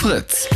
Fritz.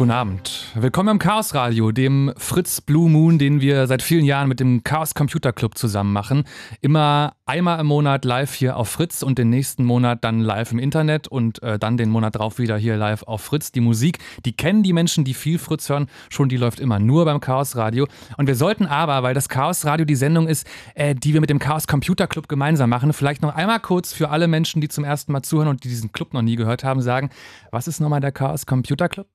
Guten Abend. Willkommen im Chaos Radio, dem Fritz Blue Moon, den wir seit vielen Jahren mit dem Chaos Computer Club zusammen machen. Immer einmal im Monat live hier auf Fritz und den nächsten Monat dann live im Internet und äh, dann den Monat drauf wieder hier live auf Fritz. Die Musik, die kennen die Menschen, die viel Fritz hören, schon die läuft immer nur beim Chaos Radio. Und wir sollten aber, weil das Chaos Radio die Sendung ist, äh, die wir mit dem Chaos Computer Club gemeinsam machen, vielleicht noch einmal kurz für alle Menschen, die zum ersten Mal zuhören und die diesen Club noch nie gehört haben, sagen, was ist nochmal der Chaos Computer Club?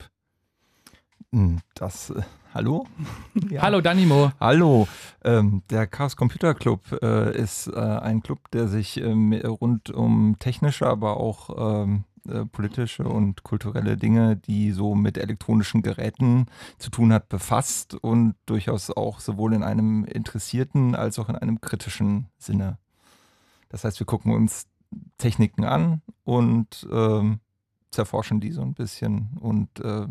Hm, das, äh, hallo? ja. Hallo Danimo. Hallo. Ähm, der Chaos Computer Club äh, ist äh, ein Club, der sich ähm, rund um technische, aber auch ähm, äh, politische und kulturelle Dinge, die so mit elektronischen Geräten zu tun hat, befasst und durchaus auch sowohl in einem interessierten als auch in einem kritischen Sinne. Das heißt, wir gucken uns Techniken an und ähm, zerforschen die so ein bisschen und äh,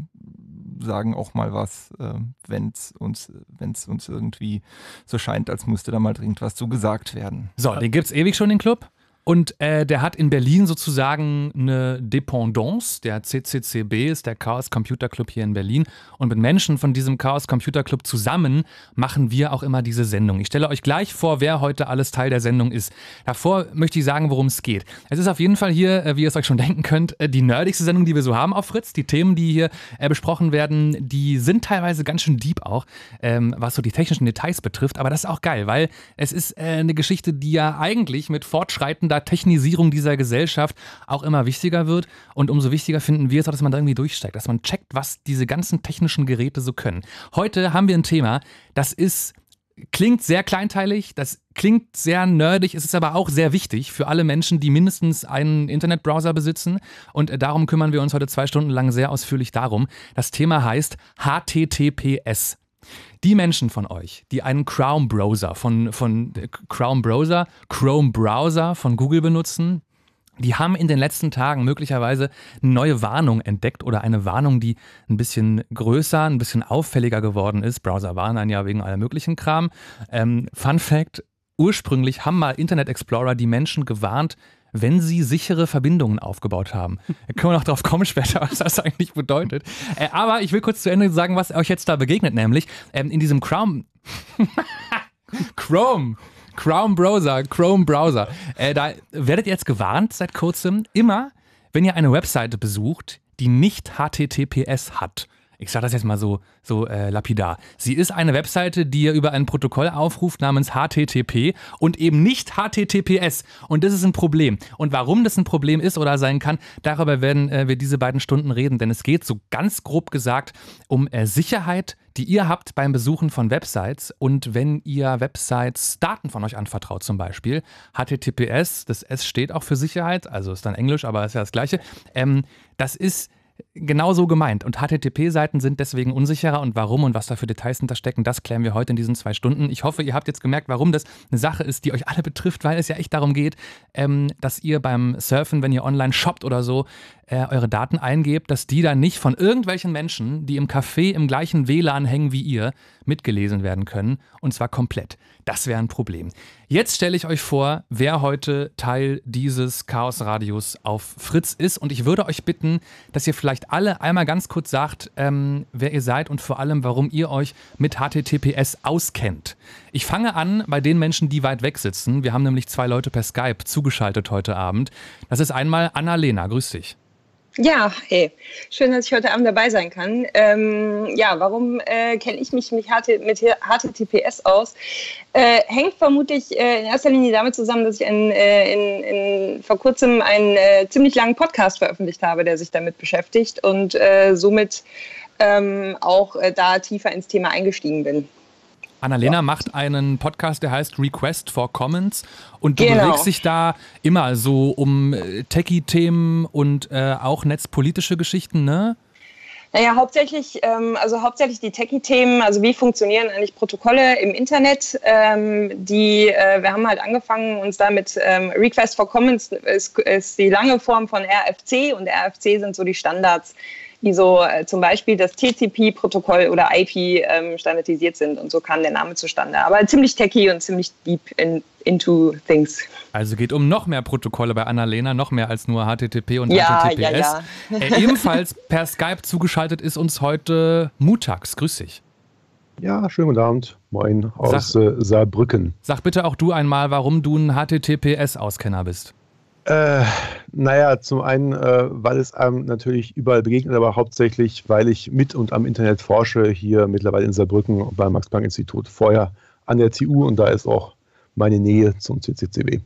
sagen auch mal was, äh, wenn es uns, wenn's uns irgendwie so scheint, als müsste da mal dringend was zu gesagt werden. So, den gibt es ewig schon, den Club? Und äh, der hat in Berlin sozusagen eine Dependance. Der CCCB ist der Chaos Computer Club hier in Berlin. Und mit Menschen von diesem Chaos Computer Club zusammen machen wir auch immer diese Sendung. Ich stelle euch gleich vor, wer heute alles Teil der Sendung ist. Davor möchte ich sagen, worum es geht. Es ist auf jeden Fall hier, äh, wie ihr es euch schon denken könnt, äh, die nerdigste Sendung, die wir so haben auf Fritz. Die Themen, die hier äh, besprochen werden, die sind teilweise ganz schön deep auch, ähm, was so die technischen Details betrifft. Aber das ist auch geil, weil es ist eine Geschichte, die ja eigentlich mit fortschreitender Technisierung dieser Gesellschaft auch immer wichtiger wird. Und umso wichtiger finden wir es auch, dass man da irgendwie durchsteigt, dass man checkt, was diese ganzen technischen Geräte so können. Heute haben wir ein Thema, das ist klingt sehr kleinteilig, das klingt sehr nerdig, es ist aber auch sehr wichtig für alle Menschen, die mindestens einen Internetbrowser besitzen. Und äh, darum kümmern wir uns heute zwei Stunden lang sehr ausführlich darum. Das Thema heißt HTTPS. Die Menschen von euch, die einen Chrome Browser von, von äh, Chrome Browser, Chrome Browser von Google benutzen, die haben in den letzten Tagen möglicherweise eine neue Warnung entdeckt oder eine Warnung, die ein bisschen größer, ein bisschen auffälliger geworden ist. Browser warnen ja wegen aller möglichen Kram. Ähm, Fun Fact: Ursprünglich haben mal Internet Explorer die Menschen gewarnt, wenn sie sichere Verbindungen aufgebaut haben. Da können wir noch drauf kommen später, was das eigentlich bedeutet. Äh, aber ich will kurz zu Ende sagen, was euch jetzt da begegnet, nämlich ähm, in diesem Chrome. Chrome. Chrome Browser, Chrome Browser. Äh, da werdet ihr jetzt gewarnt seit kurzem, immer, wenn ihr eine Webseite besucht, die nicht HTTPS hat ich sage das jetzt mal so, so äh, lapidar. Sie ist eine Webseite, die ihr über ein Protokoll aufruft namens HTTP und eben nicht HTTPS. Und das ist ein Problem. Und warum das ein Problem ist oder sein kann, darüber werden äh, wir diese beiden Stunden reden. Denn es geht so ganz grob gesagt um äh, Sicherheit, die ihr habt beim Besuchen von Websites. Und wenn ihr Websites Daten von euch anvertraut, zum Beispiel HTTPS, das S steht auch für Sicherheit, also ist dann Englisch, aber ist ja das Gleiche. Ähm, das ist genau so gemeint. Und HTTP-Seiten sind deswegen unsicherer und warum und was da für Details hinterstecken, das klären wir heute in diesen zwei Stunden. Ich hoffe, ihr habt jetzt gemerkt, warum das eine Sache ist, die euch alle betrifft, weil es ja echt darum geht, ähm, dass ihr beim Surfen, wenn ihr online shoppt oder so, äh, eure Daten eingebt, dass die dann nicht von irgendwelchen Menschen, die im Café im gleichen WLAN hängen wie ihr, mitgelesen werden können. Und zwar komplett. Das wäre ein Problem. Jetzt stelle ich euch vor, wer heute Teil dieses Chaos-Radios auf Fritz ist. Und ich würde euch bitten, dass ihr vielleicht alle einmal ganz kurz sagt, ähm, wer ihr seid und vor allem, warum ihr euch mit HTTPS auskennt. Ich fange an bei den Menschen, die weit weg sitzen. Wir haben nämlich zwei Leute per Skype zugeschaltet heute Abend. Das ist einmal Anna-Lena. Grüß dich. Ja, hey, schön, dass ich heute Abend dabei sein kann. Ähm, ja, warum äh, kenne ich mich mit, HT, mit HTTPS aus? Äh, hängt vermutlich äh, in erster Linie damit zusammen, dass ich ein, äh, in, in, vor kurzem einen äh, ziemlich langen Podcast veröffentlicht habe, der sich damit beschäftigt und äh, somit ähm, auch da tiefer ins Thema eingestiegen bin. Annalena ja. macht einen Podcast, der heißt Request for Comments und du genau. bewegst dich da immer so um äh, Techie-Themen und äh, auch netzpolitische Geschichten, ne? Naja, hauptsächlich, ähm, also hauptsächlich die Techie-Themen, also wie funktionieren eigentlich Protokolle im Internet, ähm, die, äh, wir haben halt angefangen, uns damit, ähm, Request for Comments ist, ist die lange Form von RFC und RFC sind so die Standards, wie so äh, zum Beispiel das TCP-Protokoll oder IP ähm, standardisiert sind. Und so kam der Name zustande. Aber ziemlich techy und ziemlich deep in, into things. Also geht um noch mehr Protokolle bei Annalena, noch mehr als nur HTTP und ja, HTTPS. Ja, ja. Äh, ebenfalls per Skype zugeschaltet ist uns heute Mutax. Grüß dich. Ja, schönen guten Abend. Moin aus sag, äh, Saarbrücken. Sag bitte auch du einmal, warum du ein HTTPS-Auskenner bist. Äh, naja, zum einen, äh, weil es einem natürlich überall begegnet, aber hauptsächlich, weil ich mit und am Internet forsche, hier mittlerweile in Saarbrücken beim Max-Planck-Institut, vorher an der TU und da ist auch meine Nähe zum CCCW.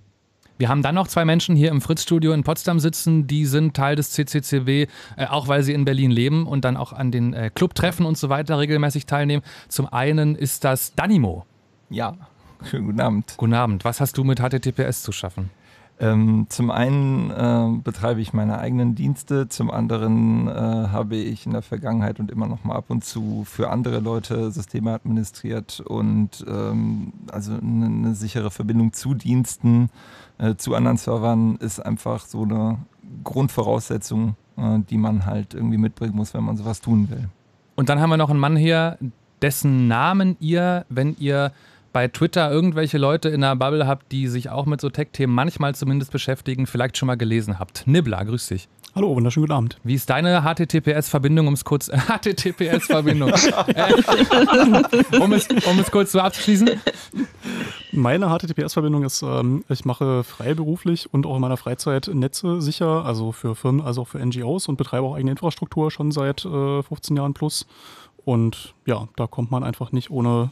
Wir haben dann noch zwei Menschen hier im Fritz-Studio in Potsdam sitzen, die sind Teil des CCCW, äh, auch weil sie in Berlin leben und dann auch an den äh, Clubtreffen und so weiter regelmäßig teilnehmen. Zum einen ist das Danimo. Ja, schönen guten Abend. Guten Abend. Was hast du mit HTTPS zu schaffen? Ähm, zum einen äh, betreibe ich meine eigenen Dienste, zum anderen äh, habe ich in der Vergangenheit und immer noch mal ab und zu für andere Leute Systeme administriert und ähm, also eine, eine, sichere Verbindung zu Diensten, äh, zu anderen Servern ist einfach so eine Grundvoraussetzung, äh, die man halt irgendwie mitbringen muss, wenn man sowas tun will. Und dann haben wir noch einen Mann hier, dessen Namen ihr, wenn ihr bei Twitter irgendwelche Leute in der Bubble habt, die sich auch mit so Tech-Themen manchmal zumindest beschäftigen, vielleicht schon mal gelesen habt. Nibbler, grüß dich. Hallo, wunderschönen guten Abend. Wie ist deine HTTPS-Verbindung, um es kurz HTTPS-Verbindung, äh, um, es, um es kurz so abzuschließen? Meine HTTPS-Verbindung ist, ähm, ich mache freiberuflich und auch in meiner Freizeit Netze sicher, also für Firmen, also auch für NGOs und betreibe auch eigene Infrastruktur schon seit äh, 15 Jahren plus. Und ja, da kommt man einfach nicht ohne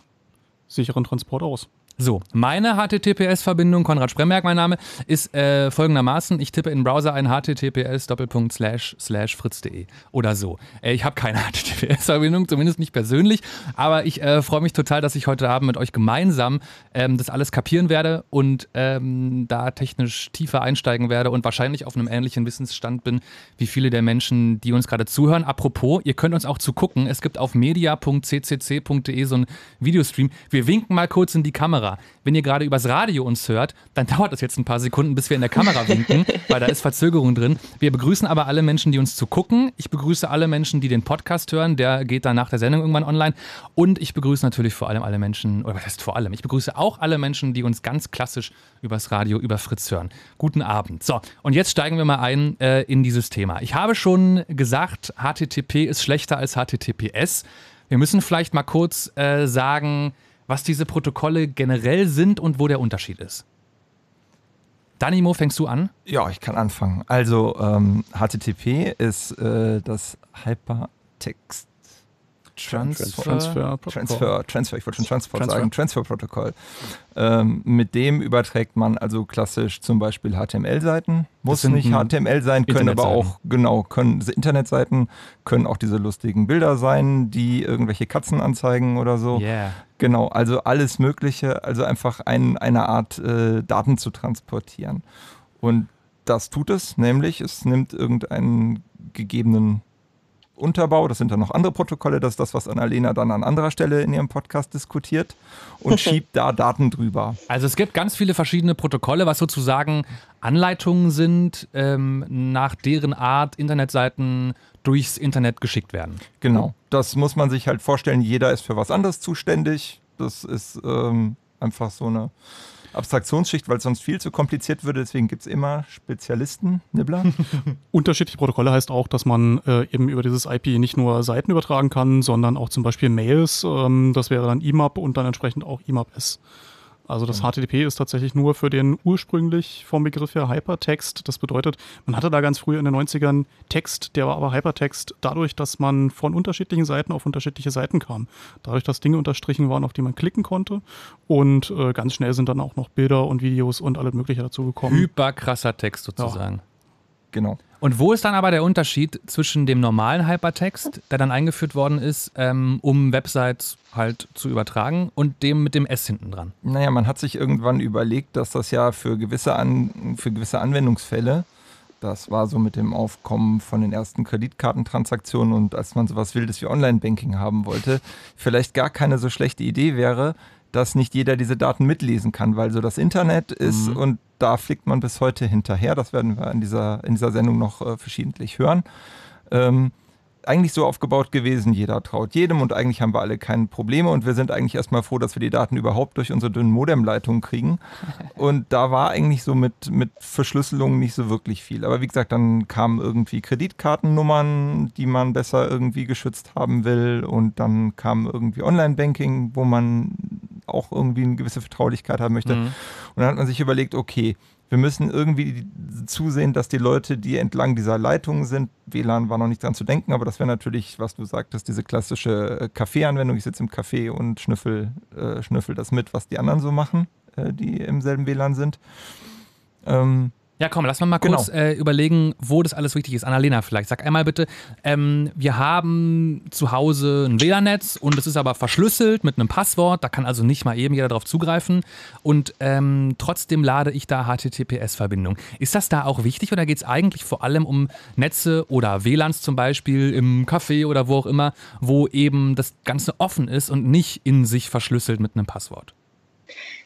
sicheren Transport aus. So, meine HTTPS-Verbindung, Konrad Spremberg mein Name, ist äh, folgendermaßen, ich tippe in den Browser ein https fritz.de oder so. Äh, ich habe keine HTTPS-Verbindung, zumindest nicht persönlich, aber ich äh, freue mich total, dass ich heute Abend mit euch gemeinsam ähm, das alles kapieren werde und ähm, da technisch tiefer einsteigen werde und wahrscheinlich auf einem ähnlichen Wissensstand bin wie viele der Menschen, die uns gerade zuhören. Apropos, ihr könnt uns auch zugucken. Es gibt auf media.ccc.de so einen Videostream. Wir winken mal kurz in die Kamera. Kamera. Wenn ihr gerade übers Radio uns hört, dann dauert das jetzt ein paar Sekunden, bis wir in der Kamera winken, weil da ist Verzögerung drin. Wir begrüßen aber alle Menschen, die uns zu gucken. Ich begrüße alle Menschen, die den Podcast hören. Der geht dann nach der Sendung irgendwann online. Und ich begrüße natürlich vor allem alle Menschen, oder was heißt vor allem? Ich begrüße auch alle Menschen, die uns ganz klassisch übers Radio, über Fritz hören. Guten Abend. So, und jetzt steigen wir mal ein äh, in dieses Thema. Ich habe schon gesagt, HTTP ist schlechter als HTTPS. Wir müssen vielleicht mal kurz äh, sagen, was diese Protokolle generell sind und wo der Unterschied ist. Danimo, fängst du an? Ja, ich kann anfangen. Also ähm, HTTP ist äh, das Hypertext Transfer, Transfer, Transfer, Transfer, ich wollte schon Transport Transfer. sagen, Transfer-Protokoll. Ähm, mit dem überträgt man also klassisch zum Beispiel HTML-Seiten. Muss nicht HTML sein, können aber auch, genau, können Internetseiten, können auch diese lustigen Bilder sein, die irgendwelche Katzen anzeigen oder so. Yeah. Genau, also alles Mögliche, also einfach ein, eine Art äh, Daten zu transportieren. Und das tut es, nämlich es nimmt irgendeinen gegebenen Unterbau, das sind dann noch andere Protokolle, das ist das, was Annalena dann an anderer Stelle in ihrem Podcast diskutiert und schiebt da Daten drüber. Also es gibt ganz viele verschiedene Protokolle, was sozusagen Anleitungen sind, ähm, nach deren Art Internetseiten durchs Internet geschickt werden. Genau, das muss man sich halt vorstellen, jeder ist für was anderes zuständig. Das ist ähm, einfach so eine Abstraktionsschicht, weil es sonst viel zu kompliziert würde. Deswegen gibt es immer Spezialisten, Nibbler. Unterschiedliche Protokolle heißt auch, dass man äh, eben über dieses IP nicht nur Seiten übertragen kann, sondern auch zum Beispiel Mails. Ähm, das wäre dann IMAP und dann entsprechend auch IMAP-S. Also das ja. HTTP ist tatsächlich nur für den ursprünglich vom Begriff her Hypertext. Das bedeutet, man hatte da ganz früh in den 90ern Text, der war aber Hypertext dadurch, dass man von unterschiedlichen Seiten auf unterschiedliche Seiten kam. Dadurch, dass Dinge unterstrichen waren, auf die man klicken konnte. Und äh, ganz schnell sind dann auch noch Bilder und Videos und alles Mögliche dazu gekommen. Hyperkrasser Text sozusagen. Ja. Genau. Und wo ist dann aber der Unterschied zwischen dem normalen Hypertext, der dann eingeführt worden ist, ähm, um Websites halt zu übertragen, und dem mit dem S hinten dran? Naja, man hat sich irgendwann überlegt, dass das ja für gewisse, An für gewisse Anwendungsfälle, das war so mit dem Aufkommen von den ersten Kreditkartentransaktionen und als man sowas Wildes wie Online-Banking haben wollte, vielleicht gar keine so schlechte Idee wäre, dass nicht jeder diese Daten mitlesen kann, weil so das Internet ist mhm. und da fliegt man bis heute hinterher. Das werden wir in dieser, in dieser Sendung noch äh, verschiedentlich hören. Ähm, eigentlich so aufgebaut gewesen, jeder traut jedem und eigentlich haben wir alle keine Probleme und wir sind eigentlich erstmal froh, dass wir die Daten überhaupt durch unsere dünnen Modemleitungen kriegen. Und da war eigentlich so mit, mit Verschlüsselung nicht so wirklich viel. Aber wie gesagt, dann kamen irgendwie Kreditkartennummern, die man besser irgendwie geschützt haben will und dann kam irgendwie Online-Banking, wo man auch irgendwie eine gewisse Vertraulichkeit haben möchte. Mhm. Und dann hat man sich überlegt, okay, wir müssen irgendwie zusehen, dass die Leute, die entlang dieser Leitungen sind, WLAN war noch nicht dran zu denken, aber das wäre natürlich, was du sagtest, diese klassische äh, Kaffeeanwendung. Ich sitze im Café und schnüffel, äh, schnüffel das mit, was die anderen so machen, äh, die im selben WLAN sind. Ähm, ja, komm, lass mal mal kurz genau. äh, überlegen, wo das alles wichtig ist. Annalena, vielleicht sag einmal bitte, ähm, wir haben zu Hause ein WLAN-Netz und es ist aber verschlüsselt mit einem Passwort, da kann also nicht mal eben jeder darauf zugreifen und ähm, trotzdem lade ich da HTTPS-Verbindung. Ist das da auch wichtig oder geht es eigentlich vor allem um Netze oder WLANs zum Beispiel im Café oder wo auch immer, wo eben das Ganze offen ist und nicht in sich verschlüsselt mit einem Passwort?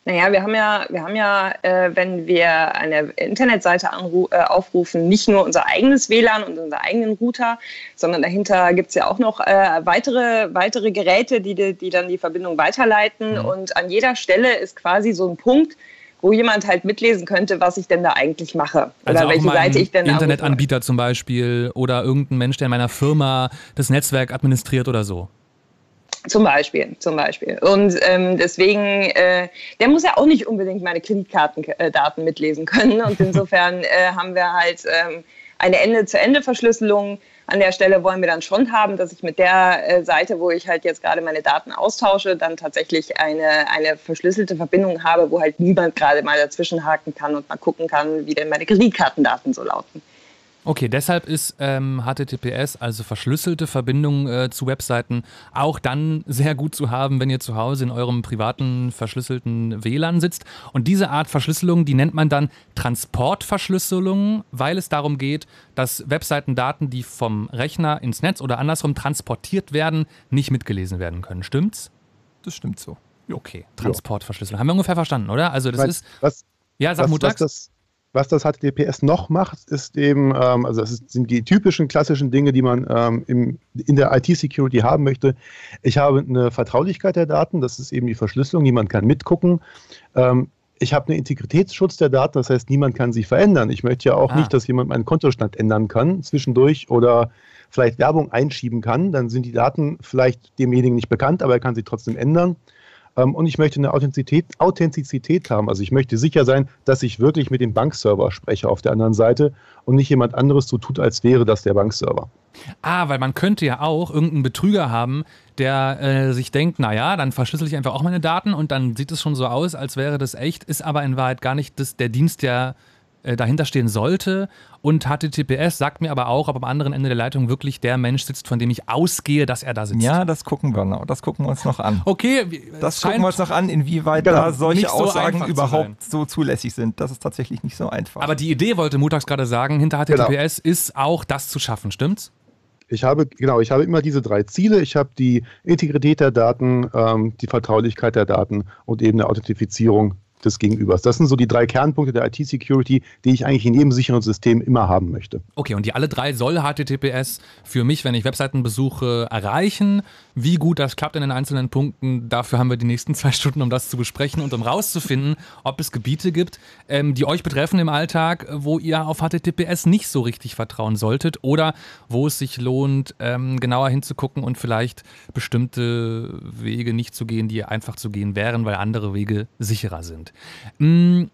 Naja, wir haben ja, wir haben ja, äh, wenn wir eine Internetseite äh, aufrufen, nicht nur unser eigenes WLAN und unseren eigenen Router, sondern dahinter gibt es ja auch noch äh, weitere, weitere Geräte, die, die dann die Verbindung weiterleiten. Mhm. Und an jeder Stelle ist quasi so ein Punkt, wo jemand halt mitlesen könnte, was ich denn da eigentlich mache. Also oder welche Seite ich denn Internetanbieter zum Beispiel oder irgendein Mensch, der in meiner Firma das Netzwerk administriert oder so. Zum Beispiel, zum Beispiel. Und ähm, deswegen, äh, der muss ja auch nicht unbedingt meine Kreditkartendaten mitlesen können. Und insofern äh, haben wir halt ähm, eine Ende-zu-Ende-Verschlüsselung. An der Stelle wollen wir dann schon haben, dass ich mit der äh, Seite, wo ich halt jetzt gerade meine Daten austausche, dann tatsächlich eine, eine verschlüsselte Verbindung habe, wo halt niemand gerade mal dazwischen haken kann und mal gucken kann, wie denn meine Kreditkartendaten so lauten. Okay, deshalb ist ähm, HTTPS, also verschlüsselte Verbindung äh, zu Webseiten, auch dann sehr gut zu haben, wenn ihr zu Hause in eurem privaten verschlüsselten WLAN sitzt. Und diese Art Verschlüsselung, die nennt man dann Transportverschlüsselung, weil es darum geht, dass Webseitendaten, die vom Rechner ins Netz oder andersrum transportiert werden, nicht mitgelesen werden können. Stimmt's? Das stimmt so. Okay, Transportverschlüsselung. Haben wir ungefähr verstanden, oder? Also das was, ist. Was, ja, sag was, Mutax. Was das was das HTTPS noch macht, ist eben, ähm, also das sind die typischen klassischen Dinge, die man ähm, im, in der IT-Security haben möchte. Ich habe eine Vertraulichkeit der Daten, das ist eben die Verschlüsselung, niemand kann mitgucken. Ähm, ich habe einen Integritätsschutz der Daten, das heißt, niemand kann sie verändern. Ich möchte ja auch ah. nicht, dass jemand meinen Kontostand ändern kann zwischendurch oder vielleicht Werbung einschieben kann. Dann sind die Daten vielleicht demjenigen nicht bekannt, aber er kann sie trotzdem ändern. Ähm, und ich möchte eine Authentizität, Authentizität haben. Also ich möchte sicher sein, dass ich wirklich mit dem Bankserver spreche auf der anderen Seite und nicht jemand anderes so tut, als wäre das der Bankserver. Ah, weil man könnte ja auch irgendeinen Betrüger haben, der äh, sich denkt, naja, dann verschlüssel ich einfach auch meine Daten und dann sieht es schon so aus, als wäre das echt, ist aber in Wahrheit gar nicht das, der Dienst, der äh, dahinter stehen sollte. Und HTTPS sagt mir aber auch, ob am anderen Ende der Leitung wirklich der Mensch sitzt, von dem ich ausgehe, dass er da sitzt. Ja, das gucken wir noch. Das gucken wir uns noch an. Okay, das gucken wir uns noch an, inwieweit genau. da solche so Aussagen überhaupt so zulässig sind. Das ist tatsächlich nicht so einfach. Aber die Idee wollte Mutax gerade sagen, hinter HTTPS genau. ist auch das zu schaffen, stimmt's? Ich habe, genau, ich habe immer diese drei Ziele. Ich habe die Integrität der Daten, ähm, die Vertraulichkeit der Daten und eben eine Authentifizierung des Gegenübers. Das sind so die drei Kernpunkte der IT-Security, die ich eigentlich in jedem sicheren System immer haben möchte. Okay, und die alle drei soll HTTPS für mich, wenn ich Webseiten besuche, erreichen. Wie gut das klappt in den einzelnen Punkten, dafür haben wir die nächsten zwei Stunden, um das zu besprechen und um rauszufinden, ob es Gebiete gibt, ähm, die euch betreffen im Alltag, wo ihr auf HTTPS nicht so richtig vertrauen solltet oder wo es sich lohnt, ähm, genauer hinzugucken und vielleicht bestimmte Wege nicht zu gehen, die einfach zu gehen wären, weil andere Wege sicherer sind. Mm,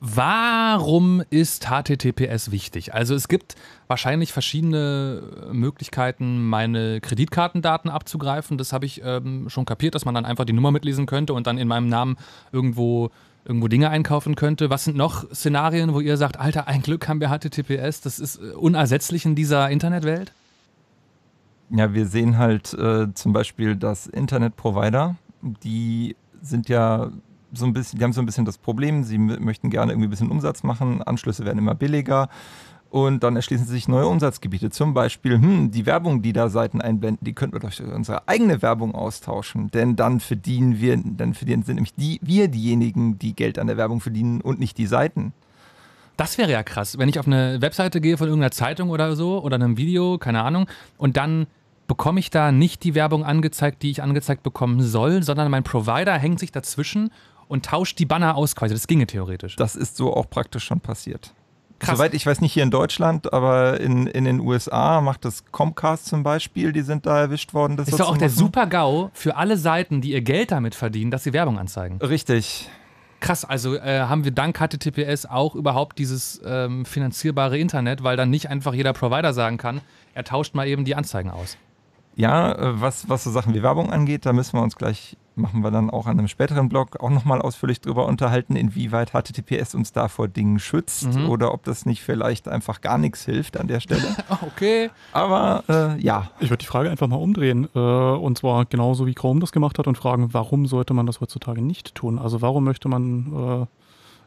warum ist HTTPS wichtig? Also es gibt wahrscheinlich verschiedene Möglichkeiten, meine Kreditkartendaten abzugreifen. Das habe ich ähm, schon kapiert, dass man dann einfach die Nummer mitlesen könnte und dann in meinem Namen irgendwo irgendwo Dinge einkaufen könnte. Was sind noch Szenarien, wo ihr sagt, Alter, ein Glück haben wir HTTPS, das ist äh, unersetzlich in dieser Internetwelt? Ja, wir sehen halt äh, zum Beispiel, dass Internetprovider, die sind ja so ein bisschen, die haben so ein bisschen das Problem, sie möchten gerne irgendwie ein bisschen Umsatz machen, Anschlüsse werden immer billiger und dann erschließen sich neue Umsatzgebiete. Zum Beispiel, hm, die Werbung, die da Seiten einblenden, die könnten wir durch unsere eigene Werbung austauschen. Denn dann verdienen wir, dann verdienen sind nämlich die, wir diejenigen, die Geld an der Werbung verdienen und nicht die Seiten. Das wäre ja krass, wenn ich auf eine Webseite gehe von irgendeiner Zeitung oder so oder einem Video, keine Ahnung, und dann bekomme ich da nicht die Werbung angezeigt, die ich angezeigt bekommen soll, sondern mein Provider hängt sich dazwischen und tauscht die Banner aus quasi. Das ginge theoretisch. Das ist so auch praktisch schon passiert. Krass. Soweit ich weiß, nicht hier in Deutschland, aber in, in den USA macht das Comcast zum Beispiel, die sind da erwischt worden. Das ist doch auch der Super-GAU für alle Seiten, die ihr Geld damit verdienen, dass sie Werbung anzeigen. Richtig. Krass, also äh, haben wir dank HTTPS auch überhaupt dieses ähm, finanzierbare Internet, weil dann nicht einfach jeder Provider sagen kann, er tauscht mal eben die Anzeigen aus. Ja, äh, was, was so Sachen wie Werbung angeht, da müssen wir uns gleich machen wir dann auch an einem späteren Blog auch nochmal ausführlich drüber unterhalten, inwieweit HTTPS uns da vor Dingen schützt mhm. oder ob das nicht vielleicht einfach gar nichts hilft an der Stelle. okay. Aber äh, ja. Ich würde die Frage einfach mal umdrehen äh, und zwar genauso wie Chrome das gemacht hat und fragen, warum sollte man das heutzutage nicht tun? Also warum möchte man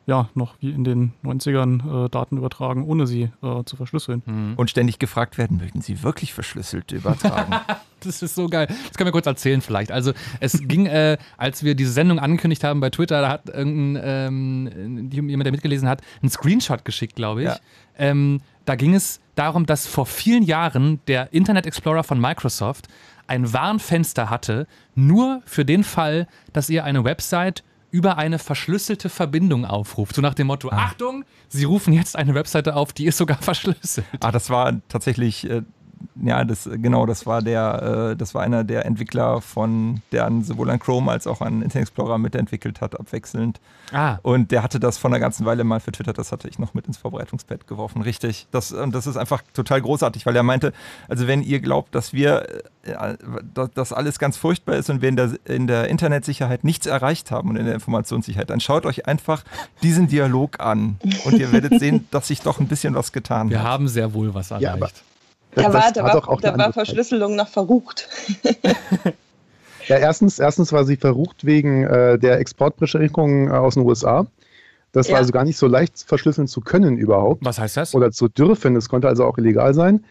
ja, noch wie in den 90ern äh, Daten übertragen, ohne sie äh, zu verschlüsseln. Mhm. Und ständig gefragt werden, möchten sie wirklich verschlüsselt übertragen? das ist so geil. Das können wir kurz erzählen vielleicht. Also es ging, äh, als wir diese Sendung angekündigt haben bei Twitter, da hat irgendein, ähm, jemand, der mitgelesen hat, einen Screenshot geschickt, glaube ich. Ja. Ähm, da ging es darum, dass vor vielen Jahren der Internet Explorer von Microsoft ein Warnfenster hatte, nur für den Fall, dass ihr eine Website über eine verschlüsselte Verbindung aufruft. So nach dem Motto, ah. Achtung, Sie rufen jetzt eine Webseite auf, die ist sogar verschlüsselt. Ah, das war tatsächlich äh, ja, das, genau, das war der, äh, das war einer der Entwickler von, der an, sowohl an Chrome als auch an Internet Explorer mitentwickelt hat, abwechselnd. Ah. Und der hatte das vor einer ganzen Weile mal für Twitter, das hatte ich noch mit ins Vorbereitungspad geworfen, richtig. Das, und das ist einfach total großartig, weil er meinte, also wenn ihr glaubt, dass wir, äh, dass alles ganz furchtbar ist und wir in der, in der Internetsicherheit nichts erreicht haben und in der Informationssicherheit, dann schaut euch einfach diesen Dialog an und ihr werdet sehen, dass sich doch ein bisschen was getan wir hat. Wir haben sehr wohl was erreicht. Ja, da war, da war, da war Verschlüsselung noch verrucht. ja, erstens, erstens war sie verrucht wegen äh, der Exportbeschränkungen äh, aus den USA. Das ja. war also gar nicht so leicht verschlüsseln zu können überhaupt. Was heißt das? Oder zu dürfen. Das konnte also auch illegal sein.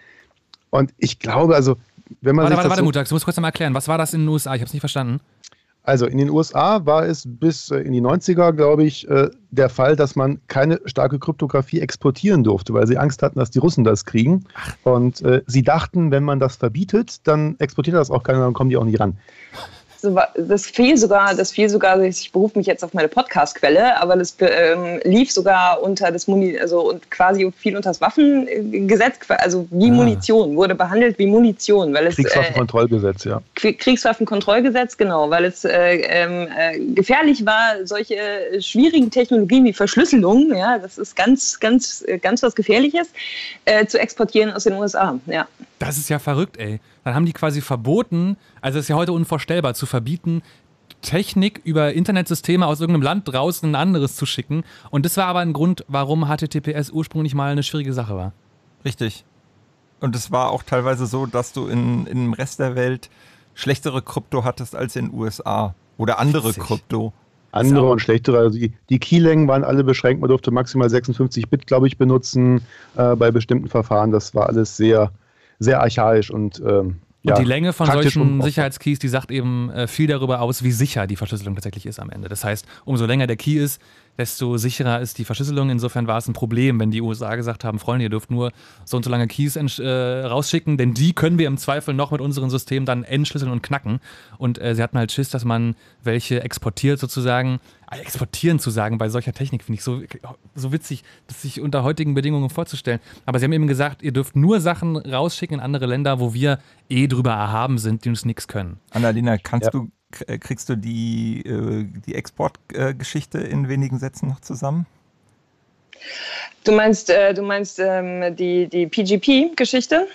Und ich glaube, also, wenn man. Warte, warte, warte, so Mutax, du musst kurz mal erklären. Was war das in den USA? Ich habe es nicht verstanden. Also in den USA war es bis äh, in die 90er, glaube ich, äh, der Fall, dass man keine starke Kryptographie exportieren durfte, weil sie Angst hatten, dass die Russen das kriegen. Und äh, sie dachten, wenn man das verbietet, dann exportiert das auch keiner, dann kommen die auch nicht ran das fiel sogar, das fiel sogar, ich berufe mich jetzt auf meine Podcast-Quelle, aber das ähm, lief sogar unter das Muni, also und quasi fiel unter das Waffengesetz, also wie ah. Munition, wurde behandelt wie Munition, weil es Kriegswaffenkontrollgesetz, äh, ja. Kriegswaffenkontrollgesetz, genau, weil es äh, ähm, äh, gefährlich war, solche schwierigen Technologien wie Verschlüsselung, ja, das ist ganz, ganz, ganz was Gefährliches, äh, zu exportieren aus den USA, ja. Das ist ja verrückt, ey. Dann haben die quasi verboten, also es ist ja heute unvorstellbar, zu verbieten, Technik über Internetsysteme aus irgendeinem Land draußen ein anderes zu schicken. Und das war aber ein Grund, warum HTTPS ursprünglich mal eine schwierige Sache war. Richtig. Und es war auch teilweise so, dass du in, in dem Rest der Welt schlechtere Krypto hattest als in den USA. Oder andere Witzig. Krypto. Andere und schlechtere. Also die, die Keylängen waren alle beschränkt. Man durfte maximal 56 Bit, glaube ich, benutzen äh, bei bestimmten Verfahren. Das war alles sehr sehr archaisch und ähm, und die Länge von solchen Sicherheitskeys, die sagt eben äh, viel darüber aus, wie sicher die Verschlüsselung tatsächlich ist am Ende. Das heißt, umso länger der Key ist, desto sicherer ist die Verschlüsselung. Insofern war es ein Problem, wenn die USA gesagt haben, Freunde, ihr dürft nur so und so lange Keys äh, rausschicken, denn die können wir im Zweifel noch mit unserem System dann entschlüsseln und knacken. Und äh, sie hatten halt Schiss, dass man welche exportiert sozusagen exportieren zu sagen bei solcher Technik, finde ich so, so witzig, das sich unter heutigen Bedingungen vorzustellen. Aber sie haben eben gesagt, ihr dürft nur Sachen rausschicken in andere Länder, wo wir eh drüber erhaben sind, die uns nichts können. Annalena, kannst ja. du, äh, kriegst du die, äh, die Exportgeschichte in wenigen Sätzen noch zusammen? Du meinst, äh, du meinst ähm, die, die PGP-Geschichte?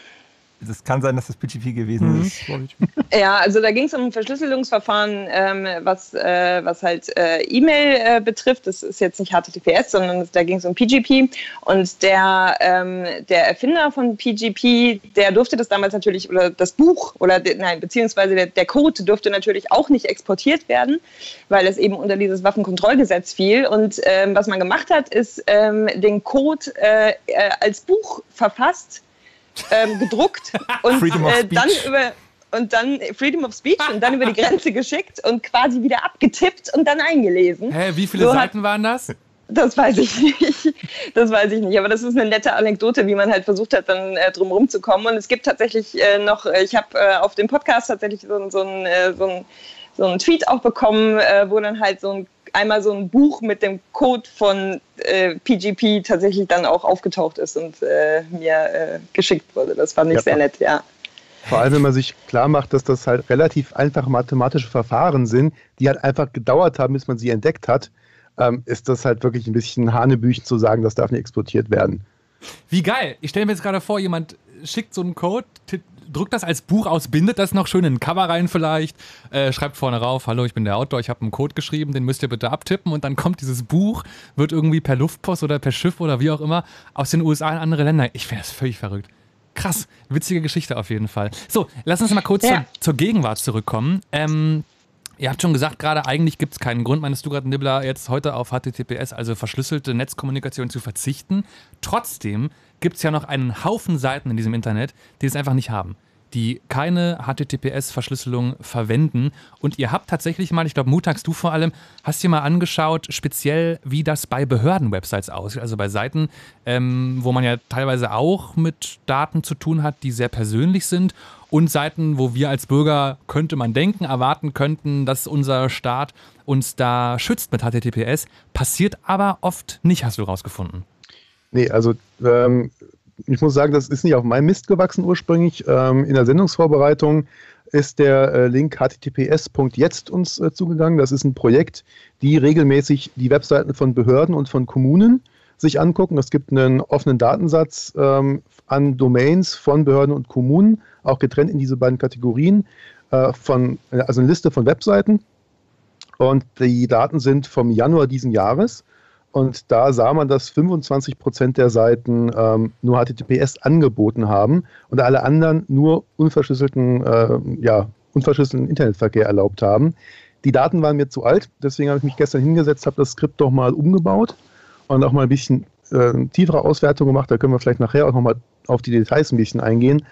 Es kann sein, dass das PGP gewesen mhm. ist. Ja, also da ging es um ein Verschlüsselungsverfahren, ähm, was, äh, was halt äh, E-Mail äh, betrifft. Das ist jetzt nicht HTTPS, sondern da ging es um PGP. Und der, ähm, der Erfinder von PGP, der durfte das damals natürlich, oder das Buch, oder nein, beziehungsweise der, der Code durfte natürlich auch nicht exportiert werden, weil es eben unter dieses Waffenkontrollgesetz fiel. Und ähm, was man gemacht hat, ist ähm, den Code äh, äh, als Buch verfasst ähm, gedruckt und äh, dann über und dann Freedom of Speech und dann über die Grenze geschickt und quasi wieder abgetippt und dann eingelesen. Hä, wie viele so Seiten hat, waren das? Das weiß ich nicht. Das weiß ich nicht. Aber das ist eine nette Anekdote, wie man halt versucht hat, dann äh, drum zu kommen. Und es gibt tatsächlich äh, noch, äh, ich habe äh, auf dem Podcast tatsächlich so, so, ein, äh, so, ein, so einen Tweet auch bekommen, äh, wo dann halt so ein einmal so ein Buch mit dem Code von äh, PGP tatsächlich dann auch aufgetaucht ist und äh, mir äh, geschickt wurde. Das fand ich ja. sehr nett, ja. Vor allem, wenn man sich klar macht, dass das halt relativ einfache mathematische Verfahren sind, die halt einfach gedauert haben, bis man sie entdeckt hat, ähm, ist das halt wirklich ein bisschen Hanebüchen zu sagen, das darf nicht exportiert werden. Wie geil! Ich stelle mir jetzt gerade vor, jemand schickt so einen Code, drückt das als Buch aus, bindet das noch schön in ein Cover rein vielleicht, äh, schreibt vorne rauf, hallo, ich bin der Outdoor, ich habe einen Code geschrieben, den müsst ihr bitte abtippen und dann kommt dieses Buch, wird irgendwie per Luftpost oder per Schiff oder wie auch immer aus den USA in andere Länder. Ich finde das völlig verrückt. Krass, witzige Geschichte auf jeden Fall. So, lass uns mal kurz ja. zur, zur, Gegenwart zurückkommen. Ähm, Ihr habt schon gesagt, gerade eigentlich gibt es keinen Grund, meinst du gerade, Nibbler, jetzt heute auf HTTPS, also verschlüsselte Netzkommunikation zu verzichten. Trotzdem gibt es ja noch einen Haufen Seiten in diesem Internet, die es einfach nicht haben die keine HTTPS-Verschlüsselung verwenden. Und ihr habt tatsächlich mal, ich glaube, Mutax, du vor allem, hast dir mal angeschaut, speziell wie das bei Behörden-Websites aussieht. Also bei Seiten, ähm, wo man ja teilweise auch mit Daten zu tun hat, die sehr persönlich sind. Und Seiten, wo wir als Bürger, könnte man denken, erwarten könnten, dass unser Staat uns da schützt mit HTTPS. Passiert aber oft nicht, hast du rausgefunden. Nee, also ähm, ich muss sagen, das ist nicht auf meinem Mist gewachsen ursprünglich. Ähm, in der Sendungsvorbereitung ist der äh, Link https.jetzt uns äh, zugegangen. Das ist ein Projekt, die regelmäßig die Webseiten von Behörden und von Kommunen sich angucken. Es gibt einen offenen Datensatz ähm, an Domains von Behörden und Kommunen, auch getrennt in diese beiden Kategorien, äh, von, also eine Liste von Webseiten. Und die Daten sind vom Januar diesen Jahres. Und da sah man, dass 25 Prozent der Seiten ähm, nur HTTPS angeboten haben und alle anderen nur unverschlüsselten, äh, ja, unverschlüsselten Internetverkehr erlaubt haben. Die Daten waren mir zu alt, deswegen habe ich mich gestern hingesetzt, habe das Skript doch mal umgebaut und auch mal ein bisschen äh, tiefere Auswertung gemacht. Da können wir vielleicht nachher auch nochmal auf die Details ein bisschen eingehen.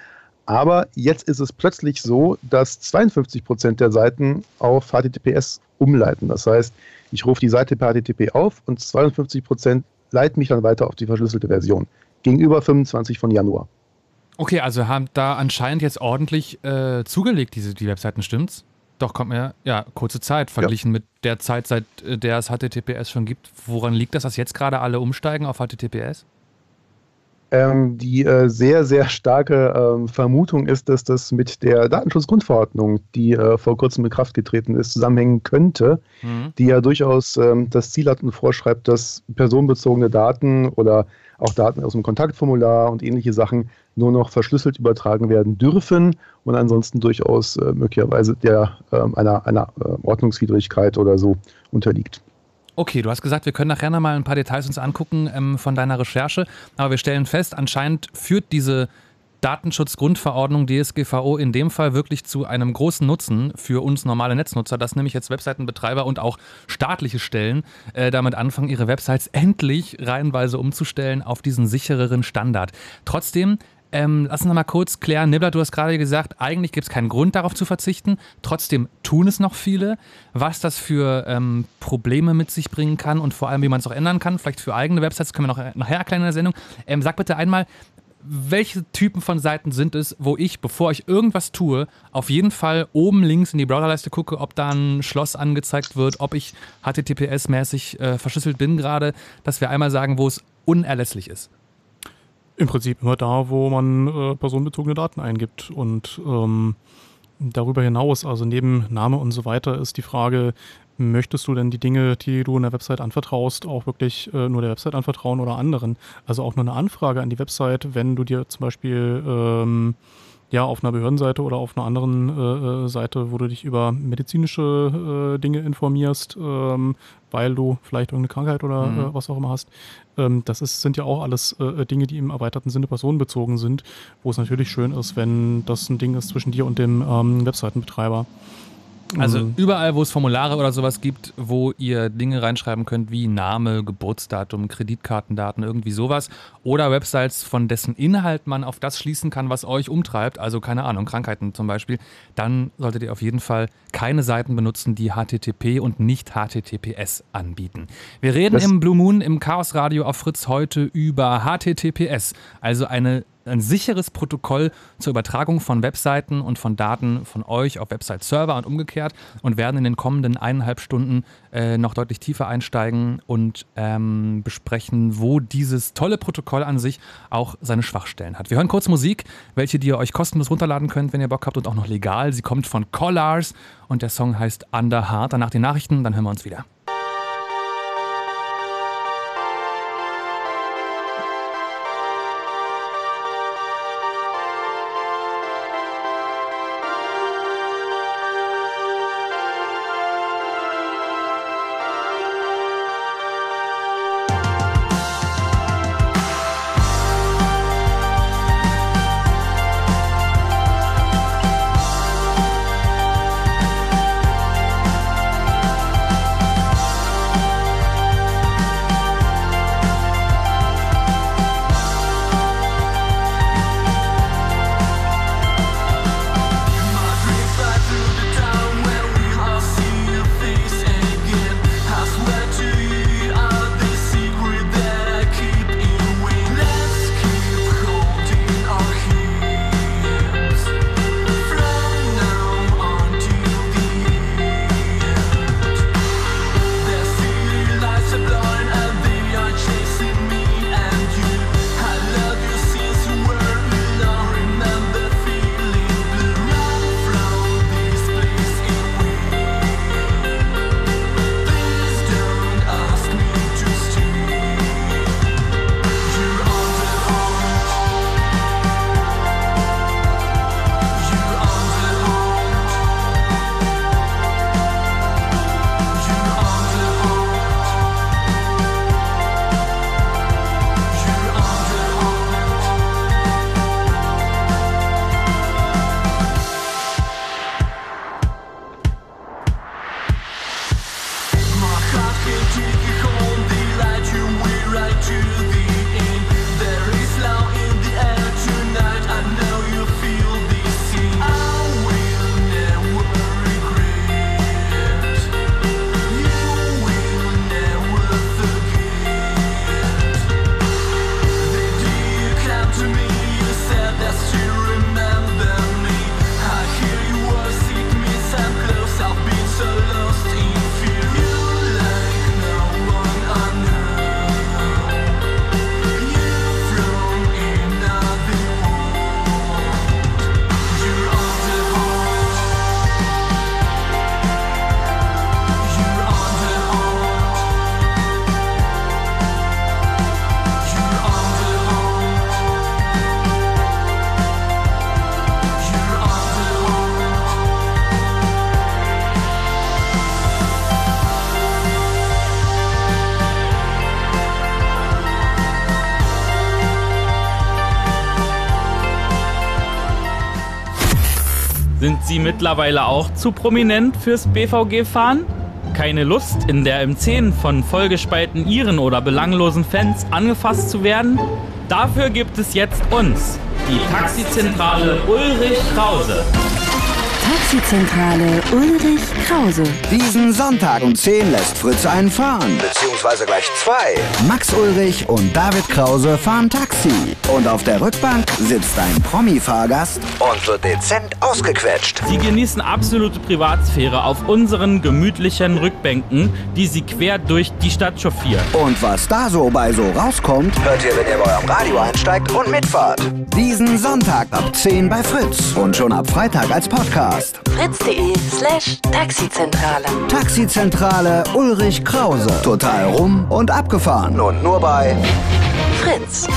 Aber jetzt ist es plötzlich so, dass 52 Prozent der Seiten auf HTTPS umleiten. Das heißt, ich rufe die Seite per HTTP auf und 52 Prozent leiten mich dann weiter auf die verschlüsselte Version. Gegenüber 25 von Januar. Okay, also haben da anscheinend jetzt ordentlich äh, zugelegt, diese, die Webseiten, stimmt's? Doch, kommt mir, ja, kurze Zeit verglichen ja. mit der Zeit, seit äh, der es HTTPS schon gibt. Woran liegt das, dass jetzt gerade alle umsteigen auf HTTPS? Ähm, die äh, sehr, sehr starke ähm, Vermutung ist, dass das mit der Datenschutzgrundverordnung, die äh, vor kurzem in Kraft getreten ist, zusammenhängen könnte, mhm. die ja durchaus ähm, das Ziel hat und vorschreibt, dass personenbezogene Daten oder auch Daten aus dem Kontaktformular und ähnliche Sachen nur noch verschlüsselt übertragen werden dürfen und ansonsten durchaus äh, möglicherweise der, ähm, einer, einer äh, Ordnungswidrigkeit oder so unterliegt. Okay, du hast gesagt, wir können nachher noch mal ein paar Details uns angucken ähm, von deiner Recherche, aber wir stellen fest, anscheinend führt diese Datenschutzgrundverordnung DSGVO in dem Fall wirklich zu einem großen Nutzen für uns normale Netznutzer, dass nämlich jetzt Webseitenbetreiber und auch staatliche Stellen äh, damit anfangen, ihre Websites endlich reihenweise umzustellen auf diesen sichereren Standard. Trotzdem ähm, lass uns noch mal kurz klären. Nibbler, du hast gerade gesagt, eigentlich gibt es keinen Grund darauf zu verzichten. Trotzdem tun es noch viele. Was das für ähm, Probleme mit sich bringen kann und vor allem, wie man es auch ändern kann, vielleicht für eigene Websites, können wir noch nachher erklären in der Sendung. Ähm, sag bitte einmal, welche Typen von Seiten sind es, wo ich, bevor ich irgendwas tue, auf jeden Fall oben links in die Browserleiste gucke, ob da ein Schloss angezeigt wird, ob ich HTTPS-mäßig äh, verschlüsselt bin gerade, dass wir einmal sagen, wo es unerlässlich ist. Im Prinzip immer da, wo man äh, personenbezogene Daten eingibt. Und ähm, darüber hinaus, also neben Name und so weiter, ist die Frage, möchtest du denn die Dinge, die du in der Website anvertraust, auch wirklich äh, nur der Website anvertrauen oder anderen? Also auch nur eine Anfrage an die Website, wenn du dir zum Beispiel ähm, ja, auf einer Behördenseite oder auf einer anderen äh, äh, Seite, wo du dich über medizinische äh, Dinge informierst, ähm, weil du vielleicht irgendeine Krankheit oder mhm. äh, was auch immer hast. Ähm, das ist, sind ja auch alles äh, äh, Dinge, die im erweiterten Sinne personenbezogen sind, wo es natürlich schön ist, wenn das ein Ding ist zwischen dir und dem ähm, Webseitenbetreiber. Also mhm. überall, wo es Formulare oder sowas gibt, wo ihr Dinge reinschreiben könnt wie Name, Geburtsdatum, Kreditkartendaten, irgendwie sowas. Oder Websites, von dessen Inhalt man auf das schließen kann, was euch umtreibt, also keine Ahnung, Krankheiten zum Beispiel, dann solltet ihr auf jeden Fall keine Seiten benutzen, die HTTP und nicht HTTPS anbieten. Wir reden das im Blue Moon im Chaos Radio auf Fritz heute über HTTPS, also eine ein sicheres Protokoll zur Übertragung von Webseiten und von Daten von euch auf Website-Server und umgekehrt und werden in den kommenden eineinhalb Stunden äh, noch deutlich tiefer einsteigen und ähm, besprechen, wo dieses tolle Protokoll an sich auch seine Schwachstellen hat. Wir hören kurz Musik, welche ihr euch kostenlos runterladen könnt, wenn ihr Bock habt und auch noch legal. Sie kommt von Collars und der Song heißt Under Heart. Danach die Nachrichten, dann hören wir uns wieder. Sie mittlerweile auch zu prominent fürs BVG-Fahren? Keine Lust, in der M10 von vollgespalten Iren oder belanglosen Fans angefasst zu werden? Dafür gibt es jetzt uns, die Taxizentrale Ulrich Krause. Taxizentrale Ulrich Krause. Diesen Sonntag um 10 lässt Fritz einen fahren. Beziehungsweise gleich zwei. Max Ulrich und David Krause fahren Taxi. Und auf der Rückbank sitzt ein Promi-Fahrgast und wird dezent ausgequetscht. Sie genießen absolute Privatsphäre auf unseren gemütlichen Rückbänken, die sie quer durch die Stadt chauffieren. Und was da so bei so rauskommt, hört ihr, wenn ihr bei eurem Radio einsteigt und mitfahrt. Diesen Sonntag ab 10 bei Fritz und schon ab Freitag als Podcast. Fritz.de slash Taxizentrale. Taxizentrale Ulrich Krause. Total rum und abgefahren. Und nur bei Fritz.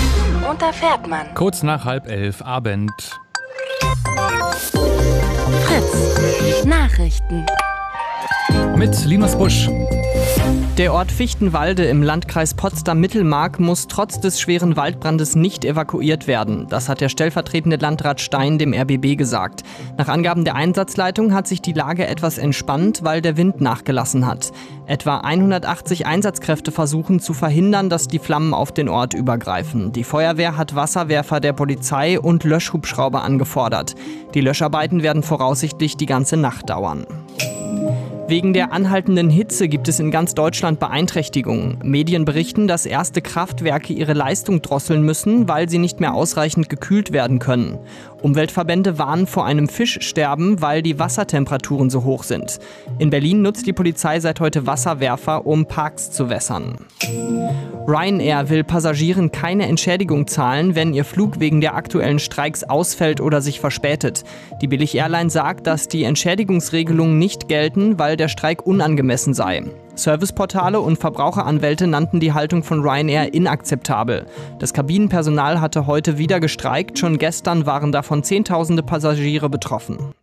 Und da fährt man. Kurz nach halb elf Abend. Fritz. Nachrichten. Mit Linus Busch. Der Ort Fichtenwalde im Landkreis Potsdam-Mittelmark muss trotz des schweren Waldbrandes nicht evakuiert werden. Das hat der stellvertretende Landrat Stein dem RBB gesagt. Nach Angaben der Einsatzleitung hat sich die Lage etwas entspannt, weil der Wind nachgelassen hat. Etwa 180 Einsatzkräfte versuchen zu verhindern, dass die Flammen auf den Ort übergreifen. Die Feuerwehr hat Wasserwerfer der Polizei und Löschhubschrauber angefordert. Die Löscharbeiten werden voraussichtlich die ganze Nacht dauern. Wegen der anhaltenden Hitze gibt es in ganz Deutschland Beeinträchtigungen. Medien berichten, dass erste Kraftwerke ihre Leistung drosseln müssen, weil sie nicht mehr ausreichend gekühlt werden können. Umweltverbände warnen vor einem Fischsterben, weil die Wassertemperaturen so hoch sind. In Berlin nutzt die Polizei seit heute Wasserwerfer, um Parks zu wässern. Ryanair will Passagieren keine Entschädigung zahlen, wenn ihr Flug wegen der aktuellen Streiks ausfällt oder sich verspätet. Die Billig-Airline sagt, dass die Entschädigungsregelungen nicht gelten, weil der Streik unangemessen sei. Serviceportale und Verbraucheranwälte nannten die Haltung von Ryanair inakzeptabel. Das Kabinenpersonal hatte heute wieder gestreikt, schon gestern waren davon Zehntausende Passagiere betroffen.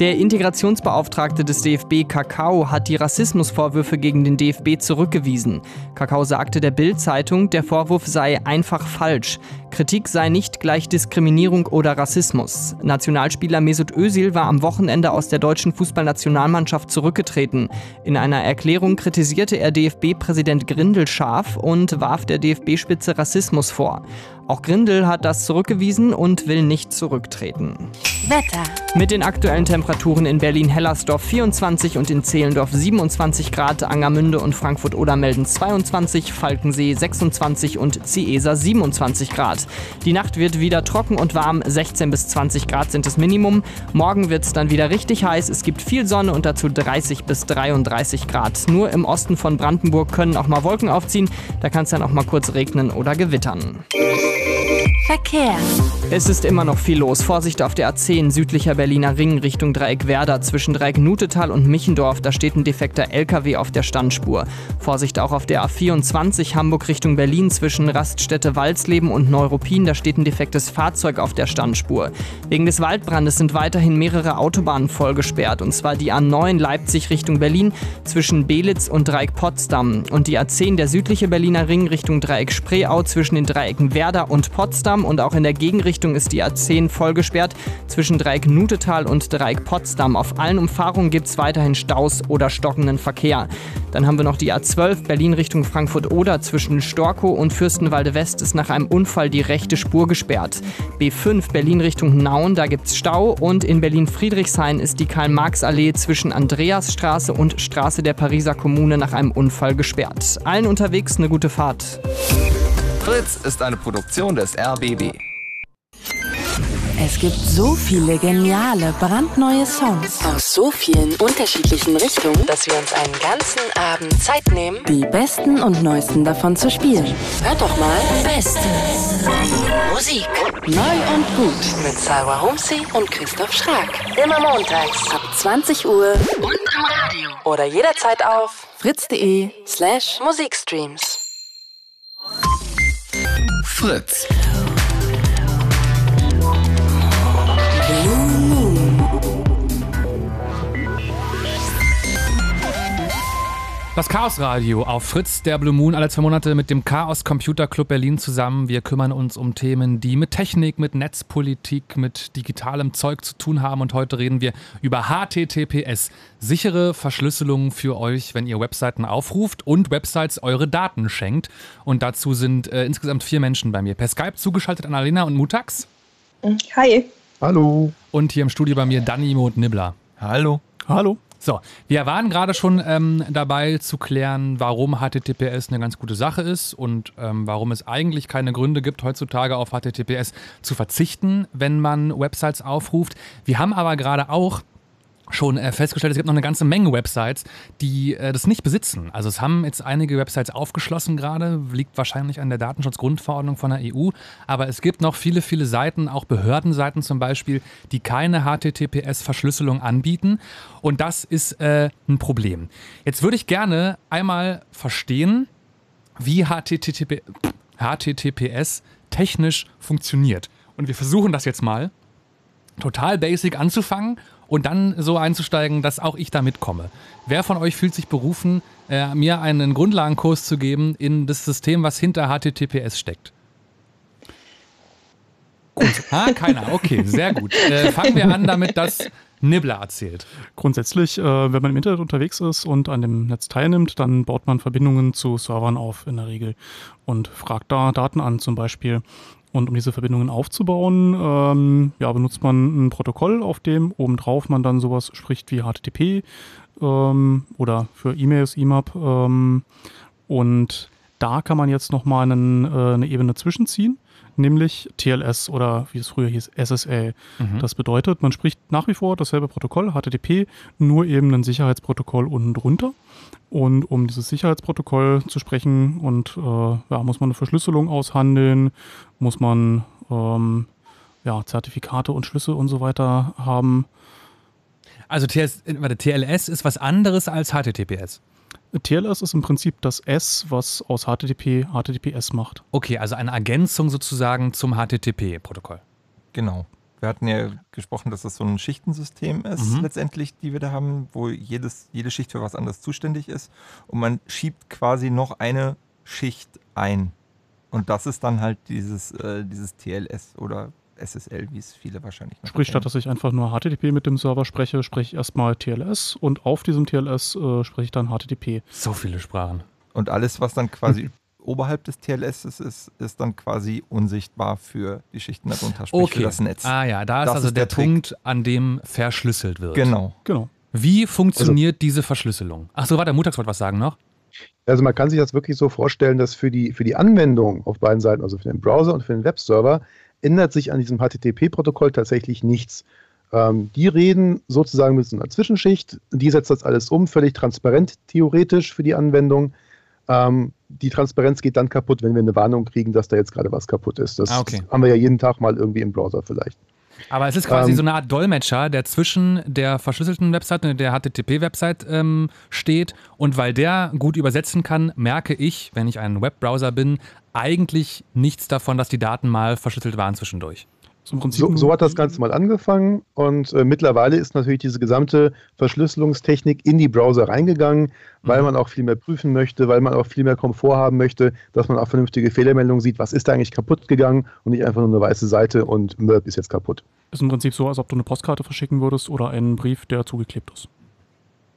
Der Integrationsbeauftragte des DFB Kakao hat die Rassismusvorwürfe gegen den DFB zurückgewiesen. Kakao sagte der Bild-Zeitung, der Vorwurf sei einfach falsch. Kritik sei nicht gleich Diskriminierung oder Rassismus. Nationalspieler Mesut Özil war am Wochenende aus der deutschen Fußballnationalmannschaft zurückgetreten. In einer Erklärung kritisierte er DFB-Präsident Grindel scharf und warf der DFB-Spitze Rassismus vor. Auch Grindel hat das zurückgewiesen und will nicht zurücktreten. Wetter. Mit den aktuellen Temperaturen in Berlin-Hellersdorf 24 und in Zehlendorf 27 Grad, Angermünde und Frankfurt-Oder melden 22, Falkensee 26 und Ciesa 27 Grad. Die Nacht wird wieder trocken und warm, 16 bis 20 Grad sind das Minimum. Morgen wird es dann wieder richtig heiß, es gibt viel Sonne und dazu 30 bis 33 Grad. Nur im Osten von Brandenburg können auch mal Wolken aufziehen, da kann es dann auch mal kurz regnen oder gewittern. Verkehr. Es ist immer noch viel los. Vorsicht auf der A10 südlicher Berliner Ring Richtung Dreieck Werder zwischen Dreieck Nutetal und Michendorf. Da steht ein defekter LKW auf der Standspur. Vorsicht auch auf der A24 Hamburg Richtung Berlin zwischen Raststätte Walsleben und Neuruppin. Da steht ein defektes Fahrzeug auf der Standspur. Wegen des Waldbrandes sind weiterhin mehrere Autobahnen vollgesperrt. Und zwar die A9 Leipzig Richtung Berlin zwischen Belitz und Dreieck Potsdam. Und die A10 der südliche Berliner Ring Richtung Dreieck Spreeau zwischen den Dreiecken Werder und Potsdam. Und auch in der Gegenrichtung ist die A10 vollgesperrt zwischen Dreieck Nutetal und Dreieck Potsdam. Auf allen Umfahrungen gibt es weiterhin Staus oder stockenden Verkehr. Dann haben wir noch die A12 Berlin Richtung Frankfurt-Oder zwischen Storkow und Fürstenwalde West ist nach einem Unfall die rechte Spur gesperrt. B5 Berlin Richtung Nauen, da gibt es Stau und in Berlin-Friedrichshain ist die Karl-Marx-Allee zwischen Andreasstraße und Straße der Pariser Kommune nach einem Unfall gesperrt. Allen unterwegs eine gute Fahrt. Fritz ist eine Produktion des RBB. Es gibt so viele geniale, brandneue Songs aus so vielen unterschiedlichen Richtungen, dass wir uns einen ganzen Abend Zeit nehmen, die besten und neuesten davon zu spielen. Hört doch mal. Beste Musik. Neu und gut mit Salwa Humsi und Christoph Schrag. Immer montags ab 20 Uhr und am Radio. Oder jederzeit auf fritz.de slash Musikstreams. Fritz. Das Chaos Radio auf Fritz, der Blue Moon, alle zwei Monate mit dem Chaos Computer Club Berlin zusammen. Wir kümmern uns um Themen, die mit Technik, mit Netzpolitik, mit digitalem Zeug zu tun haben. Und heute reden wir über HTTPS. Sichere Verschlüsselung für euch, wenn ihr Webseiten aufruft und Websites eure Daten schenkt. Und dazu sind äh, insgesamt vier Menschen bei mir. Per Skype zugeschaltet Annalena und Mutax. Hi. Hallo. Und hier im Studio bei mir Danimo und Nibbler. Hallo. Hallo. So, wir waren gerade schon ähm, dabei zu klären, warum HTTPS eine ganz gute Sache ist und ähm, warum es eigentlich keine Gründe gibt, heutzutage auf HTTPS zu verzichten, wenn man Websites aufruft. Wir haben aber gerade auch schon äh, festgestellt, es gibt noch eine ganze Menge Websites, die äh, das nicht besitzen. Also es haben jetzt einige Websites aufgeschlossen gerade, liegt wahrscheinlich an der Datenschutzgrundverordnung von der EU, aber es gibt noch viele, viele Seiten, auch Behördenseiten zum Beispiel, die keine HTTPS-Verschlüsselung anbieten und das ist äh, ein Problem. Jetzt würde ich gerne einmal verstehen, wie HTTP, HTTPS technisch funktioniert. Und wir versuchen das jetzt mal total basic anzufangen und dann so einzusteigen, dass auch ich da mitkomme. Wer von euch fühlt sich berufen, äh, mir einen Grundlagenkurs zu geben in das System, was hinter HTTPS steckt? Gut. Ah, keiner. Okay, sehr gut. Äh, fangen wir an damit, dass Nibbler erzählt. Grundsätzlich, äh, wenn man im Internet unterwegs ist und an dem Netz teilnimmt, dann baut man Verbindungen zu Servern auf in der Regel und fragt da Daten an zum Beispiel. Und um diese Verbindungen aufzubauen, ähm, ja, benutzt man ein Protokoll, auf dem obendrauf man dann sowas spricht wie HTTP ähm, oder für E-Mails IMAP. Ähm, und da kann man jetzt nochmal äh, eine Ebene zwischenziehen, nämlich TLS oder wie es früher hieß, SSL. Mhm. Das bedeutet, man spricht nach wie vor dasselbe Protokoll, HTTP, nur eben ein Sicherheitsprotokoll unten drunter. Und um dieses Sicherheitsprotokoll zu sprechen und äh, ja, muss man eine Verschlüsselung aushandeln, muss man ähm, ja, Zertifikate und Schlüssel und so weiter haben. Also TLS, warte, TLS ist was anderes als HTTPS. TLS ist im Prinzip das S, was aus HTTP HTTPS macht. Okay, also eine Ergänzung sozusagen zum HTTP-Protokoll. Genau. Wir hatten ja gesprochen, dass das so ein Schichtensystem ist, Mhm. letztendlich, die wir da haben, wo jedes, jede Schicht für was anderes zuständig ist. Und man schiebt quasi noch eine Schicht ein. Und das ist dann halt dieses, äh, dieses TLS oder SSL, wie es viele wahrscheinlich noch Sprich, kennen. statt dass ich einfach nur HTTP mit dem Server spreche, spreche ich erstmal TLS und auf diesem TLS äh, spreche ich dann HTTP. So viele Sprachen. Und alles, was dann quasi oberhalb des TLS ist, ist, ist dann quasi unsichtbar für die Schichten darunter, sprich Okay. für das Netz. Ah ja, da ist Das also ist der, der. Punkt, an dem verschlüsselt wird. Genau. Genau. Wie funktioniert diese Verschlüsselung? Ach so, warte, Mutags wollte was sagen noch. Also man kann sich das wirklich so vorstellen, dass für die, für die Anwendung auf beiden Seiten, also für den Browser und für den Webserver, ändert sich an diesem HTTP-Protokoll tatsächlich nichts. Ähm, die reden sozusagen mit so einer Zwischenschicht, die setzt das alles um, völlig transparent theoretisch für die Anwendung. Ähm, die Transparenz geht dann kaputt, wenn wir eine Warnung kriegen, dass da jetzt gerade was kaputt ist. Das Ah, okay. haben wir ja jeden Tag mal irgendwie im Browser vielleicht. Aber es ist quasi Ähm, so eine Art Dolmetscher, der zwischen der verschlüsselten Website und der HTTP-Website ähm, steht. Und weil der gut übersetzen kann, merke ich, wenn ich ein Webbrowser bin, eigentlich nichts davon, dass die Daten mal verschlüsselt waren zwischendurch. So, so hat das Ganze mal angefangen und äh, mittlerweile ist natürlich diese gesamte Verschlüsselungstechnik in die Browser reingegangen, weil man auch viel mehr prüfen möchte, weil man auch viel mehr Komfort haben möchte, dass man auch vernünftige Fehlermeldungen sieht, was ist da eigentlich kaputt gegangen und nicht einfach nur eine weiße Seite und Merp ist jetzt kaputt. ist im Prinzip so, als ob du eine Postkarte verschicken würdest oder einen Brief, der zugeklebt ist.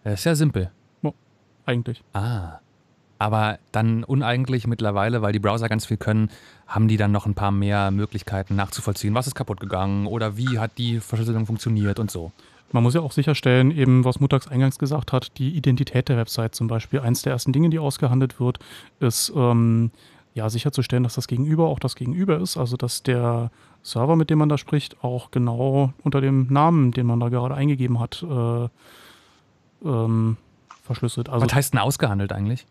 Das ist ja simpel. Eigentlich. Ah. Aber dann uneigentlich mittlerweile, weil die Browser ganz viel können, haben die dann noch ein paar mehr Möglichkeiten nachzuvollziehen, was ist kaputt gegangen oder wie hat die Verschlüsselung funktioniert und so. Man muss ja auch sicherstellen, eben was Mutags eingangs gesagt hat, die Identität der Website zum Beispiel. Eins der ersten Dinge, die ausgehandelt wird, ist ähm, ja sicherzustellen, dass das Gegenüber auch das Gegenüber ist. Also dass der Server, mit dem man da spricht, auch genau unter dem Namen, den man da gerade eingegeben hat, äh, ähm, verschlüsselt. Also was heißt denn ausgehandelt eigentlich?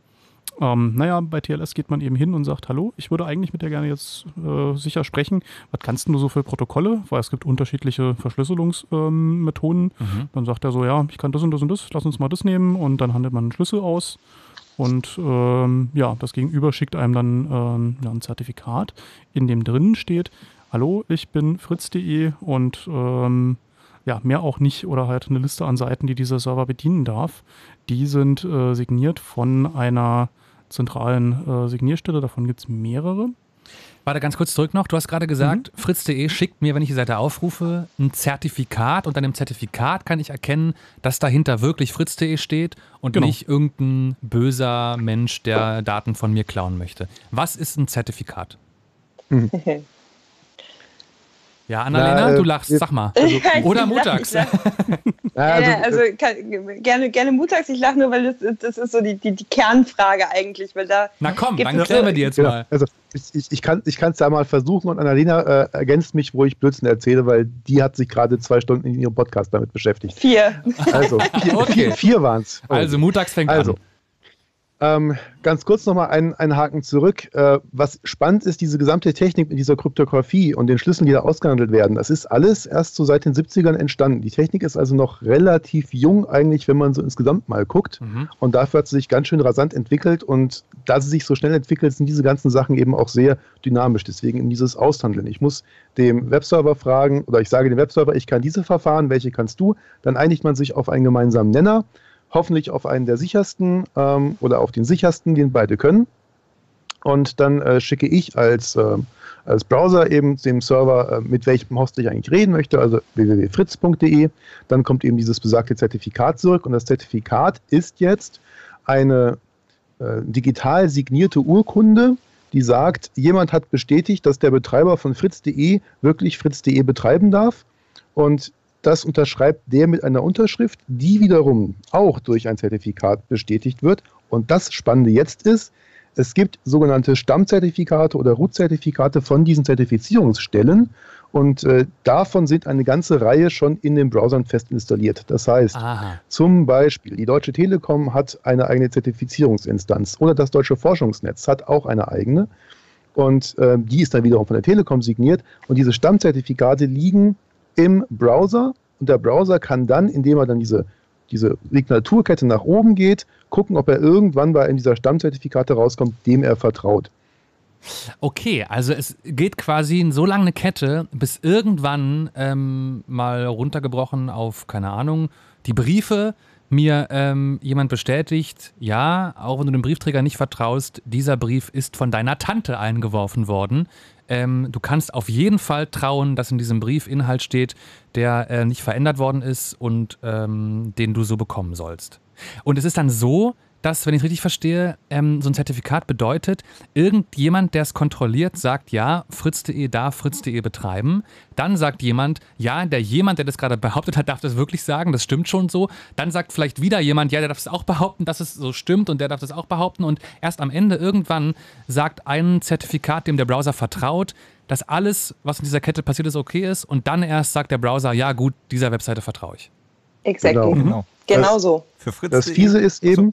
Ähm, naja, bei TLS geht man eben hin und sagt, hallo, ich würde eigentlich mit dir gerne jetzt äh, sicher sprechen. Was kannst denn du so für Protokolle? Weil es gibt unterschiedliche Verschlüsselungsmethoden. Ähm. Mhm. Dann sagt er so, ja, ich kann das und das und das, lass uns mal das nehmen und dann handelt man einen Schlüssel aus. Und ähm, ja, das Gegenüber schickt einem dann ähm, ja, ein Zertifikat, in dem drinnen steht, hallo, ich bin fritz.de und ähm, ja, mehr auch nicht oder halt eine Liste an Seiten, die dieser Server bedienen darf. Die sind äh, signiert von einer zentralen äh, Signierstelle. Davon gibt es mehrere. Warte ganz kurz zurück noch. Du hast gerade gesagt, mhm. fritz.de schickt mir, wenn ich die Seite aufrufe, ein Zertifikat und an dem Zertifikat kann ich erkennen, dass dahinter wirklich fritz.de steht und genau. nicht irgendein böser Mensch, der Daten von mir klauen möchte. Was ist ein Zertifikat? Mhm. Ja, Annalena, Na, äh, du lachst, sag mal. Also, oder montags. ja, also, also kann, gerne, gerne montags. Ich lache nur, weil das, das ist so die, die, die, Kernfrage eigentlich. Weil da Na komm, dann klären wir die jetzt genau. mal. Also ich, ich, ich kann es ja mal versuchen und Annalena äh, ergänzt mich, wo ich Blödsinn erzähle, weil die hat sich gerade zwei Stunden in ihrem Podcast damit beschäftigt. Vier. Also, vier, okay. vier, vier waren es. Also, montags fängt also, an. Ähm, ganz kurz nochmal einen, einen Haken zurück. Äh, was spannend ist, diese gesamte Technik mit dieser Kryptographie und den Schlüsseln, die da ausgehandelt werden, das ist alles erst so seit den 70ern entstanden. Die Technik ist also noch relativ jung eigentlich, wenn man so insgesamt mal guckt. Mhm. Und dafür hat sie sich ganz schön rasant entwickelt. Und da sie sich so schnell entwickelt, sind diese ganzen Sachen eben auch sehr dynamisch. Deswegen in dieses Aushandeln. Ich muss dem Webserver fragen oder ich sage dem Webserver, ich kann diese Verfahren, welche kannst du? Dann einigt man sich auf einen gemeinsamen Nenner hoffentlich auf einen der sichersten ähm, oder auf den sichersten, den beide können. Und dann äh, schicke ich als, äh, als Browser eben dem Server, äh, mit welchem Host ich eigentlich reden möchte, also www.fritz.de. Dann kommt eben dieses besagte Zertifikat zurück und das Zertifikat ist jetzt eine äh, digital signierte Urkunde, die sagt, jemand hat bestätigt, dass der Betreiber von fritz.de wirklich fritz.de betreiben darf. Und das unterschreibt der mit einer Unterschrift, die wiederum auch durch ein Zertifikat bestätigt wird. Und das Spannende jetzt ist, es gibt sogenannte Stammzertifikate oder Root-Zertifikate von diesen Zertifizierungsstellen. Und äh, davon sind eine ganze Reihe schon in den Browsern fest installiert. Das heißt, Aha. zum Beispiel, die Deutsche Telekom hat eine eigene Zertifizierungsinstanz oder das Deutsche Forschungsnetz hat auch eine eigene. Und äh, die ist dann wiederum von der Telekom signiert. Und diese Stammzertifikate liegen im Browser und der Browser kann dann, indem er dann diese, diese Signaturkette nach oben geht, gucken, ob er irgendwann bei einem dieser Stammzertifikate rauskommt, dem er vertraut. Okay, also es geht quasi so lange eine Kette, bis irgendwann ähm, mal runtergebrochen auf, keine Ahnung, die Briefe mir ähm, jemand bestätigt, ja, auch wenn du dem Briefträger nicht vertraust, dieser Brief ist von deiner Tante eingeworfen worden. Ähm, du kannst auf jeden Fall trauen, dass in diesem Brief Inhalt steht, der äh, nicht verändert worden ist und ähm, den du so bekommen sollst. Und es ist dann so, dass, wenn ich es richtig verstehe, ähm, so ein Zertifikat bedeutet, irgendjemand, der es kontrolliert, sagt, ja, fritz.de darf fritz.de betreiben. Dann sagt jemand, ja, der jemand, der das gerade behauptet hat, darf das wirklich sagen, das stimmt schon so. Dann sagt vielleicht wieder jemand, ja, der darf es auch behaupten, dass es so stimmt und der darf das auch behaupten. Und erst am Ende irgendwann sagt ein Zertifikat, dem der Browser vertraut, dass alles, was in dieser Kette passiert ist, okay ist. Und dann erst sagt der Browser, ja, gut, dieser Webseite vertraue ich. Exakt. Genau, genau. genau so. Für Fritz das Fiese ist eben?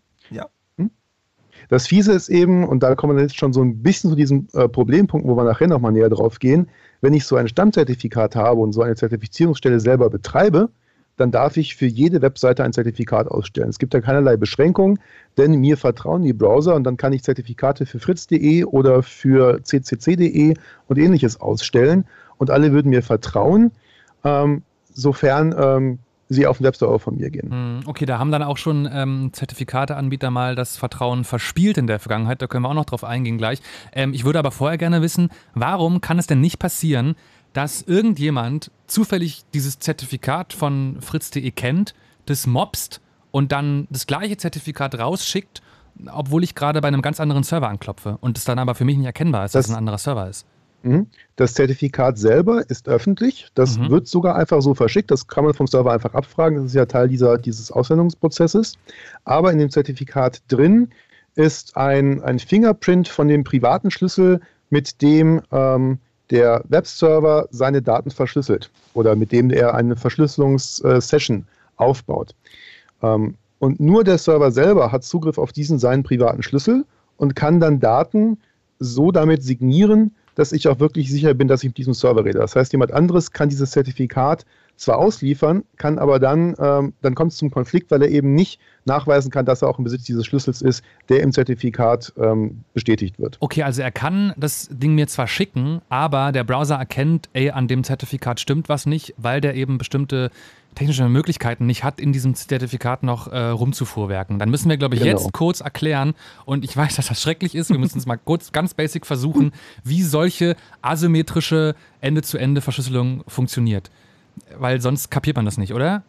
Das Fiese ist eben, und da kommen wir jetzt schon so ein bisschen zu diesem äh, Problempunkt, wo wir nachher nochmal näher drauf gehen, wenn ich so ein Stammzertifikat habe und so eine Zertifizierungsstelle selber betreibe, dann darf ich für jede Webseite ein Zertifikat ausstellen. Es gibt da keinerlei Beschränkungen, denn mir vertrauen die Browser und dann kann ich Zertifikate für fritz.de oder für ccc.de und ähnliches ausstellen und alle würden mir vertrauen, ähm, sofern ähm, sie auf den Webserver von mir gehen. Hm, okay, da haben dann auch schon ähm, Zertifikateanbieter mal das Vertrauen verspielt in der Vergangenheit. Da können wir auch noch drauf eingehen gleich. Ähm, ich würde aber vorher gerne wissen, warum kann es denn nicht passieren, dass irgendjemand zufällig dieses Zertifikat von fritz.de kennt, das mobst und dann das gleiche Zertifikat rausschickt, obwohl ich gerade bei einem ganz anderen Server anklopfe und es dann aber für mich nicht erkennbar ist, das, dass es ein anderer Server ist. Mhm. Das Zertifikat selber ist öffentlich. Das mhm. wird sogar einfach so verschickt. Das kann man vom Server einfach abfragen. Das ist ja Teil dieser, dieses Aussendungsprozesses. Aber in dem Zertifikat drin ist ein, ein Fingerprint von dem privaten Schlüssel, mit dem ähm, der Webserver seine Daten verschlüsselt oder mit dem er eine Verschlüsselungssession aufbaut. Ähm, und nur der Server selber hat Zugriff auf diesen seinen privaten Schlüssel und kann dann Daten so damit signieren, dass ich auch wirklich sicher bin, dass ich mit diesem Server rede. Das heißt, jemand anderes kann dieses Zertifikat zwar ausliefern, kann aber dann, ähm, dann kommt es zum Konflikt, weil er eben nicht nachweisen kann, dass er auch im Besitz dieses Schlüssels ist, der im Zertifikat ähm, bestätigt wird. Okay, also er kann das Ding mir zwar schicken, aber der Browser erkennt, ey, an dem Zertifikat stimmt was nicht, weil der eben bestimmte technische Möglichkeiten nicht hat, in diesem Zertifikat noch äh, rumzufuhrwerken. Dann müssen wir, glaube ich, genau. jetzt kurz erklären, und ich weiß, dass das schrecklich ist, wir müssen es mal kurz ganz basic versuchen, wie solche asymmetrische Ende-zu-Ende-Verschlüsselung funktioniert. Weil sonst kapiert man das nicht, oder?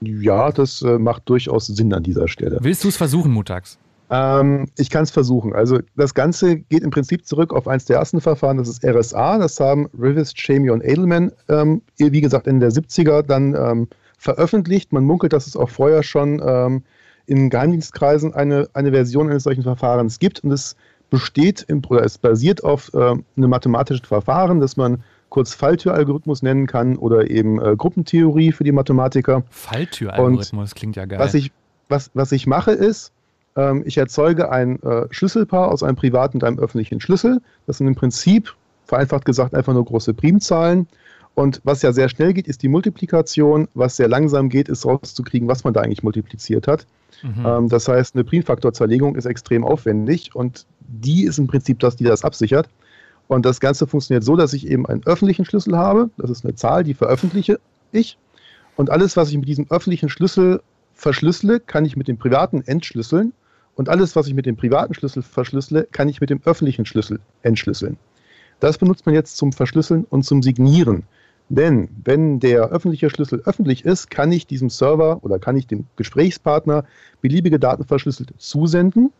Ja, das äh, macht durchaus Sinn an dieser Stelle. Willst du es versuchen, Mutags? Ähm, ich kann es versuchen. Also das Ganze geht im Prinzip zurück auf eins der ersten Verfahren, das ist RSA. Das haben Rivers, Chamey und Edelman, ähm, wie gesagt, in der 70er dann ähm, veröffentlicht. Man munkelt, dass es auch vorher schon ähm, in Geheimdienstkreisen eine, eine Version eines solchen Verfahrens gibt. Und es besteht im, oder es basiert auf äh, einem mathematischen Verfahren, das man kurz Falltüralgorithmus nennen kann oder eben äh, Gruppentheorie für die Mathematiker. Falltüralgorithmus klingt ja geil. Was ich, was, was ich mache ist, ähm, ich erzeuge ein äh, Schlüsselpaar aus einem privaten und einem öffentlichen Schlüssel. Das sind im Prinzip, vereinfacht gesagt, einfach nur große Primzahlen. Und was ja sehr schnell geht, ist die Multiplikation. Was sehr langsam geht, ist rauszukriegen, was man da eigentlich multipliziert hat. Mhm. Ähm, das heißt, eine Primfaktorzerlegung ist extrem aufwendig und die ist im Prinzip das, die das absichert. Und das Ganze funktioniert so, dass ich eben einen öffentlichen Schlüssel habe. Das ist eine Zahl, die veröffentliche ich. Und alles, was ich mit diesem öffentlichen Schlüssel verschlüssele, kann ich mit dem privaten entschlüsseln. Und alles, was ich mit dem privaten Schlüssel verschlüssele, kann ich mit dem öffentlichen Schlüssel entschlüsseln. Das benutzt man jetzt zum Verschlüsseln und zum Signieren. Denn wenn der öffentliche Schlüssel öffentlich ist, kann ich diesem Server oder kann ich dem Gesprächspartner beliebige Daten verschlüsselt zusenden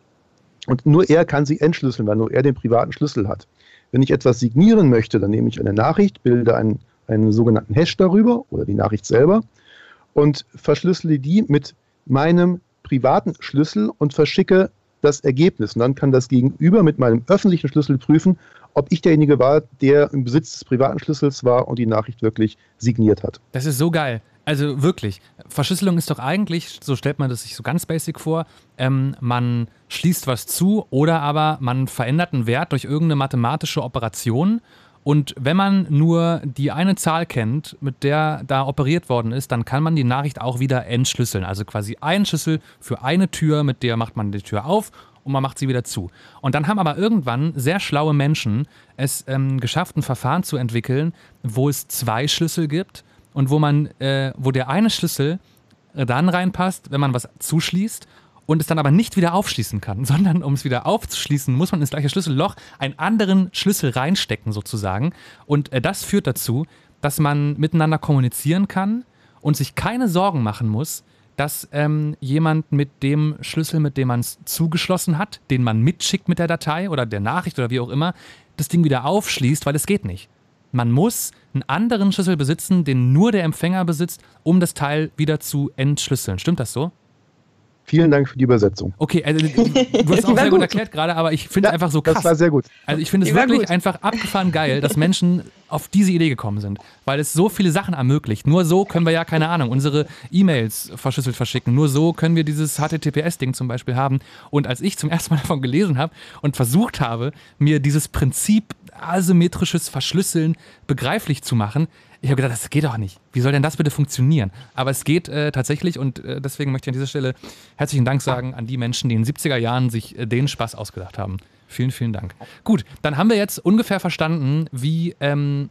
und nur er kann sie entschlüsseln, weil nur er den privaten Schlüssel hat. Wenn ich etwas signieren möchte, dann nehme ich eine Nachricht, bilde einen, einen sogenannten Hash darüber oder die Nachricht selber und verschlüssele die mit meinem privaten Schlüssel und verschicke das Ergebnis. Und dann kann das Gegenüber mit meinem öffentlichen Schlüssel prüfen, ob ich derjenige war, der im Besitz des privaten Schlüssels war und die Nachricht wirklich signiert hat. Das ist so geil. Also wirklich, Verschlüsselung ist doch eigentlich, so stellt man das sich so ganz basic vor, ähm, man schließt was zu oder aber man verändert einen Wert durch irgendeine mathematische Operation. Und wenn man nur die eine Zahl kennt, mit der da operiert worden ist, dann kann man die Nachricht auch wieder entschlüsseln. Also quasi ein Schlüssel für eine Tür, mit der macht man die Tür auf und man macht sie wieder zu. Und dann haben aber irgendwann sehr schlaue Menschen es ähm, geschafft, ein Verfahren zu entwickeln, wo es zwei Schlüssel gibt und wo man, äh, wo der eine Schlüssel dann reinpasst, wenn man was zuschließt und es dann aber nicht wieder aufschließen kann, sondern um es wieder aufzuschließen, muss man ins gleiche Schlüsselloch einen anderen Schlüssel reinstecken sozusagen. Und äh, das führt dazu, dass man miteinander kommunizieren kann und sich keine Sorgen machen muss, dass ähm, jemand mit dem Schlüssel, mit dem man es zugeschlossen hat, den man mitschickt mit der Datei oder der Nachricht oder wie auch immer, das Ding wieder aufschließt, weil es geht nicht. Man muss einen anderen Schlüssel besitzen, den nur der Empfänger besitzt, um das Teil wieder zu entschlüsseln. Stimmt das so? Vielen Dank für die Übersetzung. Okay, also, du hast auch sehr gut erklärt gerade, aber ich finde es ja, einfach so krass. Das war sehr gut. Also ich finde es wirklich gut. einfach abgefahren geil, dass Menschen auf diese Idee gekommen sind, weil es so viele Sachen ermöglicht. Nur so können wir ja, keine Ahnung, unsere E-Mails verschlüsselt verschicken. Nur so können wir dieses HTTPS-Ding zum Beispiel haben. Und als ich zum ersten Mal davon gelesen habe und versucht habe, mir dieses Prinzip asymmetrisches Verschlüsseln begreiflich zu machen, ich habe gedacht, das geht doch nicht. Wie soll denn das bitte funktionieren? Aber es geht äh, tatsächlich und äh, deswegen möchte ich an dieser Stelle herzlichen Dank sagen an die Menschen, die in den 70er Jahren sich äh, den Spaß ausgedacht haben. Vielen, vielen Dank. Gut, dann haben wir jetzt ungefähr verstanden, wie ähm,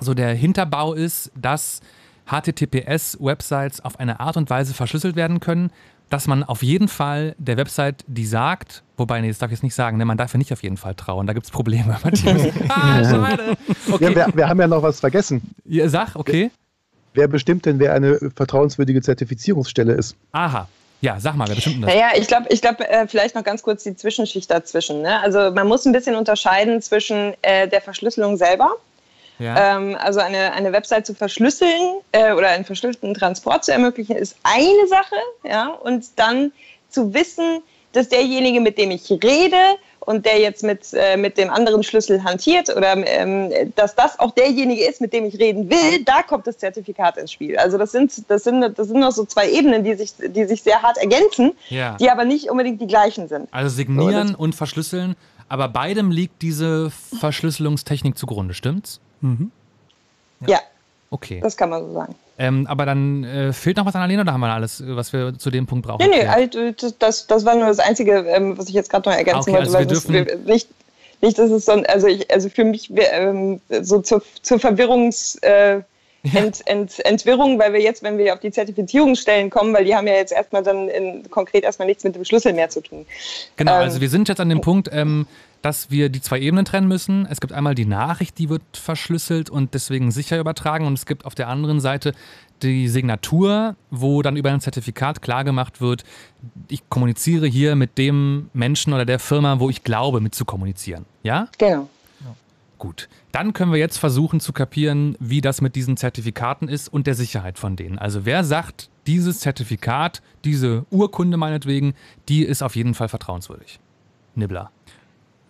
so der Hinterbau ist, dass HTTPS-Websites auf eine Art und Weise verschlüsselt werden können, dass man auf jeden Fall der Website, die sagt, wobei, nee, das darf ich jetzt nicht sagen, ne, man darf ja nicht auf jeden Fall trauen, da gibt es Probleme. ah, schade. Okay. Ja, wir, wir, haben ja noch was vergessen. Ja, sag, okay. Wer bestimmt denn, wer eine vertrauenswürdige Zertifizierungsstelle ist? Aha. Ja, sag mal, wer bestimmt das? Naja, ich glaube, ich glaub, äh, vielleicht noch ganz kurz die Zwischenschicht dazwischen. Ne? Also man muss ein bisschen unterscheiden zwischen äh, der Verschlüsselung selber ja. Ähm, also eine, eine Website zu verschlüsseln äh, oder einen verschlüsselten Transport zu ermöglichen, ist eine Sache. Ja? Und dann zu wissen, dass derjenige, mit dem ich rede und der jetzt mit, äh, mit dem anderen Schlüssel hantiert oder ähm, dass das auch derjenige ist, mit dem ich reden will, da kommt das Zertifikat ins Spiel. Also das sind, das sind, das sind noch so zwei Ebenen, die sich, die sich sehr hart ergänzen, ja. die aber nicht unbedingt die gleichen sind. Also signieren so, und verschlüsseln, aber beidem liegt diese Verschlüsselungstechnik zugrunde, stimmt's? Mhm. Ja. ja. Okay. Das kann man so sagen. Ähm, aber dann äh, fehlt noch was an Alena oder haben wir alles, was wir zu dem Punkt brauchen? Nee, nee, halt, das, das war nur das Einzige, ähm, was ich jetzt gerade noch ergänzen okay, wollte. Also wir dürfen nicht, nicht, dass es so, also, ich, also für mich ähm, so zur, zur Verwirrungs. Äh, Ent, Ent, Entwirrung, weil wir jetzt, wenn wir auf die Zertifizierungsstellen kommen, weil die haben ja jetzt erstmal dann in, konkret erstmal nichts mit dem Schlüssel mehr zu tun. Genau, ähm, also wir sind jetzt an dem Punkt, ähm, dass wir die zwei Ebenen trennen müssen. Es gibt einmal die Nachricht, die wird verschlüsselt und deswegen sicher übertragen und es gibt auf der anderen Seite die Signatur, wo dann über ein Zertifikat klargemacht wird, ich kommuniziere hier mit dem Menschen oder der Firma, wo ich glaube, mit zu kommunizieren. Ja? Genau. Gut, dann können wir jetzt versuchen zu kapieren, wie das mit diesen Zertifikaten ist und der Sicherheit von denen. Also wer sagt, dieses Zertifikat, diese Urkunde meinetwegen, die ist auf jeden Fall vertrauenswürdig? Nibbler.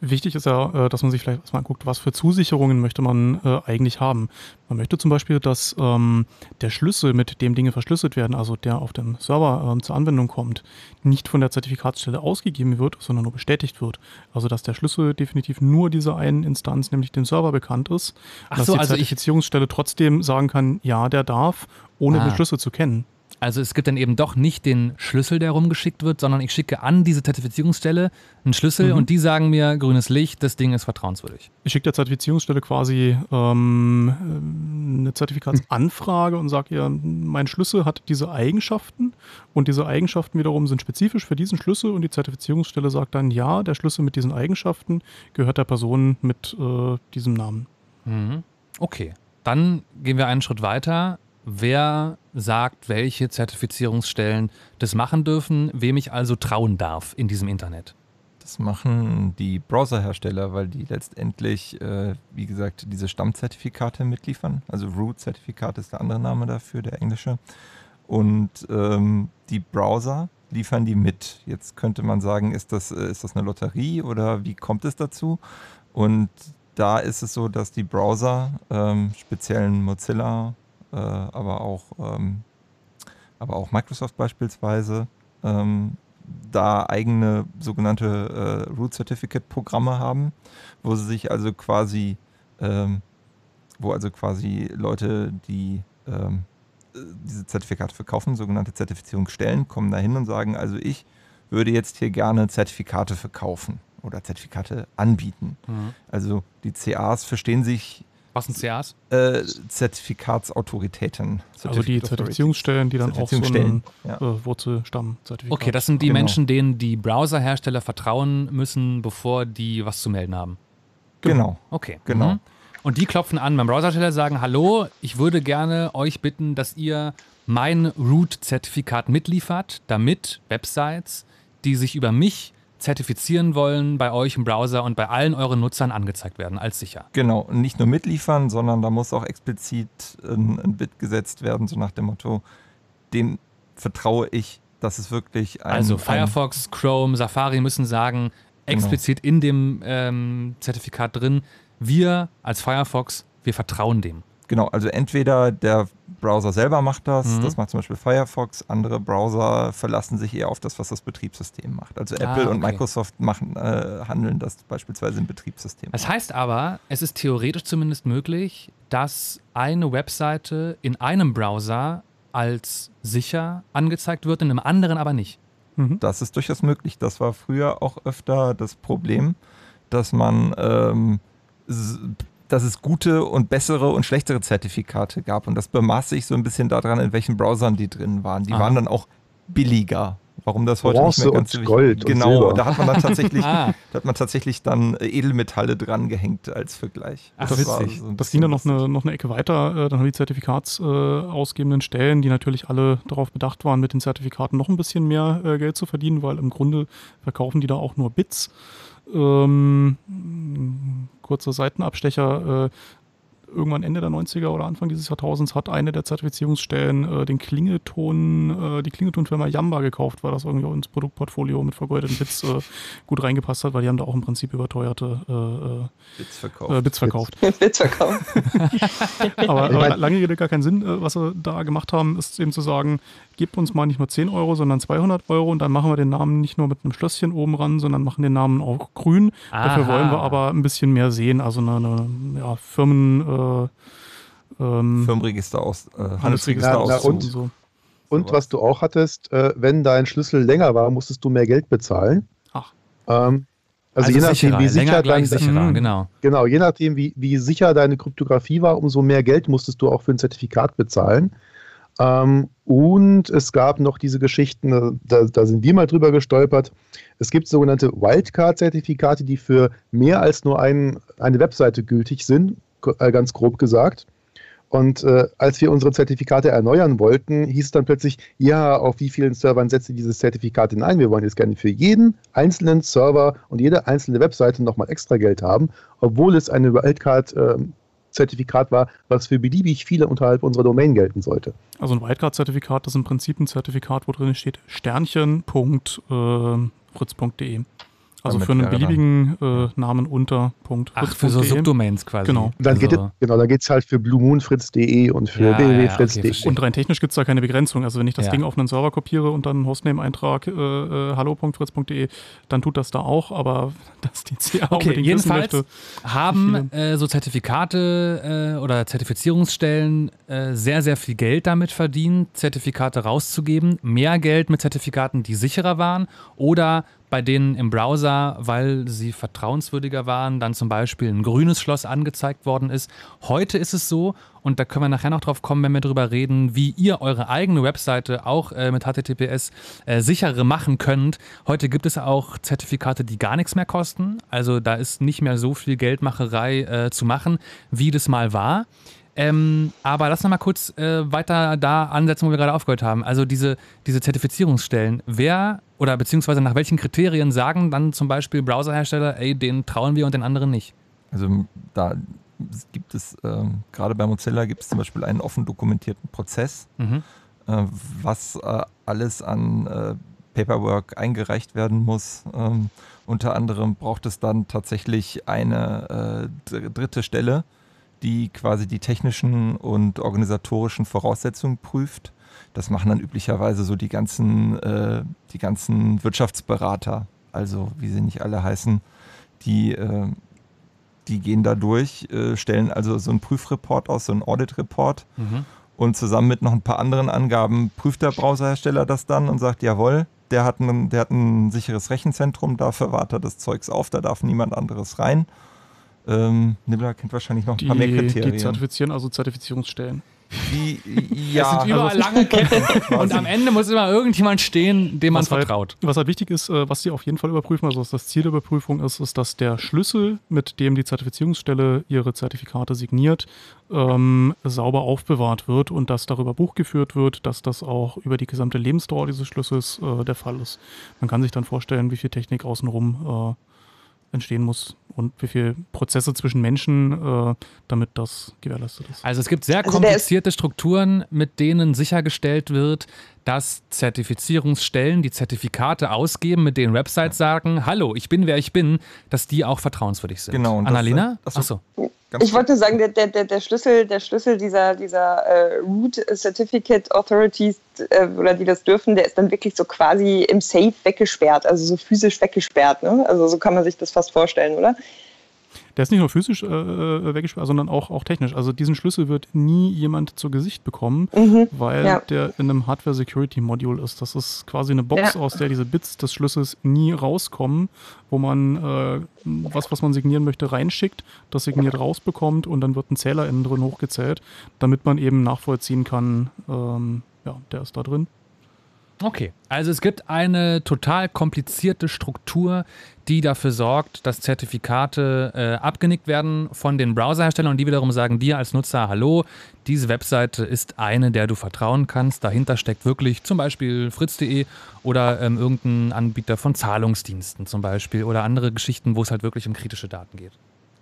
Wichtig ist ja, äh, dass man sich vielleicht erstmal anguckt, was für Zusicherungen möchte man äh, eigentlich haben. Man möchte zum Beispiel, dass ähm, der Schlüssel, mit dem Dinge verschlüsselt werden, also der auf dem Server ähm, zur Anwendung kommt, nicht von der Zertifikatsstelle ausgegeben wird, sondern nur bestätigt wird. Also dass der Schlüssel definitiv nur dieser einen Instanz, nämlich dem Server, bekannt ist. Ach dass so, die also Zertifizierungsstelle trotzdem sagen kann, ja, der darf, ohne ah. den Schlüssel zu kennen. Also es gibt dann eben doch nicht den Schlüssel, der rumgeschickt wird, sondern ich schicke an diese Zertifizierungsstelle einen Schlüssel mhm. und die sagen mir grünes Licht, das Ding ist vertrauenswürdig. Ich schicke der Zertifizierungsstelle quasi ähm, eine Zertifikatsanfrage und sage ihr, mein Schlüssel hat diese Eigenschaften und diese Eigenschaften wiederum sind spezifisch für diesen Schlüssel und die Zertifizierungsstelle sagt dann, ja, der Schlüssel mit diesen Eigenschaften gehört der Person mit äh, diesem Namen. Mhm. Okay, dann gehen wir einen Schritt weiter wer sagt, welche Zertifizierungsstellen das machen dürfen, wem ich also trauen darf in diesem Internet. Das machen die Browserhersteller, weil die letztendlich, äh, wie gesagt, diese Stammzertifikate mitliefern. Also Root-Zertifikat ist der andere Name dafür, der englische. Und ähm, die Browser liefern die mit. Jetzt könnte man sagen, ist das, äh, ist das eine Lotterie oder wie kommt es dazu? Und da ist es so, dass die Browser, ähm, speziellen Mozilla äh, aber, auch, ähm, aber auch Microsoft beispielsweise, ähm, da eigene sogenannte äh, Root Certificate Programme haben, wo sie sich also quasi, ähm, wo also quasi Leute, die ähm, diese Zertifikate verkaufen, sogenannte Zertifizierungsstellen, kommen dahin und sagen, also ich würde jetzt hier gerne Zertifikate verkaufen oder Zertifikate anbieten. Mhm. Also die CAs verstehen sich was sind CAs? Äh, Zertifikatsautoritäten. Also die Zertifizierungsstellen, die dann auch so einen ja. äh, Wurzelstamm-Zertifikat Okay, das sind die genau. Menschen, denen die Browserhersteller vertrauen müssen, bevor die was zu melden haben. Genau. Okay. Genau. Mhm. Und die klopfen an beim Browserhersteller, sagen, hallo, ich würde gerne euch bitten, dass ihr mein Root-Zertifikat mitliefert, damit Websites, die sich über mich zertifizieren wollen, bei euch im Browser und bei allen euren Nutzern angezeigt werden als sicher. Genau, und nicht nur mitliefern, sondern da muss auch explizit ein, ein Bit gesetzt werden, so nach dem Motto, dem vertraue ich, dass es wirklich ein... Also Firefox, ein Chrome, Safari müssen sagen, genau. explizit genau. in dem ähm, Zertifikat drin, wir als Firefox, wir vertrauen dem. Genau, also entweder der Browser selber macht das, mhm. das macht zum Beispiel Firefox, andere Browser verlassen sich eher auf das, was das Betriebssystem macht. Also ah, Apple okay. und Microsoft machen, äh, handeln das beispielsweise im Betriebssystem. Das heißt aber, es ist theoretisch zumindest möglich, dass eine Webseite in einem Browser als sicher angezeigt wird, in einem anderen aber nicht. Mhm. Das ist durchaus möglich. Das war früher auch öfter das Problem, dass man ähm, dass es gute und bessere und schlechtere Zertifikate gab. Und das bemaß sich so ein bisschen daran, in welchen Browsern die drin waren. Die Aha. waren dann auch billiger. Warum das heute Bronze nicht mehr ganz und Gold Genau, und da hat man dann tatsächlich, ah. da hat man tatsächlich dann Edelmetalle dran gehängt als Vergleich. Ach, das, war so das ging dann noch eine, noch eine Ecke weiter. Äh, dann haben die Zertifikatsausgebenden äh, Stellen, die natürlich alle darauf bedacht waren, mit den Zertifikaten noch ein bisschen mehr äh, Geld zu verdienen, weil im Grunde verkaufen die da auch nur Bits. Ähm, kurzer Seitenabstecher. Äh, irgendwann Ende der 90er oder Anfang dieses Jahrtausends hat eine der Zertifizierungsstellen äh, den Klingelton, äh, die Klingeltonfirma Yamba gekauft, weil das irgendwie auch ins Produktportfolio mit vergeudeten Bits äh, gut reingepasst hat, weil die haben da auch im Prinzip überteuerte äh, äh, Bits verkauft. Bits verkauft. Bits verkauft. aber, aber lange Rede gar keinen Sinn. was sie da gemacht haben, ist eben zu sagen, gebt uns mal nicht nur 10 Euro, sondern 200 Euro und dann machen wir den Namen nicht nur mit einem Schlösschen oben ran, sondern machen den Namen auch grün. Aha. Dafür wollen wir aber ein bisschen mehr sehen, also eine, eine ja, Firmen... Äh, ähm, Firmenregister aus, äh, Handelsregister aus. Und, so. und was du auch hattest, äh, wenn dein Schlüssel länger war, musstest du mehr Geld bezahlen. Ach. Ähm, Also, also je nachdem, sicherer, wie sicher dein, sicherer, mhm. genau. Genau, je nachdem, wie, wie sicher deine Kryptographie war, umso mehr Geld musstest du auch für ein Zertifikat bezahlen. Ähm, und es gab noch diese Geschichten, da, da, sind wir mal drüber gestolpert. Es gibt sogenannte Wildcard-Zertifikate, die für mehr als nur ein, eine Webseite gültig sind, äh, ganz grob gesagt. Und äh, als wir unsere Zertifikate erneuern wollten, hieß es dann plötzlich, ja, auf wie vielen Servern setzt ihr dieses Zertifikat denn ein? Wir wollen jetzt gerne für jeden einzelnen Server und jede einzelne Webseite nochmal extra Geld haben, obwohl es eine Wildcard-Zertifikat äh, war, was für beliebig viele unterhalb unserer Domain gelten sollte. Also ein Wildcard-Zertifikat ist im Prinzip ein Zertifikat, wo drin steht Sternchen.fritz.de. Also für einen beliebigen äh, Namen unter Punkt. Ach, für so Subdomains quasi. Genau. Dann geht also. es, genau, dann geht es halt für bluemoonfritz.de und für ja, www.fritz.de. Ja, okay, und rein technisch gibt es da keine Begrenzung. Also wenn ich das ja. Ding auf einen Server kopiere und dann Hostname-Eintrag äh, äh, hallo.fritz.de, dann tut das da auch, aber dass die CA okay, unbedingt jedenfalls möchte, haben äh, so Zertifikate äh, oder Zertifizierungsstellen äh, sehr, sehr viel Geld damit verdient, Zertifikate rauszugeben. Mehr Geld mit Zertifikaten, die sicherer waren oder bei denen im Browser, weil sie vertrauenswürdiger waren, dann zum Beispiel ein grünes Schloss angezeigt worden ist. Heute ist es so, und da können wir nachher noch drauf kommen, wenn wir darüber reden, wie ihr eure eigene Webseite auch äh, mit HTTPS äh, sicherer machen könnt. Heute gibt es auch Zertifikate, die gar nichts mehr kosten. Also da ist nicht mehr so viel Geldmacherei äh, zu machen, wie das mal war. Ähm, aber lass noch mal kurz äh, weiter da ansetzen, wo wir gerade aufgehört haben. Also diese, diese Zertifizierungsstellen. Wer oder beziehungsweise nach welchen Kriterien sagen dann zum Beispiel Browserhersteller, ey, den trauen wir und den anderen nicht? Also da gibt es, äh, gerade bei Mozilla gibt es zum Beispiel einen offen dokumentierten Prozess, mhm. äh, was äh, alles an äh, Paperwork eingereicht werden muss. Ähm, unter anderem braucht es dann tatsächlich eine äh, dritte Stelle, die quasi die technischen und organisatorischen Voraussetzungen prüft. Das machen dann üblicherweise so die ganzen, äh, die ganzen Wirtschaftsberater, also wie sie nicht alle heißen, die, äh, die gehen da durch, äh, stellen also so einen Prüfreport aus, so einen Audit-Report. Mhm. Und zusammen mit noch ein paar anderen Angaben prüft der Browserhersteller das dann und sagt, jawohl, der hat ein, der hat ein sicheres Rechenzentrum, dafür wartet das Zeugs auf, da darf niemand anderes rein. Ähm, Nibbler kennt wahrscheinlich noch ein die, paar mehr Kriterien. Die zertifizieren also Zertifizierungsstellen. Die, ja, es sind überall also, lange Ketten und am Ende muss immer irgendjemand stehen, dem man was halt- vertraut. Halt, was halt wichtig ist, äh, was sie auf jeden Fall überprüfen, also was das Ziel der Überprüfung ist, ist, dass der Schlüssel, mit dem die Zertifizierungsstelle ihre Zertifikate signiert, ähm, sauber aufbewahrt wird und dass darüber Buch geführt wird, dass das auch über die gesamte Lebensdauer dieses Schlüssels äh, der Fall ist. Man kann sich dann vorstellen, wie viel Technik außenrum äh, entstehen muss und wie viele Prozesse zwischen Menschen, äh, damit das gewährleistet ist. Also es gibt sehr komplizierte Strukturen, mit denen sichergestellt wird, dass Zertifizierungsstellen, die Zertifikate ausgeben, mit denen Websites sagen, hallo, ich bin wer ich bin, dass die auch vertrauenswürdig sind. Genau. Annalena? Das, das, Achso. Ich wollte nur sagen, der, der, der, Schlüssel, der Schlüssel dieser, dieser äh, Root Certificate Authorities, äh, oder die das dürfen, der ist dann wirklich so quasi im Safe weggesperrt, also so physisch weggesperrt. Ne? Also so kann man sich das fast vorstellen, oder? Der ist nicht nur physisch äh, äh, weggesperrt, sondern auch, auch technisch. Also diesen Schlüssel wird nie jemand zu Gesicht bekommen, mhm, weil ja. der in einem Hardware-Security-Module ist. Das ist quasi eine Box, ja. aus der diese Bits des Schlüssels nie rauskommen, wo man äh, was, was man signieren möchte, reinschickt, das signiert rausbekommt und dann wird ein Zähler innen drin hochgezählt, damit man eben nachvollziehen kann, ähm, ja, der ist da drin. Okay, also es gibt eine total komplizierte Struktur, die dafür sorgt, dass Zertifikate äh, abgenickt werden von den Browserherstellern und die wiederum sagen dir als Nutzer, hallo, diese Webseite ist eine, der du vertrauen kannst. Dahinter steckt wirklich zum Beispiel fritz.de oder ähm, irgendein Anbieter von Zahlungsdiensten zum Beispiel oder andere Geschichten, wo es halt wirklich um kritische Daten geht.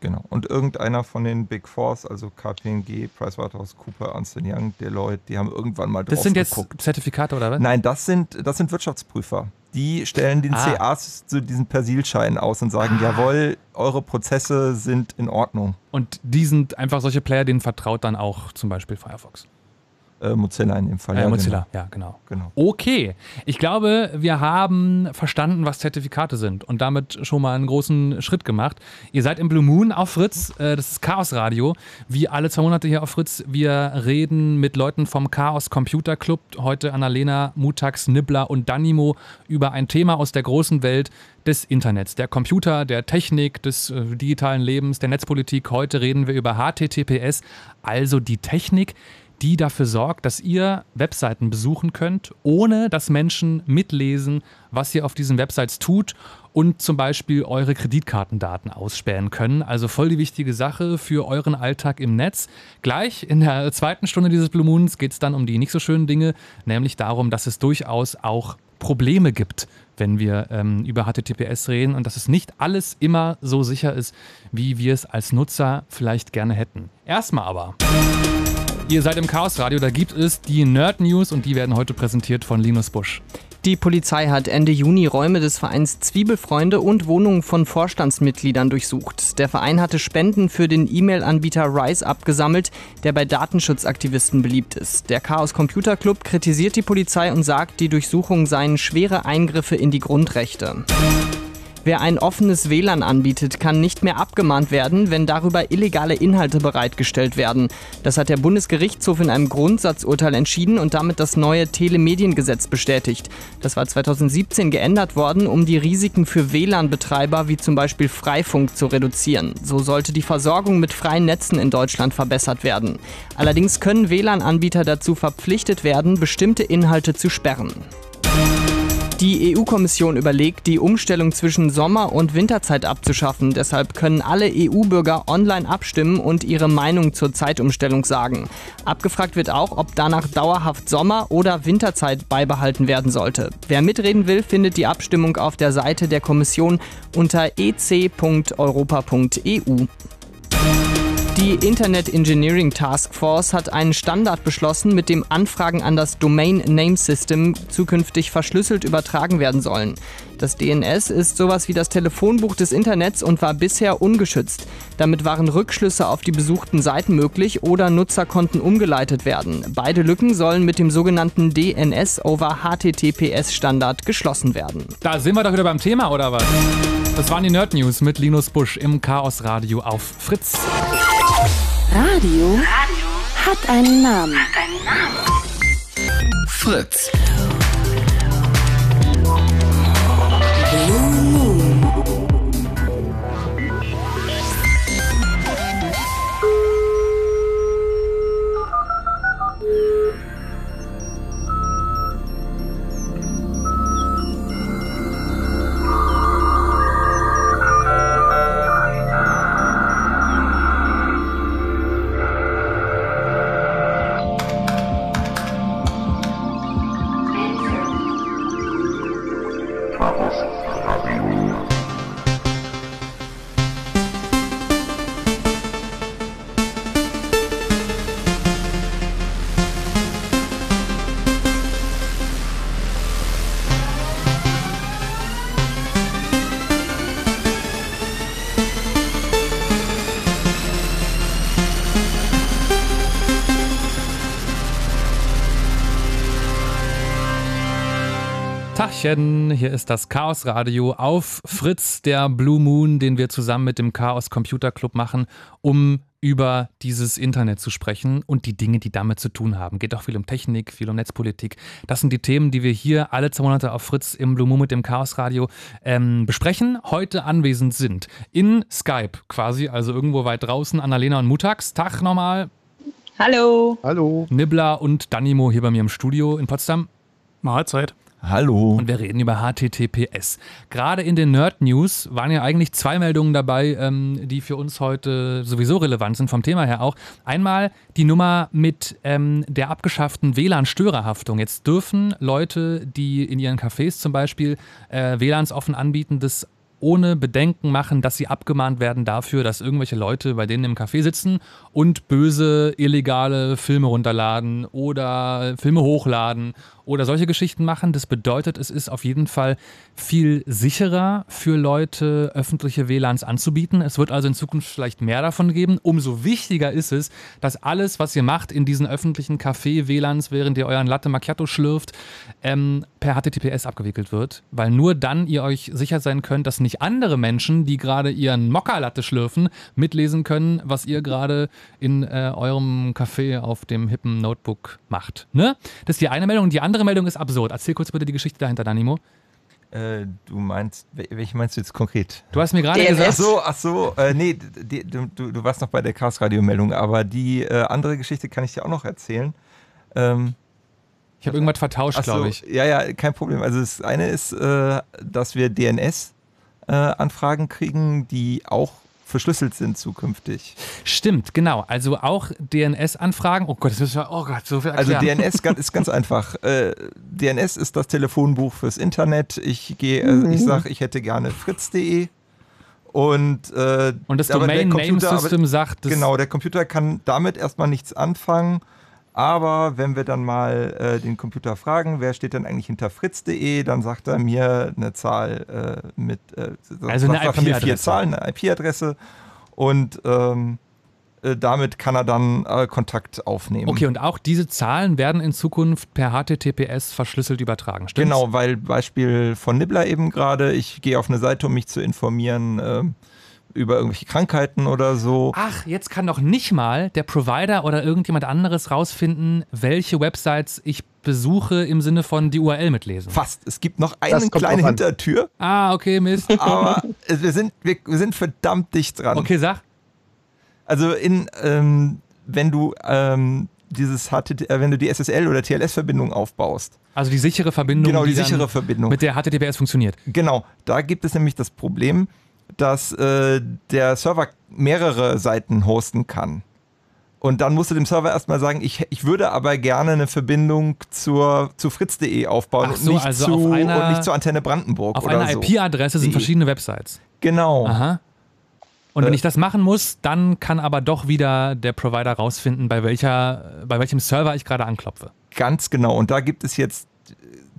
Genau. Und irgendeiner von den Big Fours, also KPMG, PricewaterhouseCooper, Ernst Young, Deloitte, die haben irgendwann mal drauf Das sind jetzt geguckt. Zertifikate oder was? Nein, das sind, das sind Wirtschaftsprüfer. Die stellen den ah. CAs zu diesen Persilschein aus und sagen, ah. jawohl, eure Prozesse sind in Ordnung. Und die sind einfach solche Player, denen vertraut dann auch zum Beispiel Firefox. Äh, Mozilla in dem Fall. Äh, ja, Mozilla, genau. ja, genau. genau. Okay, ich glaube, wir haben verstanden, was Zertifikate sind und damit schon mal einen großen Schritt gemacht. Ihr seid im Blue Moon auf Fritz, äh, das ist Chaos Radio, wie alle zwei Monate hier auf Fritz. Wir reden mit Leuten vom Chaos Computer Club, heute Annalena, Mutax, Nibbler und Danimo über ein Thema aus der großen Welt des Internets, der Computer, der Technik, des äh, digitalen Lebens, der Netzpolitik. Heute reden wir über HTTPS, also die Technik, die dafür sorgt, dass ihr Webseiten besuchen könnt, ohne dass Menschen mitlesen, was ihr auf diesen Websites tut und zum Beispiel eure Kreditkartendaten ausspähen können. Also voll die wichtige Sache für euren Alltag im Netz. Gleich in der zweiten Stunde dieses Blue Moons geht es dann um die nicht so schönen Dinge, nämlich darum, dass es durchaus auch Probleme gibt, wenn wir ähm, über HTTPS reden und dass es nicht alles immer so sicher ist, wie wir es als Nutzer vielleicht gerne hätten. Erstmal aber. Ihr seid im Chaos Radio, da gibt es die Nerd News und die werden heute präsentiert von Linus Busch. Die Polizei hat Ende Juni Räume des Vereins Zwiebelfreunde und Wohnungen von Vorstandsmitgliedern durchsucht. Der Verein hatte Spenden für den E-Mail-Anbieter Rise abgesammelt, der bei Datenschutzaktivisten beliebt ist. Der Chaos Computer Club kritisiert die Polizei und sagt, die Durchsuchungen seien schwere Eingriffe in die Grundrechte. Wer ein offenes WLAN anbietet, kann nicht mehr abgemahnt werden, wenn darüber illegale Inhalte bereitgestellt werden. Das hat der Bundesgerichtshof in einem Grundsatzurteil entschieden und damit das neue Telemediengesetz bestätigt. Das war 2017 geändert worden, um die Risiken für WLAN-Betreiber wie zum Beispiel Freifunk zu reduzieren. So sollte die Versorgung mit freien Netzen in Deutschland verbessert werden. Allerdings können WLAN-Anbieter dazu verpflichtet werden, bestimmte Inhalte zu sperren. Die EU-Kommission überlegt, die Umstellung zwischen Sommer- und Winterzeit abzuschaffen. Deshalb können alle EU-Bürger online abstimmen und ihre Meinung zur Zeitumstellung sagen. Abgefragt wird auch, ob danach dauerhaft Sommer- oder Winterzeit beibehalten werden sollte. Wer mitreden will, findet die Abstimmung auf der Seite der Kommission unter ec.europa.eu. Die Internet Engineering Task Force hat einen Standard beschlossen, mit dem Anfragen an das Domain Name System zukünftig verschlüsselt übertragen werden sollen. Das DNS ist sowas wie das Telefonbuch des Internets und war bisher ungeschützt. Damit waren Rückschlüsse auf die besuchten Seiten möglich oder Nutzer konnten umgeleitet werden. Beide Lücken sollen mit dem sogenannten DNS over HTTPS Standard geschlossen werden. Da sind wir doch wieder beim Thema, oder was? Das waren die Nerd News mit Linus Busch im Chaos Radio auf Fritz. Radio, hat einen Namen. Fritz. Tachchen, hier ist das Chaos Radio auf Fritz, der Blue Moon, den wir zusammen mit dem Chaos Computer Club machen, um über dieses Internet zu sprechen und die Dinge, die damit zu tun haben. Geht auch viel um Technik, viel um Netzpolitik. Das sind die Themen, die wir hier alle zwei Monate auf Fritz im Blue Moon mit dem Chaos Radio ähm, besprechen. Heute anwesend sind in Skype quasi, also irgendwo weit draußen, Annalena und Mutax. Tag nochmal. Hallo. Hallo. Nibbler und Danimo hier bei mir im Studio in Potsdam. Mahlzeit. Hallo. Und wir reden über HTTPS. Gerade in den Nerd News waren ja eigentlich zwei Meldungen dabei, ähm, die für uns heute sowieso relevant sind, vom Thema her auch. Einmal die Nummer mit ähm, der abgeschafften WLAN-Störerhaftung. Jetzt dürfen Leute, die in ihren Cafés zum Beispiel äh, WLANs offen anbieten, das ohne Bedenken machen, dass sie abgemahnt werden dafür, dass irgendwelche Leute bei denen im Café sitzen und böse, illegale Filme runterladen oder Filme hochladen oder solche Geschichten machen. Das bedeutet, es ist auf jeden Fall viel sicherer für Leute, öffentliche WLANs anzubieten. Es wird also in Zukunft vielleicht mehr davon geben. Umso wichtiger ist es, dass alles, was ihr macht in diesen öffentlichen Café-WLANs, während ihr euren Latte Macchiato schlürft, ähm, per HTTPS abgewickelt wird. Weil nur dann ihr euch sicher sein könnt, dass nicht andere Menschen, die gerade ihren Mokka-Latte schlürfen, mitlesen können, was ihr gerade in äh, eurem Café auf dem hippen Notebook macht. Ne? Das ist die eine Meldung. Die andere Meldung ist absurd. Erzähl kurz bitte die Geschichte dahinter, Danimo. Äh, du meinst, welche meinst du jetzt konkret? Du hast mir gerade gesagt. Ach so, ach so, äh, nee, die, du, du warst noch bei der Chaos Radio Meldung, aber die äh, andere Geschichte kann ich dir auch noch erzählen. Ähm, ich habe irgendwas vertauscht, so, glaube ich. Ja, ja, kein Problem. Also das eine ist, äh, dass wir DNS-Anfragen äh, kriegen, die auch verschlüsselt sind zukünftig. Stimmt, genau. Also auch DNS-Anfragen. Oh Gott, das ist ja, oh Gott, so viel also erklären. Also DNS ist ganz einfach. Äh, DNS ist das Telefonbuch fürs Internet. Ich gehe, äh, mhm. ich sage, ich hätte gerne fritz.de. Und, äh, und das Domain Name System sagt, genau, der Computer kann damit erstmal nichts anfangen. Aber wenn wir dann mal äh, den Computer fragen, wer steht denn eigentlich hinter fritz.de, dann sagt er mir eine Zahl äh, mit, äh, also eine IP-Adresse. vier Zahlen, eine IP-Adresse und ähm, äh, damit kann er dann äh, Kontakt aufnehmen. Okay, und auch diese Zahlen werden in Zukunft per HTTPS verschlüsselt übertragen, stimmt's? Genau, weil Beispiel von Nibbler eben gerade, ich gehe auf eine Seite, um mich zu informieren, ähm, über irgendwelche Krankheiten oder so. Ach, jetzt kann doch nicht mal der Provider oder irgendjemand anderes rausfinden, welche Websites ich besuche im Sinne von die URL mitlesen. Fast. Es gibt noch eine kleine Hintertür. Ah, okay, Mist. Aber wir sind, wir, wir, sind verdammt dicht dran. Okay, sag. Also in, ähm, wenn du ähm, dieses äh, wenn du die SSL oder TLS-Verbindung aufbaust. Also die sichere Verbindung. Genau, die, die sichere Verbindung. Mit der HTTPS funktioniert. Genau, da gibt es nämlich das Problem, dass äh, der Server mehrere Seiten hosten kann. Und dann musst du dem Server erstmal sagen, ich, ich würde aber gerne eine Verbindung zur, zu fritz.de aufbauen so, und, nicht also zu, einer, und nicht zu Antenne Brandenburg. Auf einer so. IP-Adresse sind verschiedene Websites. Genau. Aha. Und wenn äh, ich das machen muss, dann kann aber doch wieder der Provider rausfinden, bei, welcher, bei welchem Server ich gerade anklopfe. Ganz genau. Und da gibt es jetzt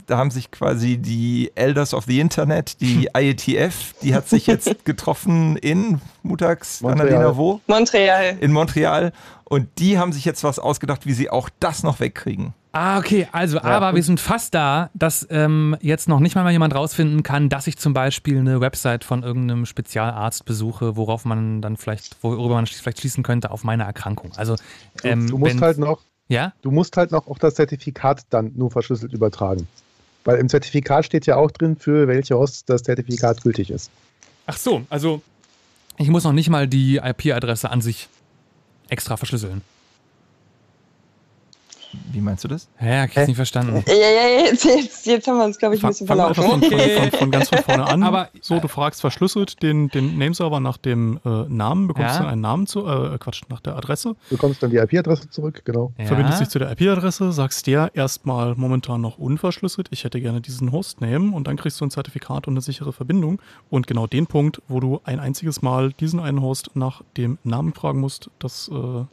da haben sich quasi die Elders of the Internet, die IETF, die hat sich jetzt getroffen in Mutags, Annalena, wo? Montreal. In Montreal. Und die haben sich jetzt was ausgedacht, wie sie auch das noch wegkriegen. Ah, okay. Also, ja, aber wir sind fast da, dass ähm, jetzt noch nicht mal jemand rausfinden kann, dass ich zum Beispiel eine Website von irgendeinem Spezialarzt besuche, worauf man dann vielleicht, worüber man vielleicht schließen könnte auf meine Erkrankung. Also, ähm, du, du musst halt noch, ja? Du musst halt noch auch das Zertifikat dann nur verschlüsselt übertragen. Weil im Zertifikat steht ja auch drin, für welche Hosts das Zertifikat gültig ist. Ach so, also ich muss noch nicht mal die IP-Adresse an sich extra verschlüsseln. Wie meinst du das? Ja, ich hab's nicht verstanden. Ja, ja, jetzt, jetzt, jetzt haben wir uns, glaube ich, ein bisschen verlaufen. Von, von, von, ganz von vorne an. Aber, so, du fragst verschlüsselt den, den Nameserver nach dem äh, Namen, bekommst ja. dann einen Namen zu, äh, Quatsch, nach der Adresse. Du bekommst dann die IP-Adresse zurück, genau. Ja. Verbindest dich zu der IP-Adresse, sagst der erstmal momentan noch unverschlüsselt, ich hätte gerne diesen Hostname und dann kriegst du ein Zertifikat und eine sichere Verbindung. Und genau den Punkt, wo du ein einziges Mal diesen einen Host nach dem Namen fragen musst, das. Äh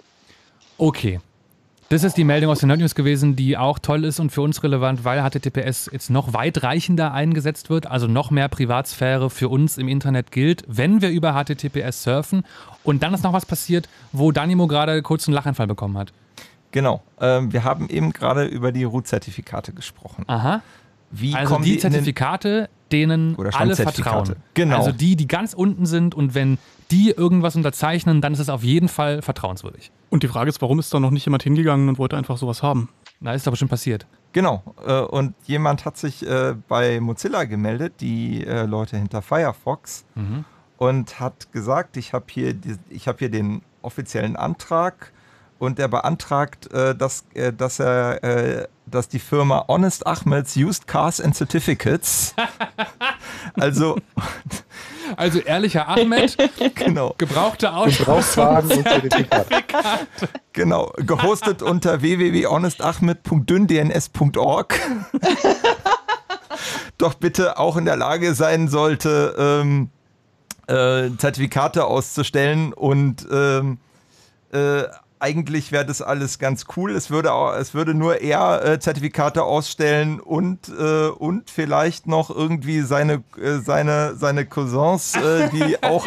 okay. Das ist die Meldung aus den Nerd News gewesen, die auch toll ist und für uns relevant, weil HTTPS jetzt noch weitreichender eingesetzt wird, also noch mehr Privatsphäre für uns im Internet gilt, wenn wir über HTTPS surfen. Und dann ist noch was passiert, wo Danimo gerade kurz einen Lachanfall bekommen hat. Genau. Ähm, wir haben eben gerade über die Root-Zertifikate gesprochen. Aha. Wie also die, die Zertifikate, denen alle vertrauen. Genau. Also die, die ganz unten sind und wenn die irgendwas unterzeichnen, dann ist es auf jeden Fall vertrauenswürdig. Und die Frage ist, warum ist da noch nicht jemand hingegangen und wollte einfach sowas haben? Na, ist aber schon passiert. Genau. Äh, und jemand hat sich äh, bei Mozilla gemeldet, die äh, Leute hinter Firefox, mhm. und hat gesagt, ich habe hier, hab hier den offiziellen Antrag und er beantragt, dass, dass, er, dass die Firma Honest Ahmeds Used Cars and Certificates, also also ehrlicher Ahmed, genau. gebrauchte Autos Gebrauchtwagen und Zertifikate. Genau, gehostet unter www.honestachmed.dünndns.org. Doch bitte auch in der Lage sein sollte, ähm, äh, Zertifikate auszustellen und ähm, äh, eigentlich wäre das alles ganz cool. Es würde, auch, es würde nur er äh, Zertifikate ausstellen und, äh, und vielleicht noch irgendwie seine, äh, seine, seine Cousins, äh, die auch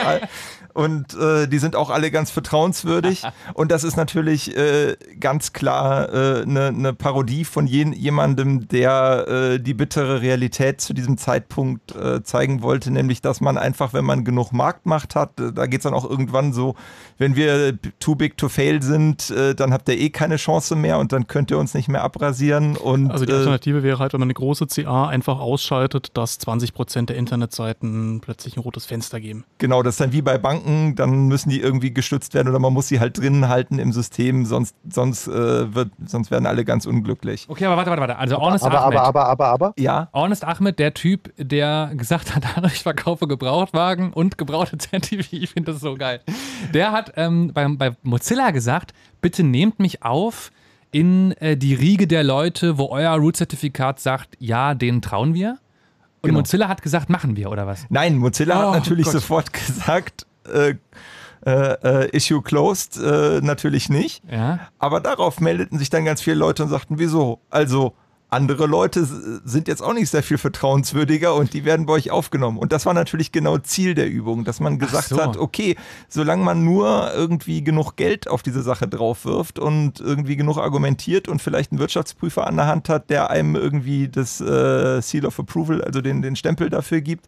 und äh, die sind auch alle ganz vertrauenswürdig. und das ist natürlich äh, ganz klar eine äh, ne, ne Parodie von je, jemandem, der äh, die bittere Realität zu diesem Zeitpunkt äh, zeigen wollte, nämlich dass man einfach, wenn man genug Marktmacht hat, äh, da geht es dann auch irgendwann so, wenn wir too big to fail sind, dann habt ihr eh keine Chance mehr und dann könnt ihr uns nicht mehr abrasieren. Und, also die Alternative wäre halt, wenn man eine große CA einfach ausschaltet, dass 20% der Internetseiten plötzlich ein rotes Fenster geben. Genau, das ist dann wie bei Banken Banken, dann müssen die irgendwie gestützt werden oder man muss sie halt drinnen halten im System, sonst, sonst, äh, wird, sonst werden alle ganz unglücklich. Okay, aber warte, warte, warte. Also Honest aber, Ahmed. Aber, aber, aber, aber, Ja. Honest Ahmed, der Typ, der gesagt hat, ich verkaufe Gebrauchtwagen und gebrauchte ZTV, ich finde das so geil. Der hat ähm, bei, bei Mozilla gesagt, bitte nehmt mich auf in äh, die Riege der Leute, wo euer Root-Zertifikat sagt, ja, denen trauen wir. Und genau. Mozilla hat gesagt, machen wir, oder was? Nein, Mozilla oh, hat natürlich Gott. sofort gesagt, äh, äh, Issue closed, äh, natürlich nicht. Ja. Aber darauf meldeten sich dann ganz viele Leute und sagten, wieso? Also andere Leute sind jetzt auch nicht sehr viel vertrauenswürdiger und die werden bei euch aufgenommen. Und das war natürlich genau Ziel der Übung, dass man gesagt so. hat, okay, solange man nur irgendwie genug Geld auf diese Sache drauf wirft und irgendwie genug argumentiert und vielleicht einen Wirtschaftsprüfer an der Hand hat, der einem irgendwie das äh, Seal of Approval, also den, den Stempel dafür gibt,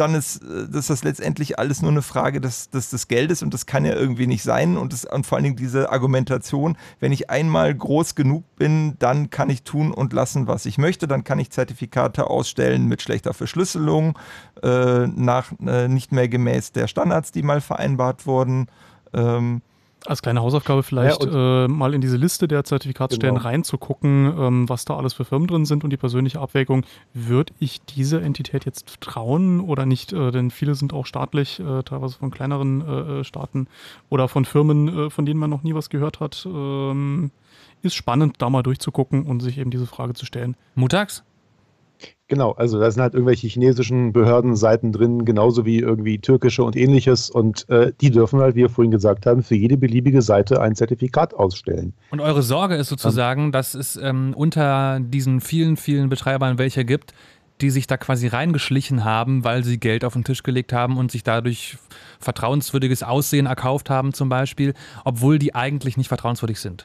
dann ist, äh, ist das letztendlich alles nur eine Frage des, des, des Geldes und das kann ja irgendwie nicht sein. Und, das, und vor allen Dingen diese Argumentation, wenn ich einmal groß genug bin, dann kann ich tun und lassen, was ich möchte. Dann kann ich Zertifikate ausstellen mit schlechter Verschlüsselung, äh, nach, äh, nicht mehr gemäß der Standards, die mal vereinbart wurden. Ähm, als kleine Hausaufgabe vielleicht ja, äh, mal in diese Liste der Zertifikatsstellen genau. reinzugucken, ähm, was da alles für Firmen drin sind und die persönliche Abwägung, würde ich dieser Entität jetzt trauen oder nicht? Äh, denn viele sind auch staatlich, äh, teilweise von kleineren äh, äh, Staaten oder von Firmen, äh, von denen man noch nie was gehört hat. Ähm, ist spannend, da mal durchzugucken und sich eben diese Frage zu stellen. Mutags? Genau, also da sind halt irgendwelche chinesischen Behördenseiten drin, genauso wie irgendwie türkische und ähnliches. Und äh, die dürfen halt, wie wir vorhin gesagt haben, für jede beliebige Seite ein Zertifikat ausstellen. Und eure Sorge ist sozusagen, ähm, dass es ähm, unter diesen vielen, vielen Betreibern welche gibt, die sich da quasi reingeschlichen haben, weil sie Geld auf den Tisch gelegt haben und sich dadurch vertrauenswürdiges Aussehen erkauft haben zum Beispiel, obwohl die eigentlich nicht vertrauenswürdig sind.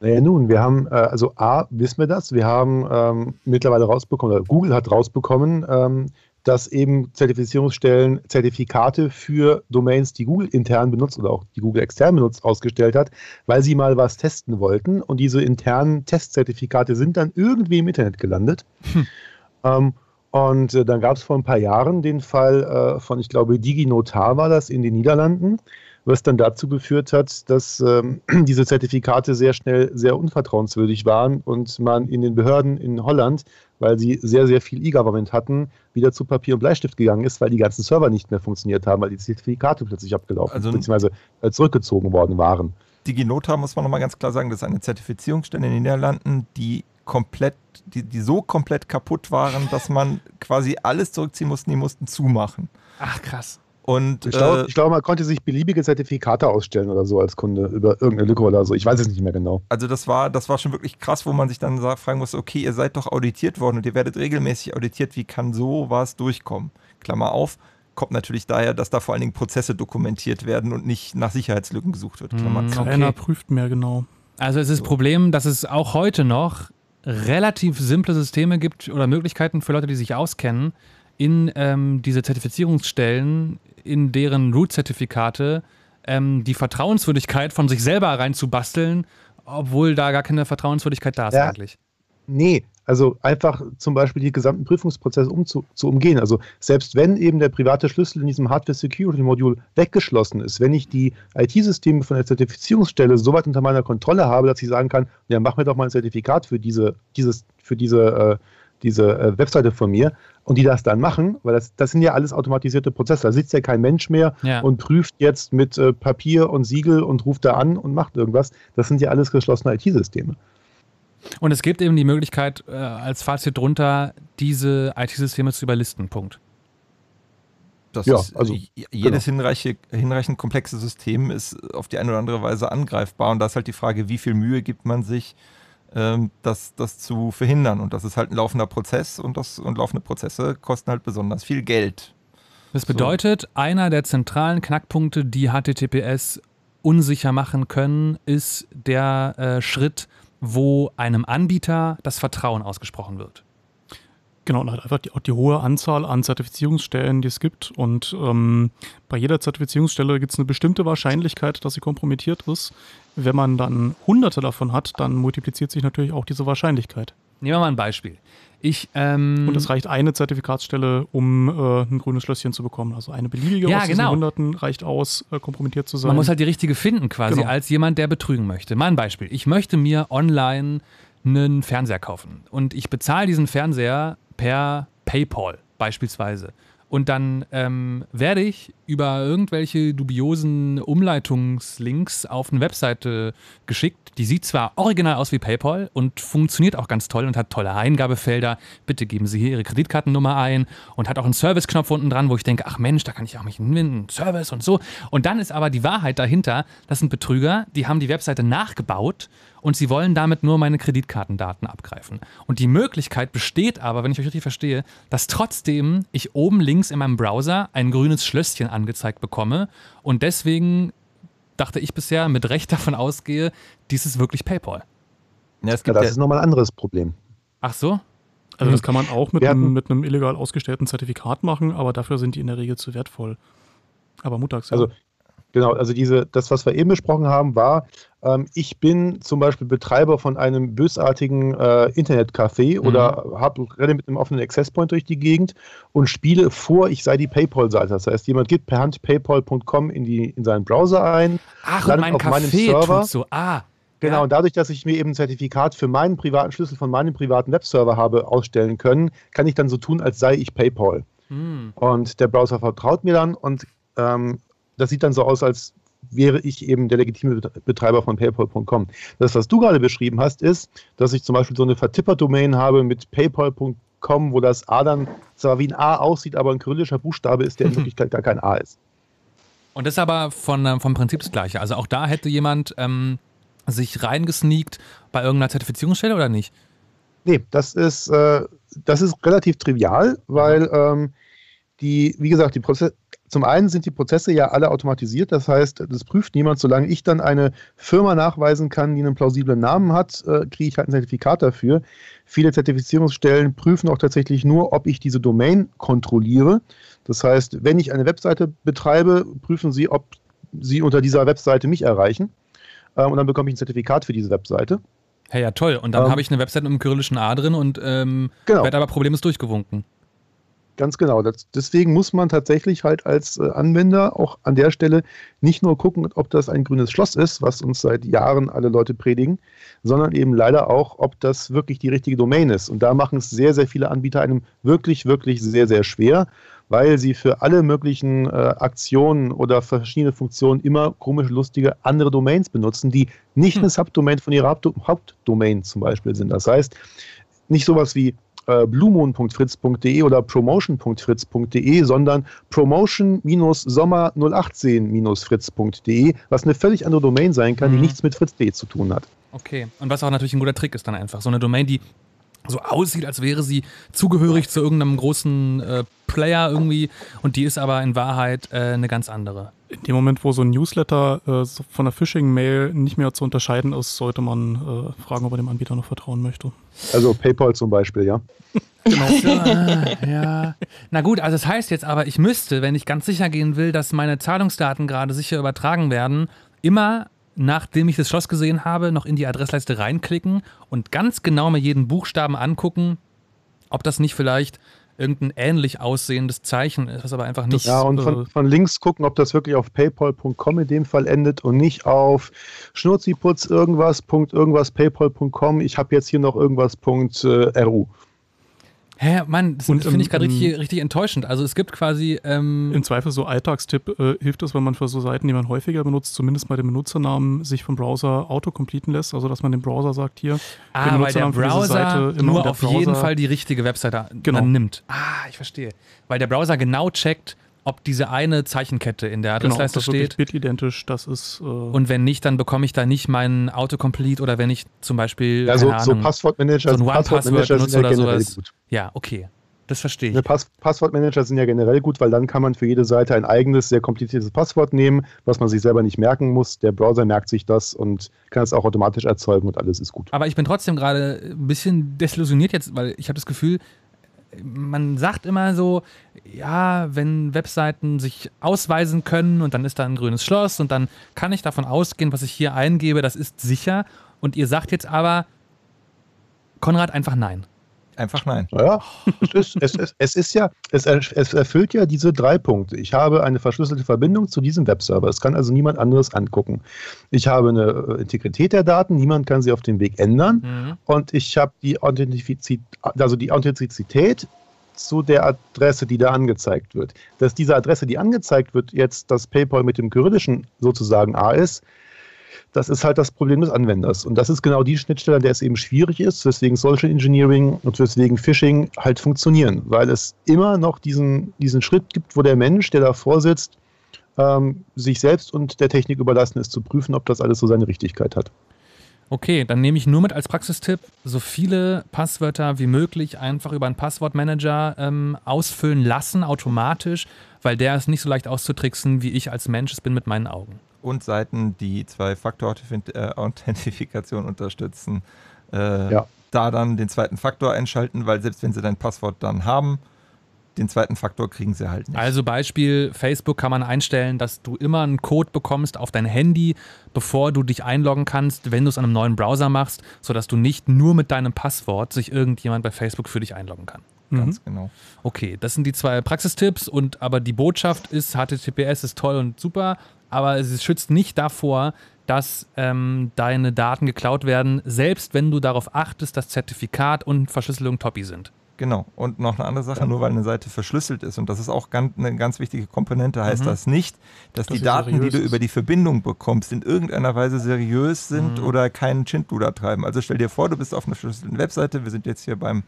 Naja, nun, wir haben, äh, also A, wissen wir das, wir haben ähm, mittlerweile rausbekommen, oder Google hat rausbekommen, ähm, dass eben Zertifizierungsstellen Zertifikate für Domains, die Google intern benutzt oder auch die Google extern benutzt, ausgestellt hat, weil sie mal was testen wollten. Und diese internen Testzertifikate sind dann irgendwie im Internet gelandet. Hm. Ähm, und äh, dann gab es vor ein paar Jahren den Fall äh, von, ich glaube, DigiNotar war das in den Niederlanden was dann dazu geführt hat, dass ähm, diese Zertifikate sehr schnell sehr unvertrauenswürdig waren und man in den Behörden in Holland, weil sie sehr, sehr viel E-Government hatten, wieder zu Papier und Bleistift gegangen ist, weil die ganzen Server nicht mehr funktioniert haben, weil die Zertifikate plötzlich abgelaufen also, bzw. Äh, zurückgezogen worden waren. DigiNota muss man nochmal ganz klar sagen, das ist eine Zertifizierungsstelle in den Niederlanden, die komplett, die, die so komplett kaputt waren, dass man quasi alles zurückziehen musste, die mussten zumachen. Ach krass. Und, ich glaube, äh, glaub, man konnte sich beliebige Zertifikate ausstellen oder so als Kunde über irgendeine Lücke oder so. Ich weiß es nicht mehr genau. Also das war, das war schon wirklich krass, wo man sich dann fragen muss, okay, ihr seid doch auditiert worden und ihr werdet regelmäßig auditiert. Wie kann sowas durchkommen? Klammer auf, kommt natürlich daher, dass da vor allen Dingen Prozesse dokumentiert werden und nicht nach Sicherheitslücken gesucht wird. Klammer mhm, Keiner prüft mehr genau. Also es ist das Problem, dass es auch heute noch relativ simple Systeme gibt oder Möglichkeiten für Leute, die sich auskennen, in ähm, diese Zertifizierungsstellen in deren Root-Zertifikate ähm, die Vertrauenswürdigkeit von sich selber reinzubasteln, obwohl da gar keine Vertrauenswürdigkeit da ist ja, eigentlich. Nee, also einfach zum Beispiel die gesamten Prüfungsprozesse um zu, zu, umgehen. Also selbst wenn eben der private Schlüssel in diesem Hardware Security Modul weggeschlossen ist, wenn ich die IT-Systeme von der Zertifizierungsstelle so weit unter meiner Kontrolle habe, dass ich sagen kann, ja, mach mir doch mal ein Zertifikat für diese, dieses, für diese äh, diese äh, Webseite von mir und die das dann machen, weil das, das sind ja alles automatisierte Prozesse. Da sitzt ja kein Mensch mehr ja. und prüft jetzt mit äh, Papier und Siegel und ruft da an und macht irgendwas. Das sind ja alles geschlossene IT-Systeme. Und es gibt eben die Möglichkeit, äh, als Fazit drunter, diese IT-Systeme zu überlisten. Punkt. Das ja, ist, also jedes genau. hinreichend, hinreichend komplexe System ist auf die eine oder andere Weise angreifbar und da ist halt die Frage, wie viel Mühe gibt man sich, ähm, das, das zu verhindern. Und das ist halt ein laufender Prozess und, das, und laufende Prozesse kosten halt besonders viel Geld. Das bedeutet, so. einer der zentralen Knackpunkte, die HTTPS unsicher machen können, ist der äh, Schritt, wo einem Anbieter das Vertrauen ausgesprochen wird. Genau, und halt einfach die, auch die hohe Anzahl an Zertifizierungsstellen, die es gibt. Und ähm, bei jeder Zertifizierungsstelle gibt es eine bestimmte Wahrscheinlichkeit, dass sie kompromittiert ist. Wenn man dann hunderte davon hat, dann multipliziert sich natürlich auch diese Wahrscheinlichkeit. Nehmen wir mal ein Beispiel. Ich, ähm und es reicht eine Zertifikatsstelle, um äh, ein grünes Schlösschen zu bekommen. Also eine beliebige ja, aus genau. Hunderten reicht aus, äh, kompromittiert zu sein. Man muss halt die richtige finden quasi genau. als jemand, der betrügen möchte. Mal ein Beispiel. Ich möchte mir online einen Fernseher kaufen und ich bezahle diesen Fernseher per PayPal beispielsweise. Und dann ähm, werde ich über irgendwelche dubiosen Umleitungslinks auf eine Webseite geschickt. Die sieht zwar original aus wie PayPal und funktioniert auch ganz toll und hat tolle Eingabefelder. Bitte geben Sie hier Ihre Kreditkartennummer ein und hat auch einen Service-Knopf unten dran, wo ich denke, ach Mensch, da kann ich auch mich hinwenden, Service und so. Und dann ist aber die Wahrheit dahinter, das sind Betrüger, die haben die Webseite nachgebaut und sie wollen damit nur meine Kreditkartendaten abgreifen. Und die Möglichkeit besteht aber, wenn ich euch richtig verstehe, dass trotzdem ich oben links in meinem Browser ein grünes Schlösschen angezeigt bekomme und deswegen dachte ich bisher mit Recht davon ausgehe, dies ist wirklich PayPal. Ja, ja das ist nochmal ein anderes Problem. Ach so? Also das kann man auch mit, einem, mit einem illegal ausgestellten Zertifikat machen, aber dafür sind die in der Regel zu wertvoll. Aber Mutags. Ja. Also Genau, also diese, das, was wir eben besprochen haben, war, ähm, ich bin zum Beispiel Betreiber von einem bösartigen äh, Internetcafé mhm. oder habe renne mit einem offenen Access Point durch die Gegend und spiele vor, ich sei die PayPal-Seite. Das heißt, jemand gibt per Hand paypal.com in, in seinen Browser ein. Ach, und mein auf Café Server. Tut so. Ah. Genau, ja. und dadurch, dass ich mir eben ein Zertifikat für meinen privaten Schlüssel von meinem privaten Webserver habe ausstellen können, kann ich dann so tun, als sei ich PayPal. Hm. Und der Browser vertraut mir dann und ähm, das sieht dann so aus, als wäre ich eben der legitime Betreiber von PayPal.com. Das, was du gerade beschrieben hast, ist, dass ich zum Beispiel so eine Vertipper-Domain habe mit PayPal.com, wo das A dann zwar wie ein A aussieht, aber ein kyrillischer Buchstabe ist, der in Wirklichkeit gar kein A ist. Und das ist aber von, äh, vom Prinzip das Gleiche. Also auch da hätte jemand ähm, sich reingesneakt bei irgendeiner Zertifizierungsstelle oder nicht? Nee, das ist, äh, das ist relativ trivial, weil ähm, die, wie gesagt, die Prozesse, zum einen sind die Prozesse ja alle automatisiert, das heißt, das prüft niemand, solange ich dann eine Firma nachweisen kann, die einen plausiblen Namen hat, äh, kriege ich halt ein Zertifikat dafür. Viele Zertifizierungsstellen prüfen auch tatsächlich nur, ob ich diese Domain kontrolliere. Das heißt, wenn ich eine Webseite betreibe, prüfen sie, ob sie unter dieser Webseite mich erreichen. Ähm, und dann bekomme ich ein Zertifikat für diese Webseite. Hey, ja, toll. Und dann ähm, habe ich eine Webseite mit einem kyrillischen A drin und ähm, genau. werde aber problemlos durchgewunken. Ganz genau. Das, deswegen muss man tatsächlich halt als äh, Anwender auch an der Stelle nicht nur gucken, ob das ein grünes Schloss ist, was uns seit Jahren alle Leute predigen, sondern eben leider auch, ob das wirklich die richtige Domain ist. Und da machen es sehr, sehr viele Anbieter einem wirklich, wirklich sehr, sehr schwer, weil sie für alle möglichen äh, Aktionen oder verschiedene Funktionen immer komische, lustige andere Domains benutzen, die nicht hm. eine Subdomain von ihrer Hauptdomain zum Beispiel sind. Das heißt, nicht sowas wie äh, bluemoon.fritz.de oder promotion.fritz.de, sondern promotion-sommer018-fritz.de, was eine völlig andere Domain sein kann, mhm. die nichts mit fritz.de zu tun hat. Okay, und was auch natürlich ein guter Trick ist dann einfach, so eine Domain, die so aussieht, als wäre sie zugehörig zu irgendeinem großen äh, Player irgendwie und die ist aber in Wahrheit äh, eine ganz andere. In dem Moment, wo so ein Newsletter äh, so von einer Phishing-Mail nicht mehr zu unterscheiden ist, sollte man äh, fragen, ob er dem Anbieter noch vertrauen möchte. Also PayPal zum Beispiel, ja. Genau. ja, ja. Na gut, also das heißt jetzt aber, ich müsste, wenn ich ganz sicher gehen will, dass meine Zahlungsdaten gerade sicher übertragen werden, immer nachdem ich das Schloss gesehen habe, noch in die Adressleiste reinklicken und ganz genau mir jeden Buchstaben angucken, ob das nicht vielleicht irgendein ähnlich aussehendes Zeichen ist, was aber einfach nicht. Ja, und von, von links gucken, ob das wirklich auf paypal.com in dem Fall endet und nicht auf schnurziputz irgendwas, Punkt irgendwas, paypal.com. Ich habe jetzt hier noch irgendwas, Punkt äh, RU. Hä, Mann, das finde ich gerade richtig, richtig enttäuschend. Also es gibt quasi. Ähm Im Zweifel so Alltagstipp äh, hilft es, wenn man für so Seiten, die man häufiger benutzt, zumindest bei dem Benutzernamen sich vom Browser autocompleten lässt. Also dass man dem Browser sagt, hier, ah, den weil der Browser nur auf Browser jeden Fall die richtige Webseite genau. nimmt. Ah, ich verstehe. Weil der Browser genau checkt, ob diese eine Zeichenkette in der Genau, Adressleiste das ist wirklich steht. bitidentisch, das ist. Äh, Und wenn nicht, dann bekomme ich da nicht meinen Autocomplete oder wenn ich zum Beispiel. Ja, so, keine so Ahnung, Passwortmanager, so Passwortmanager ja oder generell sowas. gut. Ja, okay. Das verstehe ich. Ne, Pass Passwortmanager sind ja generell gut, weil dann kann man für jede Seite ein eigenes, sehr kompliziertes Passwort nehmen, was man sich selber nicht merken muss. Der Browser merkt sich das und kann es auch automatisch erzeugen und alles ist gut. Aber ich bin trotzdem gerade ein bisschen desillusioniert jetzt, weil ich habe das Gefühl, man sagt immer so, ja, wenn Webseiten sich ausweisen können und dann ist da ein grünes Schloss und dann kann ich davon ausgehen, was ich hier eingebe, das ist sicher. Und ihr sagt jetzt aber, Konrad, einfach nein. Einfach nein. Ja, es ist, es, ist, es ist ja, es, es erfüllt ja diese drei Punkte. Ich habe eine verschlüsselte Verbindung zu diesem Webserver. Es kann also niemand anderes angucken. Ich habe eine äh, Integrität der Daten, niemand kann sie auf dem Weg ändern. Mhm. Und ich habe die Authentizität, also die Authentizität zu der Adresse, die da angezeigt wird. Dass diese Adresse, die angezeigt wird, jetzt das PayPal mit dem kyrillischen sozusagen A ist, das ist halt das Problem des Anwenders. Und das ist genau die Schnittstelle, an der es eben schwierig ist, weswegen Social Engineering und weswegen Phishing halt funktionieren, weil es immer noch diesen, diesen Schritt gibt, wo der Mensch, der davor sitzt, ähm, sich selbst und der Technik überlassen ist, zu prüfen, ob das alles so seine Richtigkeit hat. Okay, dann nehme ich nur mit als Praxistipp, so viele Passwörter wie möglich einfach über einen Passwortmanager ähm, ausfüllen lassen, automatisch, weil der ist nicht so leicht auszutricksen, wie ich als Mensch es bin mit meinen Augen. Und Seiten, die Zwei-Faktor-Authentifikation unterstützen, äh, Ja. da dann den zweiten Faktor einschalten, weil selbst wenn sie dein Passwort dann haben, den zweiten Faktor kriegen sie halt nicht. Also Beispiel Facebook kann man einstellen, dass du immer einen Code bekommst auf dein Handy, bevor du dich einloggen kannst, wenn du es an einem neuen Browser machst, sodass du nicht nur mit deinem Passwort sich irgendjemand bei Facebook für dich einloggen kann. Ganz genau. Okay, das sind die zwei Praxistipps und aber die Botschaft ist, HTTPS ist toll und super, aber es schützt nicht davor, dass ähm, deine Daten geklaut werden, selbst wenn du darauf achtest, dass Zertifikat und Verschlüsselung Toppi sind. Genau. Und noch eine andere Sache, nur weil eine Seite verschlüsselt ist, und das ist auch ganz, eine ganz wichtige Komponente, heißt Mhm. das nicht, dass, Dass die Daten, die du ist. über die Verbindung bekommst, in irgendeiner Weise seriös sind Mhm. oder keinen Schindluder treiben. Also stell dir vor, du bist auf einer verschlüsselten Webseite, wir sind jetzt hier beim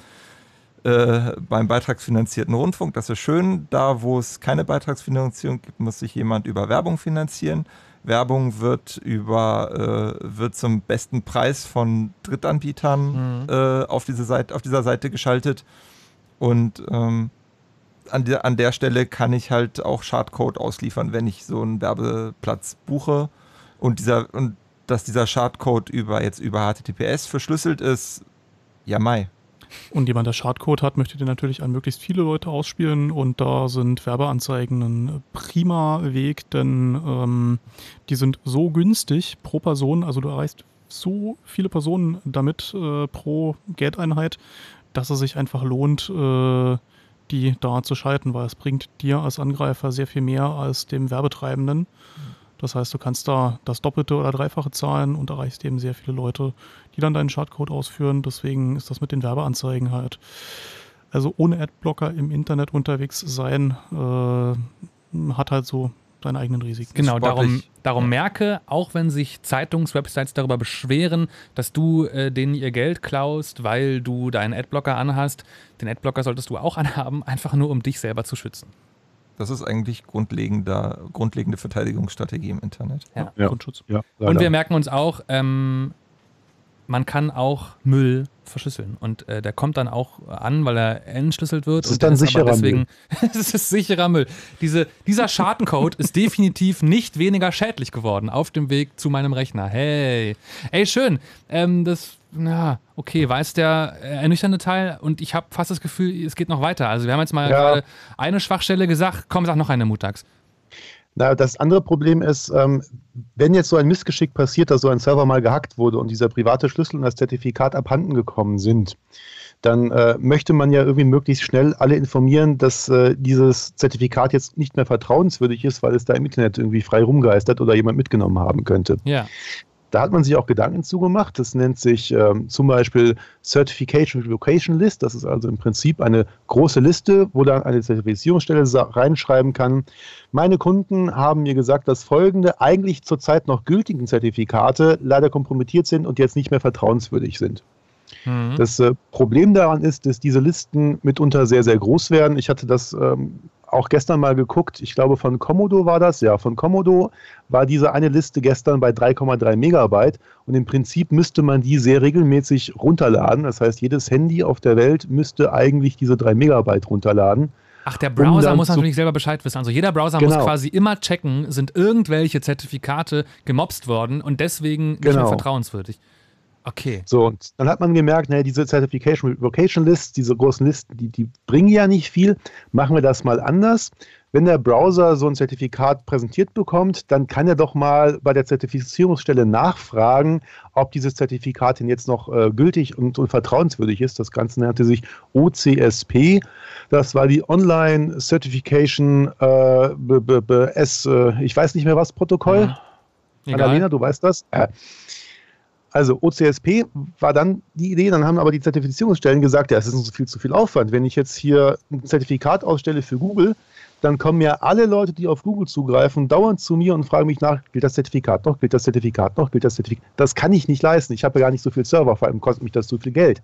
äh, beim beitragsfinanzierten Rundfunk, das ist schön. Da, wo es keine Beitragsfinanzierung gibt, muss sich jemand über Werbung finanzieren. Werbung wird über äh, wird zum besten Preis von Drittanbietern Mhm. äh, auf diese Seite auf dieser Seite geschaltet und ähm, an der, an der Stelle kann ich halt auch Schadcode ausliefern, wenn ich so einen Werbeplatz buche und dieser und dass dieser Schadcode über jetzt über HTTPS verschlüsselt ist, ja mai. Und jemand, der Schadcode hat, möchte den natürlich an möglichst viele Leute ausspielen. Und da sind Werbeanzeigen ein prima Weg, denn ähm, die sind so günstig pro Person. Also du erreichst so viele Personen damit äh, pro Geldeinheit, dass es sich einfach lohnt, äh, die da zu schalten, weil es bringt dir als Angreifer sehr viel mehr als dem Werbetreibenden. Das heißt, du kannst da das Doppelte oder Dreifache zahlen und erreichst eben sehr viele Leute, die dann deinen Schadcode ausführen. Deswegen ist das mit den Werbeanzeigen halt. Also ohne Adblocker im Internet unterwegs sein, äh, hat halt so seine eigenen Risiken. Genau, darum, darum merke, auch wenn sich Zeitungswebsites darüber beschweren, dass du äh, denen ihr Geld klaust, weil du deinen Adblocker anhast, den Adblocker solltest du auch anhaben, einfach nur um dich selber zu schützen. Das ist eigentlich grundlegender, grundlegende Verteidigungsstrategie im Internet. Ja. Ja. Grundschutz. Ja, Und wir merken uns auch, ähm, man kann auch Müll verschlüsseln. Und äh, der kommt dann auch an, weil er entschlüsselt wird. Das ist und dann aber sicherer deswegen, Es ist sicherer Müll. Diese, dieser Schadencode ist definitiv nicht weniger schädlich geworden auf dem Weg zu meinem Rechner. Hey. Ey, schön. Ähm, das, na, okay, weiß der äh, ernüchternde Teil. Und ich habe fast das Gefühl, es geht noch weiter. Also wir haben jetzt mal Ja. gerade eine Schwachstelle gesagt. Komm, sag noch eine Mutags. Na, das andere Problem ist, ähm, wenn jetzt so ein Missgeschick passiert, dass so ein Server mal gehackt wurde und dieser private Schlüssel und das Zertifikat abhanden gekommen sind, dann äh, möchte man ja irgendwie möglichst schnell alle informieren, dass äh, dieses Zertifikat jetzt nicht mehr vertrauenswürdig ist, weil es da im Internet irgendwie frei rumgeistert oder jemand mitgenommen haben könnte. Ja. Da hat man sich auch Gedanken zugemacht. Das nennt sich ähm, zum Beispiel Certification Revocation List. Das ist also im Prinzip eine große Liste, wo dann eine Zertifizierungsstelle reinschreiben kann. Meine Kunden haben mir gesagt, dass folgende eigentlich zurzeit noch gültigen Zertifikate leider kompromittiert sind und jetzt nicht mehr vertrauenswürdig sind. Mhm. Das äh, Problem daran ist, dass diese Listen mitunter sehr, sehr groß werden. Ich hatte das ähm, auch gestern mal geguckt, ich glaube von Komodo war das, ja, von Komodo war diese eine Liste gestern bei 3,3 Megabyte und im Prinzip müsste man die sehr regelmäßig runterladen. Das heißt, jedes Handy auf der Welt müsste eigentlich diese 3 Megabyte runterladen. Ach, der Browser um muss natürlich selber Bescheid wissen. Also jeder Browser genau. muss quasi immer checken, sind irgendwelche Zertifikate gemobst worden und deswegen nicht genau. mehr vertrauenswürdig. Okay. So, und dann hat man gemerkt, naja, diese Certification Vocation Lists, diese großen Listen, die, die bringen ja nicht viel. Machen wir das mal anders. Wenn der Browser so ein Zertifikat präsentiert bekommt, dann kann er doch mal bei der Zertifizierungsstelle nachfragen, ob dieses Zertifikat denn jetzt noch äh, gültig und, und, vertrauenswürdig ist. Das Ganze nannte sich OCSP. Das war die Online Certification äh, B, B, B, S, äh, ich weiß nicht mehr was, Protokoll. Ja. Annalena, du weißt das? Äh, also OCSP war dann die Idee, dann haben aber die Zertifizierungsstellen gesagt, ja, es ist uns viel zu viel Aufwand. Wenn ich jetzt hier ein Zertifikat ausstelle für Google, dann kommen ja alle Leute, die auf Google zugreifen, dauernd zu mir und fragen mich nach, gilt das Zertifikat noch, gilt das Zertifikat noch, gilt das Zertifikat. Das kann ich nicht leisten. Ich habe ja gar nicht so viel Server, vor allem kostet mich das zu viel Geld.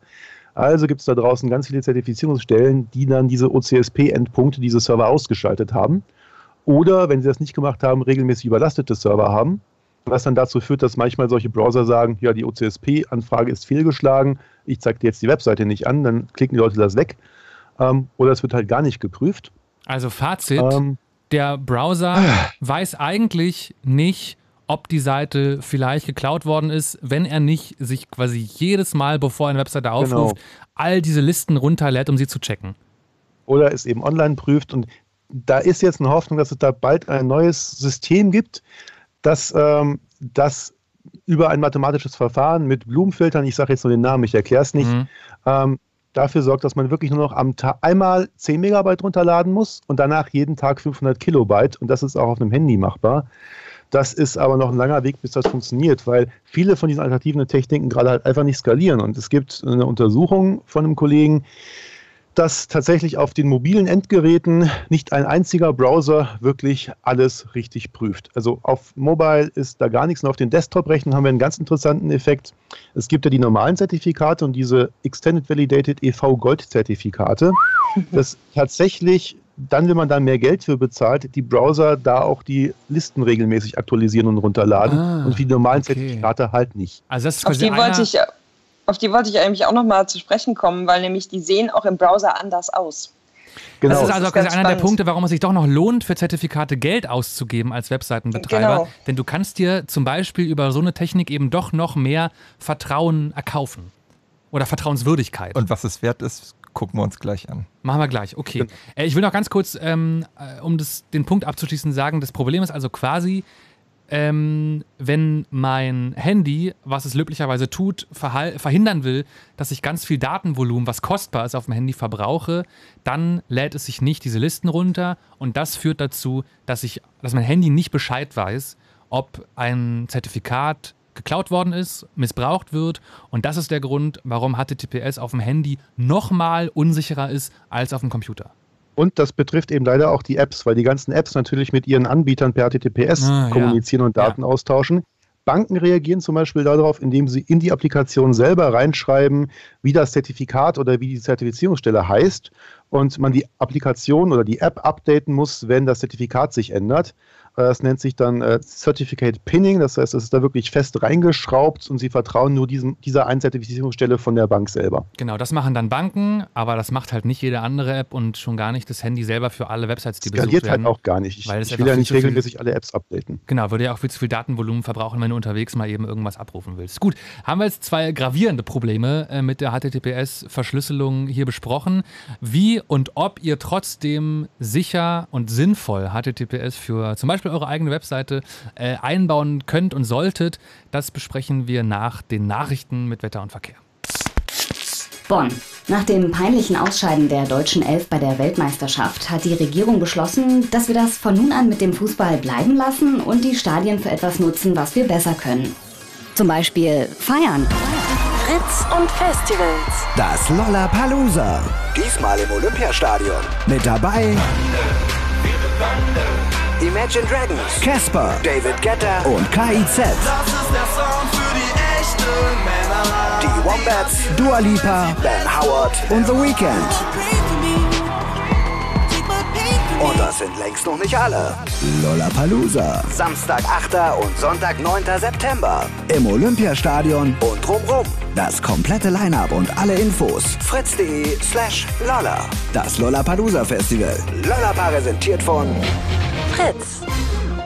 Also gibt es da draußen ganz viele Zertifizierungsstellen, die dann diese OCSP-Endpunkte, diese Server ausgeschaltet haben. Oder, wenn sie das nicht gemacht haben, regelmäßig überlastete Server haben was dann dazu führt, dass manchmal solche Browser sagen, ja, die OCSP-Anfrage ist fehlgeschlagen, ich zeige dir jetzt die Webseite nicht an, dann klicken die Leute das weg. Ähm, oder es wird halt gar nicht geprüft. Also Fazit, ähm, der Browser äh, weiß eigentlich nicht, ob die Seite vielleicht geklaut worden ist, wenn er nicht sich quasi jedes Mal, bevor er eine Webseite genau. aufruft, genau. all diese Listen runterlädt, um sie zu checken. Oder es eben online prüft und da ist jetzt eine Hoffnung, dass es da bald ein neues System gibt, dass ähm, das über ein mathematisches Verfahren mit Blumenfiltern, ich sage jetzt nur den Namen, ich erkläre es nicht, mhm. ähm, dafür sorgt, dass man wirklich nur noch am Tag einmal 10 Megabyte runterladen muss und danach jeden Tag 500 Kilobyte und das ist auch auf einem Handy machbar. Das ist aber noch ein langer Weg, bis das funktioniert, weil viele von diesen alternativen Techniken gerade halt einfach nicht skalieren. Und es gibt eine Untersuchung von einem Kollegen, dass tatsächlich auf den mobilen Endgeräten nicht ein einziger Browser wirklich alles richtig prüft. Also auf Mobile ist da gar nichts und auf den Desktop-Rechnern haben wir einen ganz interessanten Effekt. Es gibt ja die normalen Zertifikate und diese Extended Validated EV Gold Zertifikate, das tatsächlich dann, wenn man da mehr Geld für bezahlt, die Browser da auch die Listen regelmäßig aktualisieren und runterladen ah, und die normalen okay. Zertifikate halt nicht. Also das ist auf die wollte ich auf die wollte ich eigentlich auch nochmal zu sprechen kommen, weil nämlich die sehen auch im Browser anders aus. Genau. Das ist also das ist einer spannend. der Punkte, warum es sich doch noch lohnt, für Zertifikate Geld auszugeben als Webseitenbetreiber. Genau. Denn du kannst dir zum Beispiel über so eine Technik eben doch noch mehr Vertrauen erkaufen. Oder Vertrauenswürdigkeit. Und was es wert ist, gucken wir uns gleich an. Machen wir gleich, okay. Genau. Ich will noch ganz kurz, ähm, äh, um das, den Punkt abzuschließen, sagen, das Problem ist also quasi, ähm, wenn mein Handy, was es löblicherweise tut, verhindern will, dass ich ganz viel Datenvolumen, was kostbar ist, auf dem Handy verbrauche, dann lädt es sich nicht diese Listen runter und das führt dazu, dass ich, dass mein Handy nicht Bescheid weiß, ob ein Zertifikat geklaut worden ist, missbraucht wird und das ist der Grund, warum HTTPS auf dem Handy nochmal unsicherer ist als auf dem Computer. Und das betrifft eben leider auch die Apps, weil die ganzen Apps natürlich mit ihren Anbietern per HTTPS ah, kommunizieren ja. und Daten ja. austauschen. Banken reagieren zum Beispiel darauf, indem sie in die Applikation selber reinschreiben, wie das Zertifikat oder wie die Zertifizierungsstelle heißt und man die Applikation oder die App updaten muss, wenn das Zertifikat sich ändert. Das nennt sich dann äh, Certificate Pinning, das heißt, es ist da wirklich fest reingeschraubt und sie vertrauen nur diesem, dieser Einzertifizierungsstelle von der Bank selber. Genau, das machen dann Banken, aber das macht halt nicht jede andere App und schon gar nicht das Handy selber für alle Websites, die Skaliert besucht halt werden. halt auch gar nicht. Ich, weil ich will ja nicht regelmäßig alle Apps updaten. Genau, würde ja auch viel zu viel Datenvolumen verbrauchen, wenn du unterwegs mal eben irgendwas abrufen willst. Gut, haben wir jetzt zwei gravierende Probleme äh, mit der HTTPS-Verschlüsselung hier besprochen. Wie und ob ihr trotzdem sicher und sinnvoll HTTPS für zum Beispiel eure eigene Webseite äh, einbauen könnt und solltet, das besprechen wir nach den Nachrichten mit Wetter und Verkehr. Bonn. Nach dem peinlichen Ausscheiden der deutschen Elf bei der Weltmeisterschaft hat die Regierung beschlossen, dass wir das von nun an mit dem Fußball bleiben lassen und die Stadien für etwas nutzen, was wir besser können. Zum Beispiel feiern. Fritz und Festivals. Das Lollapalooza. Diesmal im Olympiastadion. Mit dabei Imagine Dragons, Casper, David Guetta und KIZ. Das ist der Sound für die echten Männer. Die Wombats, Dua Lipa, Ben Howard und The Weeknd. Und das sind längst noch nicht alle. Lollapalooza. Samstag, 8. und Sonntag, 9. September. Im Olympiastadion und drumrum. Das komplette Line-Up und alle Infos. fritz.de slash Lolla. Das Lollapalooza Festival. Lolla präsentiert von Fritz.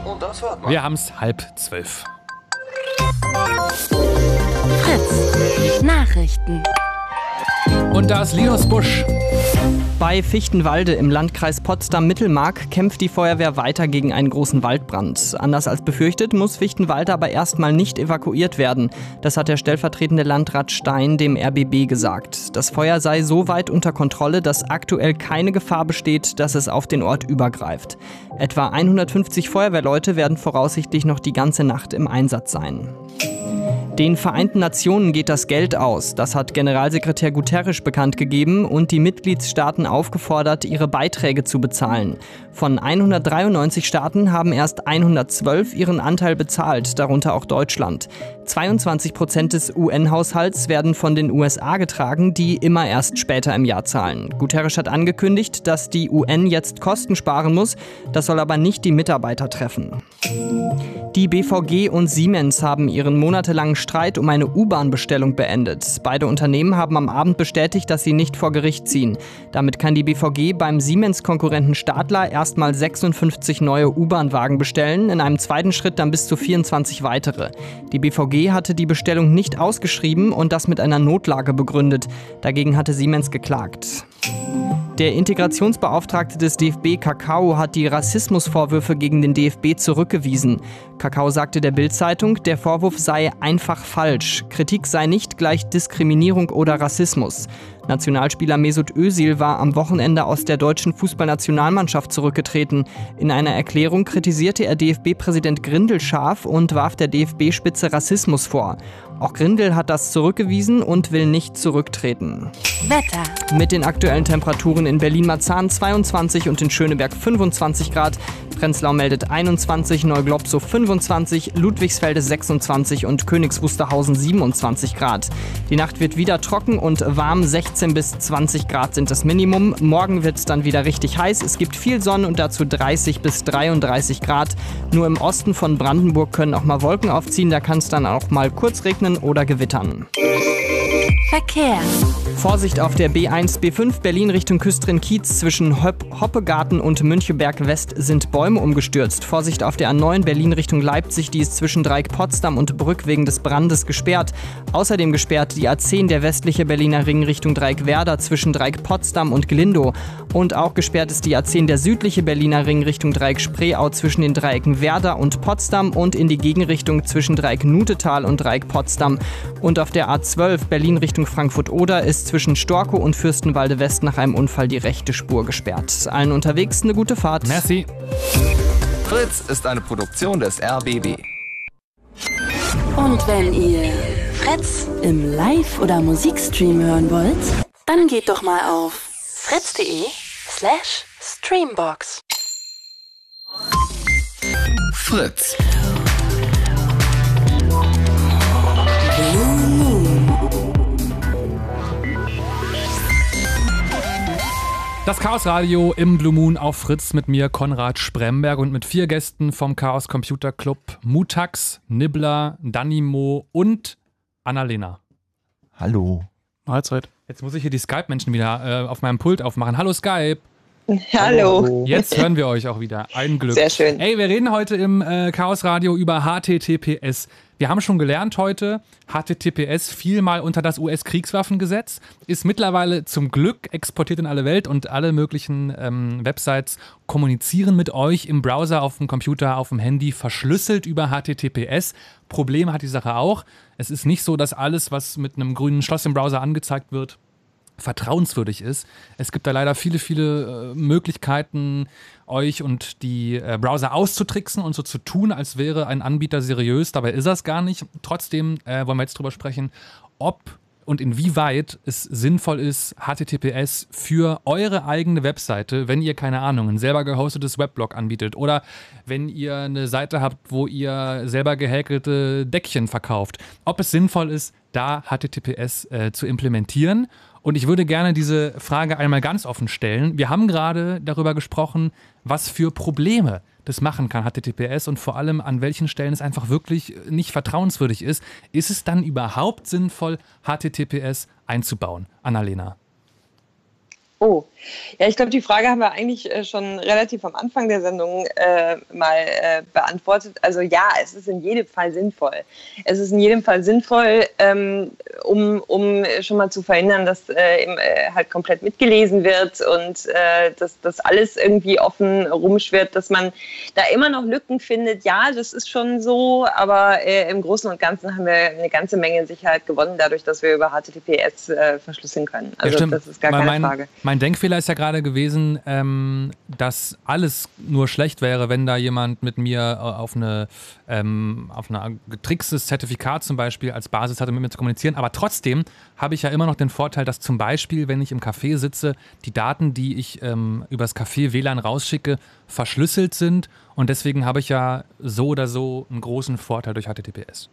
Und das hört man. Wir haben es halb zwölf. Fritz. Nachrichten. Und da ist Linus Busch. Bei Fichtenwalde im Landkreis Potsdam-Mittelmark kämpft die Feuerwehr weiter gegen einen großen Waldbrand. Anders als befürchtet muss Fichtenwalde aber erstmal nicht evakuiert werden. Das hat der stellvertretende Landrat Stein dem RBB gesagt. Das Feuer sei so weit unter Kontrolle, dass aktuell keine Gefahr besteht, dass es auf den Ort übergreift. Etwa 150 Feuerwehrleute werden voraussichtlich noch die ganze Nacht im Einsatz sein. Den Vereinten Nationen geht das Geld aus. Das hat Generalsekretär Guterres bekannt gegeben und die Mitgliedsstaaten aufgefordert, ihre Beiträge zu bezahlen. Von 193 Staaten haben erst 112 ihren Anteil bezahlt, darunter auch Deutschland. 22 Prozent des UN-Haushalts werden von den USA getragen, die immer erst später im Jahr zahlen. Guterres hat angekündigt, dass die UN jetzt Kosten sparen muss. Das soll aber nicht die Mitarbeiter treffen. Die BVG und Siemens haben ihren monatelangen Streit um eine U-Bahn-Bestellung beendet. Beide Unternehmen haben am Abend bestätigt, dass sie nicht vor Gericht ziehen. Damit kann die BVG beim Siemens-Konkurrenten Stadler erstmal 56 neue U-Bahn-Wagen bestellen, in einem zweiten Schritt dann bis zu 24 weitere. Die BVG hatte die Bestellung nicht ausgeschrieben und das mit einer Notlage begründet. Dagegen hatte Siemens geklagt. Der Integrationsbeauftragte des DFB Kakao hat die Rassismusvorwürfe gegen den DFB zurückgewiesen. Kakao sagte der Bild-Zeitung, der Vorwurf sei einfach falsch. Kritik sei nicht gleich Diskriminierung oder Rassismus. Nationalspieler Mesut Özil war am Wochenende aus der deutschen Fußballnationalmannschaft zurückgetreten. In einer Erklärung kritisierte er DFB-Präsident Grindel scharf und warf der DFB-Spitze Rassismus vor. Auch Grindel hat das zurückgewiesen und will nicht zurücktreten. Wetter. Mit den aktuellen Temperaturen in Berlin-Marzahn 22 und in Schöneberg 25 Grad. Prenzlau meldet 21, Neuglobsow 25, Ludwigsfelde 26 und Königs Wusterhausen 27 Grad. Die Nacht wird wieder trocken und warm, 16 bis 20 Grad sind das Minimum. Morgen wird es dann wieder richtig heiß. Es gibt viel Sonne und dazu 30 bis 33 Grad. Nur im Osten von Brandenburg können auch mal Wolken aufziehen. Da kann es dann auch mal kurz regnen oder gewittern. Verkehr. Vorsicht auf der B1, B5 Berlin Richtung Küstrin-Kiez zwischen Hopp Hoppegarten und Müncheberg West sind Bäume umgestürzt. Vorsicht auf der A9 Berlin Richtung Leipzig, die ist zwischen Dreieck Potsdam und Brück wegen des Brandes gesperrt. Außerdem gesperrt die A10 der westliche Berliner Ring Richtung Dreieck Werder zwischen Dreieck Potsdam und Glindow. Und auch gesperrt ist die A10 der südliche Berliner Ring Richtung Dreieck Spreeau zwischen den Dreiecken Werder und Potsdam und in die Gegenrichtung zwischen Dreieck Nutetal und Dreieck Potsdam. Und auf der A12 Berlin Richtung Frankfurt-Oder ist zwischen Storkow und Fürstenwalde West nach einem Unfall die rechte Spur gesperrt. Allen unterwegs eine gute Fahrt. Merci. Fritz ist eine Produktion des RBB. Und wenn ihr Fritz im Live- oder Musikstream hören wollt, dann geht doch mal auf fritz.de slash streambox. Fritz. Das Chaos Radio im Blue Moon auf Fritz mit mir, Konrad Spremberg und mit vier Gästen vom Chaos Computer Club: Mutax, Nibbler, Danimo und Annalena. Hallo. Mahlzeit. Jetzt muss ich hier die Skype-Menschen wieder äh, auf meinem Pult aufmachen. Hallo Skype. Hallo. Jetzt hören wir euch auch wieder. Ein Glück. Sehr schön. Ey, wir reden heute im äh, Chaos Radio über HTTPS. Wir haben schon gelernt heute, HTTPS fiel mal unter das US-Kriegswaffengesetz, ist mittlerweile zum Glück exportiert in alle Welt und alle möglichen ähm, Websites kommunizieren mit euch im Browser, auf dem Computer, auf dem Handy, verschlüsselt über HTTPS. Problem hat die Sache auch. Es ist nicht so, dass alles, was mit einem grünen Schloss im Browser angezeigt wird, vertrauenswürdig ist. Es gibt da leider viele, viele äh, Möglichkeiten, euch und die äh, Browser auszutricksen und so zu tun, als wäre ein Anbieter seriös. Dabei ist er es gar nicht. Trotzdem äh, wollen wir jetzt drüber sprechen, ob und inwieweit es sinnvoll ist, HTTPS für eure eigene Webseite, wenn ihr keine Ahnung, ein selber gehostetes Weblog anbietet oder wenn ihr eine Seite habt, wo ihr selber gehäkelte Deckchen verkauft, ob es sinnvoll ist, da HTTPS äh, zu implementieren Und ich würde gerne diese Frage einmal ganz offen stellen. Wir haben gerade darüber gesprochen, was für Probleme das machen kann, HTTPS, und vor allem an welchen Stellen es einfach wirklich nicht vertrauenswürdig ist. Ist es dann überhaupt sinnvoll, HTTPS einzubauen? Annalena. Oh, ja, ich glaube, die Frage haben wir eigentlich äh, schon relativ am Anfang der Sendung äh, mal äh, beantwortet. Also ja, es ist in jedem Fall sinnvoll. Es ist in jedem Fall sinnvoll, ähm, um, um schon mal zu verhindern, dass äh, im, äh, halt komplett mitgelesen wird und äh, dass das alles irgendwie offen rumschwirrt, dass man da immer noch Lücken findet. Ja, das ist schon so, aber im Großen und Ganzen haben wir eine ganze Menge Sicherheit gewonnen, dadurch, dass wir über HTTPS verschlüsseln können. Also ja, das ist gar Weil keine mein, Frage. Mein Denkfehler ist ja gerade gewesen, ähm, dass alles nur schlecht wäre, wenn da jemand mit mir äh, auf eine ähm, auf ein getrickstes Zertifikat zum Beispiel als Basis hatte, mit mir zu kommunizieren. Aber trotzdem habe ich ja immer noch den Vorteil, dass zum Beispiel, wenn ich im Café sitze, die Daten, die ich ähm, übers Café WLAN rausschicke, verschlüsselt sind. Und deswegen habe ich ja so oder so einen großen Vorteil durch HTTPS.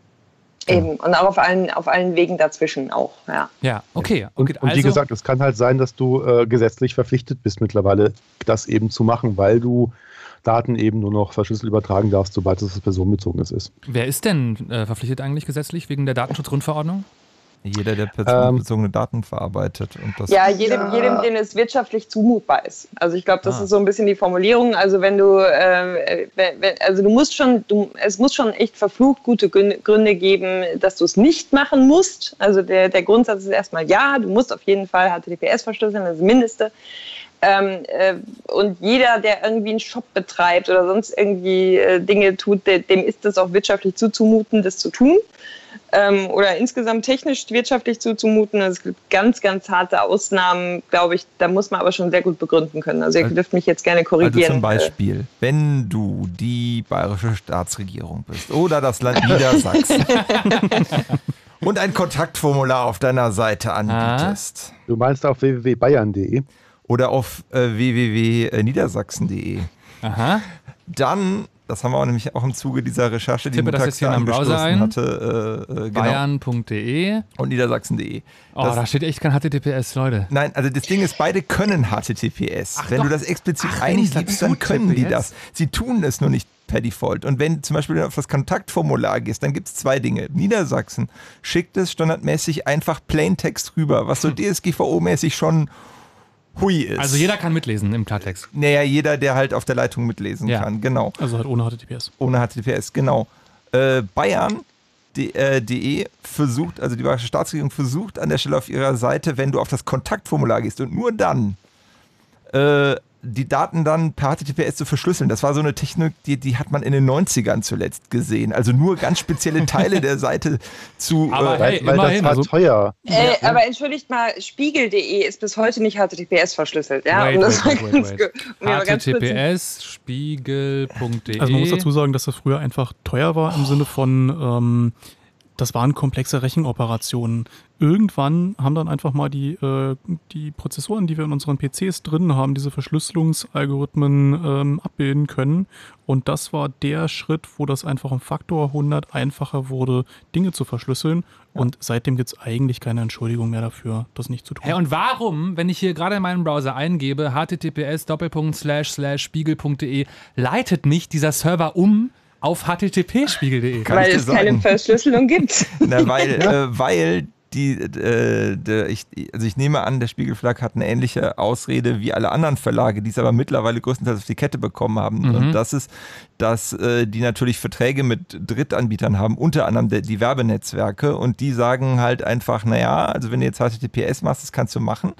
Eben, und auch auf allen, auf allen Wegen dazwischen auch, ja. Ja, okay. Und, und wie also- gesagt, es kann halt sein, dass du äh, gesetzlich verpflichtet bist mittlerweile, das eben zu machen, weil du Daten eben nur noch verschlüsselt übertragen darfst, sobald es personenbezogenes ist. Wer ist denn äh, verpflichtet eigentlich gesetzlich wegen der Datenschutzgrundverordnung? Jeder, der personenbezogene Daten verarbeitet. Und das Ja, jedem, jedem, dem es wirtschaftlich zumutbar ist. Also ich glaube, das Ah. ist so ein bisschen die Formulierung. Also wenn du, äh, wenn, wenn, also du musst schon, du, es muss schon echt verflucht gute Gründe Gründe geben, dass du es nicht machen musst. Also der, der Grundsatz ist erstmal ja, du musst auf jeden Fall HTTPS verschlüsseln, das ist das Mindeste. Ähm, äh, und jeder, der irgendwie einen Shop betreibt oder sonst irgendwie äh, Dinge tut, de, dem ist es auch wirtschaftlich zuzumuten, das zu tun. Ähm, oder insgesamt technisch wirtschaftlich zuzumuten. Also Es gibt ganz, ganz harte Ausnahmen, glaube ich. Da muss man aber schon sehr gut begründen können. Also ihr Also- dürft mich jetzt gerne Also korrigieren. zum Beispiel, wenn du die bayerische Staatsregierung bist oder das Land Niedersachsen und ein Kontaktformular auf deiner Seite anbietest. Du meinst auf www.bayern.de? Oder auf äh, www.niedersachsen.de. Aha. Dann, das haben wir auch nämlich auch im Zuge dieser Recherche, die jetzt hier ein. hatte, äh, äh, genau. Bayern.de und Niedersachsen.de. Oh, Das- da steht echt kein HTTPS, Leute. Nein, also das Ding ist, beide können HTTPS. wenn doch. du das explizit Ach, eingibst, dann können die das. Sie tun es nur nicht per Default. Und wenn zum Beispiel auf das Kontaktformular gehst, dann gibt es zwei Dinge. Niedersachsen schickt es standardmäßig einfach Plaintext rüber, was so DSGVO-mäßig schon hui ist. Also jeder kann mitlesen im Klartext. Naja, jeder, der halt auf der Leitung mitlesen Ja. kann, genau. Also halt ohne HTTPS. Ohne HTTPS, genau. Äh, Bayern. De, äh, DE versucht, also die bayerische Staatsregierung versucht an der Stelle auf ihrer Seite, wenn du auf das Kontaktformular gehst und nur dann äh, die Daten dann per HTTPS zu verschlüsseln. Das war so eine Technik, die, die hat man in den 90ern zuletzt gesehen. Also nur ganz spezielle Teile der Seite zu. Aber äh, hey, Weil immerhin. das war Also, teuer. Äh, aber entschuldigt mal, spiegel.de ist bis heute nicht HTTPS verschlüsselt. Ja? Wait, das wait, wait, um HTTPS spiegel.de. Also man muss dazu sagen, dass das früher einfach teuer war im Sinne von, ähm, das waren komplexe Rechenoperationen. Irgendwann haben dann einfach mal die, äh, die Prozessoren, die wir in unseren PCs drin haben, diese Verschlüsselungsalgorithmen ähm, abbilden können. Und das war der Schritt, wo das einfach um Faktor 100 einfacher wurde, Dinge zu verschlüsseln. Und seitdem gibt es eigentlich keine Entschuldigung mehr dafür, das nicht zu tun. Hey, und warum, wenn ich hier gerade in meinem Browser eingebe, https spiegel.de, leitet mich dieser Server um auf http-spiegel.de? Kann ich Weil es keine. Verschlüsselung gibt. Na, weil, äh, weil die, äh, der, ich, also ich nehme an, der Spiegelverlag hat eine ähnliche Ausrede wie alle anderen Verlage, die es aber mittlerweile größtenteils auf die Kette bekommen haben. Mhm. Und das ist, dass äh, die natürlich Verträge mit Drittanbietern haben, unter anderem der, die Werbenetzwerke. Und die sagen halt einfach, naja, also wenn du jetzt HTTPS machst, das kannst du machen.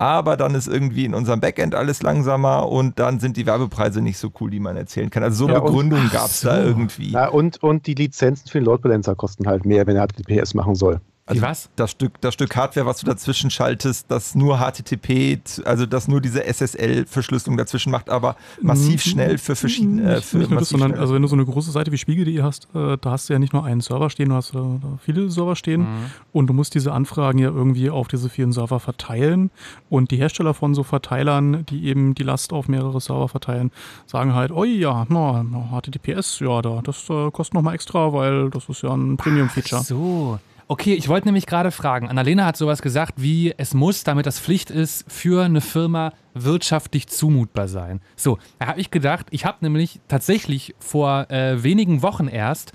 Aber dann ist irgendwie in unserem Backend alles langsamer und dann sind die Werbepreise nicht so cool, die man erzählen kann. Also so Ja, und- Begründung gab es da irgendwie. Ja, und, und die Lizenzen für den Load Balancer kosten halt mehr, wenn er HTTPS machen soll. Wie was? das Stück, das Stück Hardware, was du dazwischen schaltest, das nur HTTP, also das nur diese SSL-Verschlüsselung dazwischen macht, aber massiv Mhm. schnell für verschiedene. Äh, für nicht nur das, sondern schnell. also wenn du so eine große Seite wie Spiegel.de hast, äh, da hast du ja nicht nur einen Server stehen, du hast äh, da viele Server stehen und du musst diese Anfragen ja irgendwie auf diese vielen Server verteilen und die Hersteller von so Verteilern, die eben die Last auf mehrere Server verteilen, sagen halt, oh ja, na, na, HTTPS, ja, da, das äh, kostet nochmal extra, weil das ist ja ein Premium-Feature. So. Okay, ich wollte nämlich gerade fragen. Annalena hat sowas gesagt wie, es muss, damit das Pflicht ist, für eine Firma wirtschaftlich zumutbar sein. So, da habe ich gedacht, ich habe nämlich tatsächlich vor äh, wenigen Wochen erst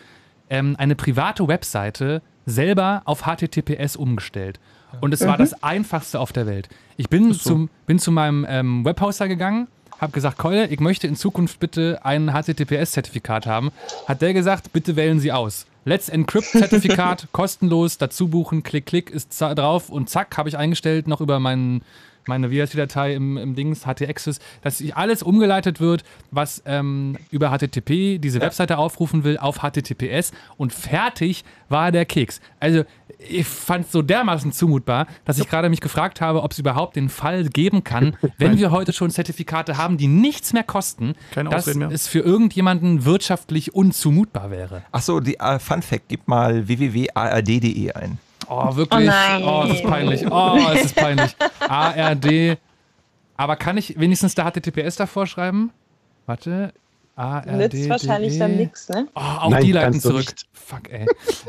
ähm, eine private Webseite selber auf HTTPS umgestellt. Und es war Mhm. das einfachste auf der Welt. Ich bin, zum, bin zu meinem ähm, Webhoster gegangen, habe gesagt, Keule, ich möchte in Zukunft bitte ein HTTPS-Zertifikat haben. Hat der gesagt, bitte wählen Sie aus. Let's Encrypt-Zertifikat, kostenlos, dazu buchen, klick, klick, ist drauf und zack, habe ich eingestellt, noch über meinen meine VLC-Datei im, im Dings, HT-Access, dass alles umgeleitet wird, was ähm, über HTTP diese Webseite aufrufen will, auf HTTPS und fertig war der Keks. Also ich fand es so dermaßen zumutbar, dass ich gerade mich gefragt habe, ob es überhaupt den Fall geben kann, wenn wir heute schon Zertifikate haben, die nichts mehr kosten, Keine dass Ausreden mehr. es für irgendjemanden wirtschaftlich unzumutbar wäre. Achso, die äh, Fun Fact, gib mal www.ard.de ein. Oh, wirklich? Oh. Oh, es ist peinlich. Oh, es ist peinlich. ARD. Aber kann ich wenigstens da HTTPS davor schreiben? Warte. ARD. Nützt wahrscheinlich dann nichts, ne? Oh, auch Nein, die leiten zurück. nicht. Fuck, ey.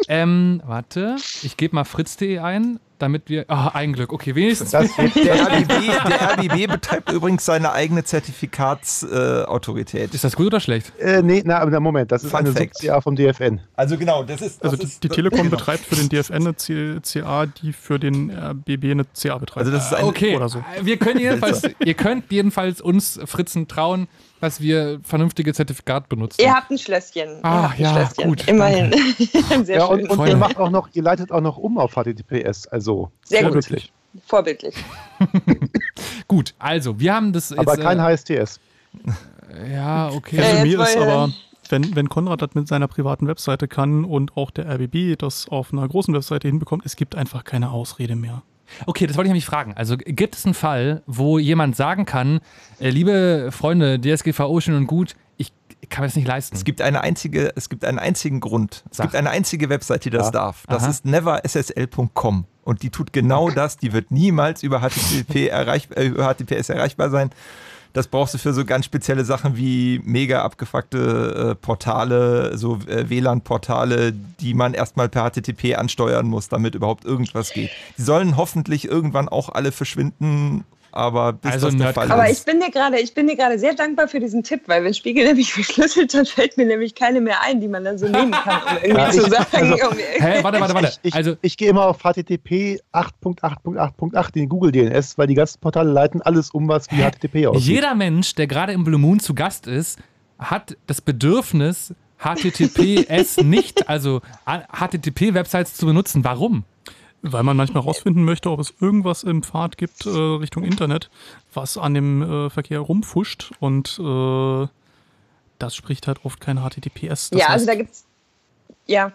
ähm, warte. Ich gebe mal fritz.de ein, damit wir. Oh, ein Glück. Okay, wenigstens. Das Der RBB, der RBB betreibt übrigens seine eigene Zertifikatsautorität. Äh. Ist das gut oder schlecht? Äh, nee, na, aber Moment, das ist Fun eine Fact. Sub-CA vom DFN. also genau, das ist. Das Also die, ist, die Telekom genau. betreibt für den DFN eine C- CA, die für den RBB eine CA betreibt. Also das ist ein, Okay. Oder so. Wir können jedenfalls, ihr könnt jedenfalls uns Fritzen trauen, dass wir vernünftige Zertifikat benutzen. Ihr habt ein Schlösschen. Ah, ihr habt ein ja, Schlösschen. gut, Immerhin. Sehr Ja, schön. und, und ihr macht auch noch, ihr leitet auch noch um auf HTTPS, also Sehr gut. vorbildlich. Vorbildlich. Gut, also wir haben das jetzt. Aber kein äh, HSTS. Ja, okay. Ja, Also jetzt mir ist aber, wenn, wenn Konrad das mit seiner privaten Webseite kann und auch der RBB das auf einer großen Webseite hinbekommt, es gibt einfach keine Ausrede mehr. Okay, das wollte ich nämlich fragen. Also gibt es einen Fall, wo jemand sagen kann, äh, liebe Freunde, DSGVO schön und gut, ich kann mir das nicht leisten. Es gibt eine einzige, es gibt einen einzigen Grund. Es Sag. gibt eine einzige Website, die das Ja. darf. Das Aha. ist neverssl.com. Und die tut genau das. Die wird niemals über HTTP erreich, äh, über HTTPS erreichbar sein. Das brauchst du für so ganz spezielle Sachen wie mega abgefuckte äh, Portale, so äh, WLAN-Portale, die man erstmal per HTTP ansteuern muss, damit überhaupt irgendwas geht. Die sollen hoffentlich irgendwann auch alle verschwinden, aber bis Also das der Fall Aber ist. ich bin dir gerade, ich bin dir gerade sehr dankbar für diesen Tipp, weil wenn Spiegel nämlich verschlüsselt, dann fällt mir nämlich keine mehr ein, die man dann so nehmen kann, um irgendwie Ja, zu ich- sagen. also- um Hä, warte, warte, warte. Ich, Also, ich gehe immer auf HTTP 8.8.8.8 in Google DNS, weil die ganzen Portale leiten alles um, was wie HTTP aussieht. jeder Mensch, der gerade im Blue Moon zu Gast ist, hat das Bedürfnis, HTTPS nicht, also HTTP-Websites zu benutzen. Warum? Weil man manchmal rausfinden möchte, ob es irgendwas im Pfad gibt äh, Richtung Internet, was an dem äh, Verkehr rumfuscht und äh, das spricht halt oft kein HTTPS. Das ja, also da gibt's. Ja.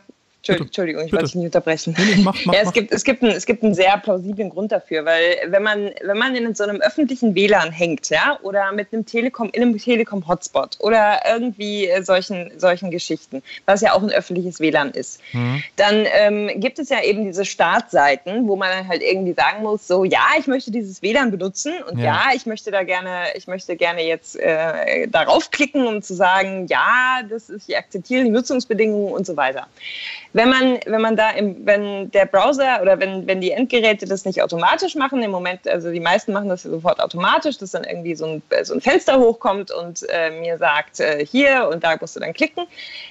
Entschuldigung, ich wollte dich nicht unterbrechen. Nee, mach, mach, ja, es gibt, es, gibt einen, es gibt einen sehr plausiblen Grund dafür, weil wenn man, wenn man in so einem öffentlichen WLAN hängt, ja, oder mit einem Telekom, in einem Telekom-Hotspot oder irgendwie solchen, solchen Geschichten, was ja auch ein öffentliches WLAN ist, dann ähm, gibt es ja eben diese Startseiten, wo man dann halt irgendwie sagen muss, so ja, ich möchte dieses WLAN benutzen und Ja. ja, ich möchte da gerne, ich möchte gerne jetzt äh, darauf klicken, um zu sagen, ja, das ist, ich akzeptiere die Nutzungsbedingungen und so weiter. Wenn man, wenn man da im, wenn der Browser oder wenn, wenn die Endgeräte das nicht automatisch machen, im Moment, also die meisten machen das sofort automatisch, dass dann irgendwie so ein, so ein Fenster hochkommt und äh, mir sagt, äh, hier und da musst du dann klicken.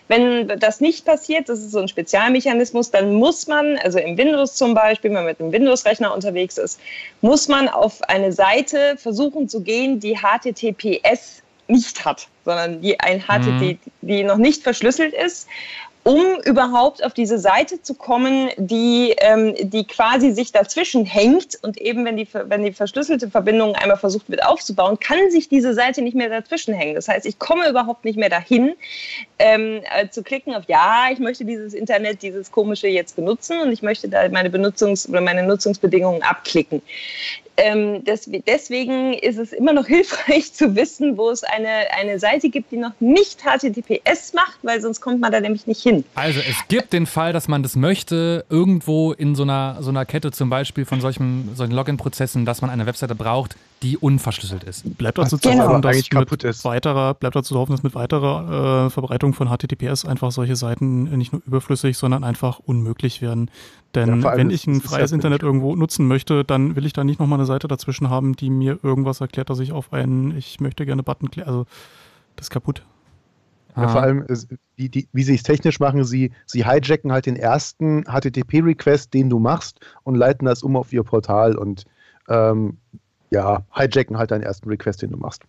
Wenn das nicht passiert, das ist so ein Spezialmechanismus, dann muss man, also im Windows zum Beispiel, wenn man mit einem Windows-Rechner unterwegs ist, muss man auf eine Seite versuchen zu gehen, die HTTPS nicht hat, sondern die ein HTTP, die noch nicht verschlüsselt ist um überhaupt auf diese Seite zu kommen, die, ähm, die quasi sich dazwischen hängt und eben, wenn die, wenn die verschlüsselte Verbindung einmal versucht wird aufzubauen, kann sich diese Seite nicht mehr dazwischen hängen. Das heißt, ich komme überhaupt nicht mehr dahin, ähm, äh, zu klicken auf Ja, ich möchte dieses Internet, dieses komische jetzt benutzen und ich möchte da meine Benutzungs- oder meine Nutzungsbedingungen abklicken. Ähm, des, deswegen ist es immer noch hilfreich zu wissen, wo es eine, eine Seite gibt, die noch nicht HTTPS macht, weil sonst kommt man da nämlich nicht hin. Also es gibt den Fall, dass man das möchte, irgendwo in so einer, so einer Kette zum Beispiel von solchen, solchen Login-Prozessen, dass man eine Webseite braucht, die unverschlüsselt ist. Bleibt dazu zu Genau. hoffen, dass Eigentlich kaputt mit weiterer, bleibt dazu zu hoffen, dass mit weiterer äh, Verbreitung von HTTPS einfach solche Seiten nicht nur überflüssig, sondern einfach unmöglich werden. Denn Ja, wenn ist- ich ein ist freies. Internet irgendwo nutzen möchte, dann will ich da nicht nochmal eine Seite dazwischen haben, die mir irgendwas erklärt, dass ich auf einen Ich möchte gerne Button klicke. Also das ist kaputt. Ja, vor allem, die, die, wie sie es technisch machen, sie, sie hijacken halt den ersten HTTP-Request, den du machst, und leiten das um auf ihr Portal und ähm, ja, hijacken halt deinen ersten Request, den du machst.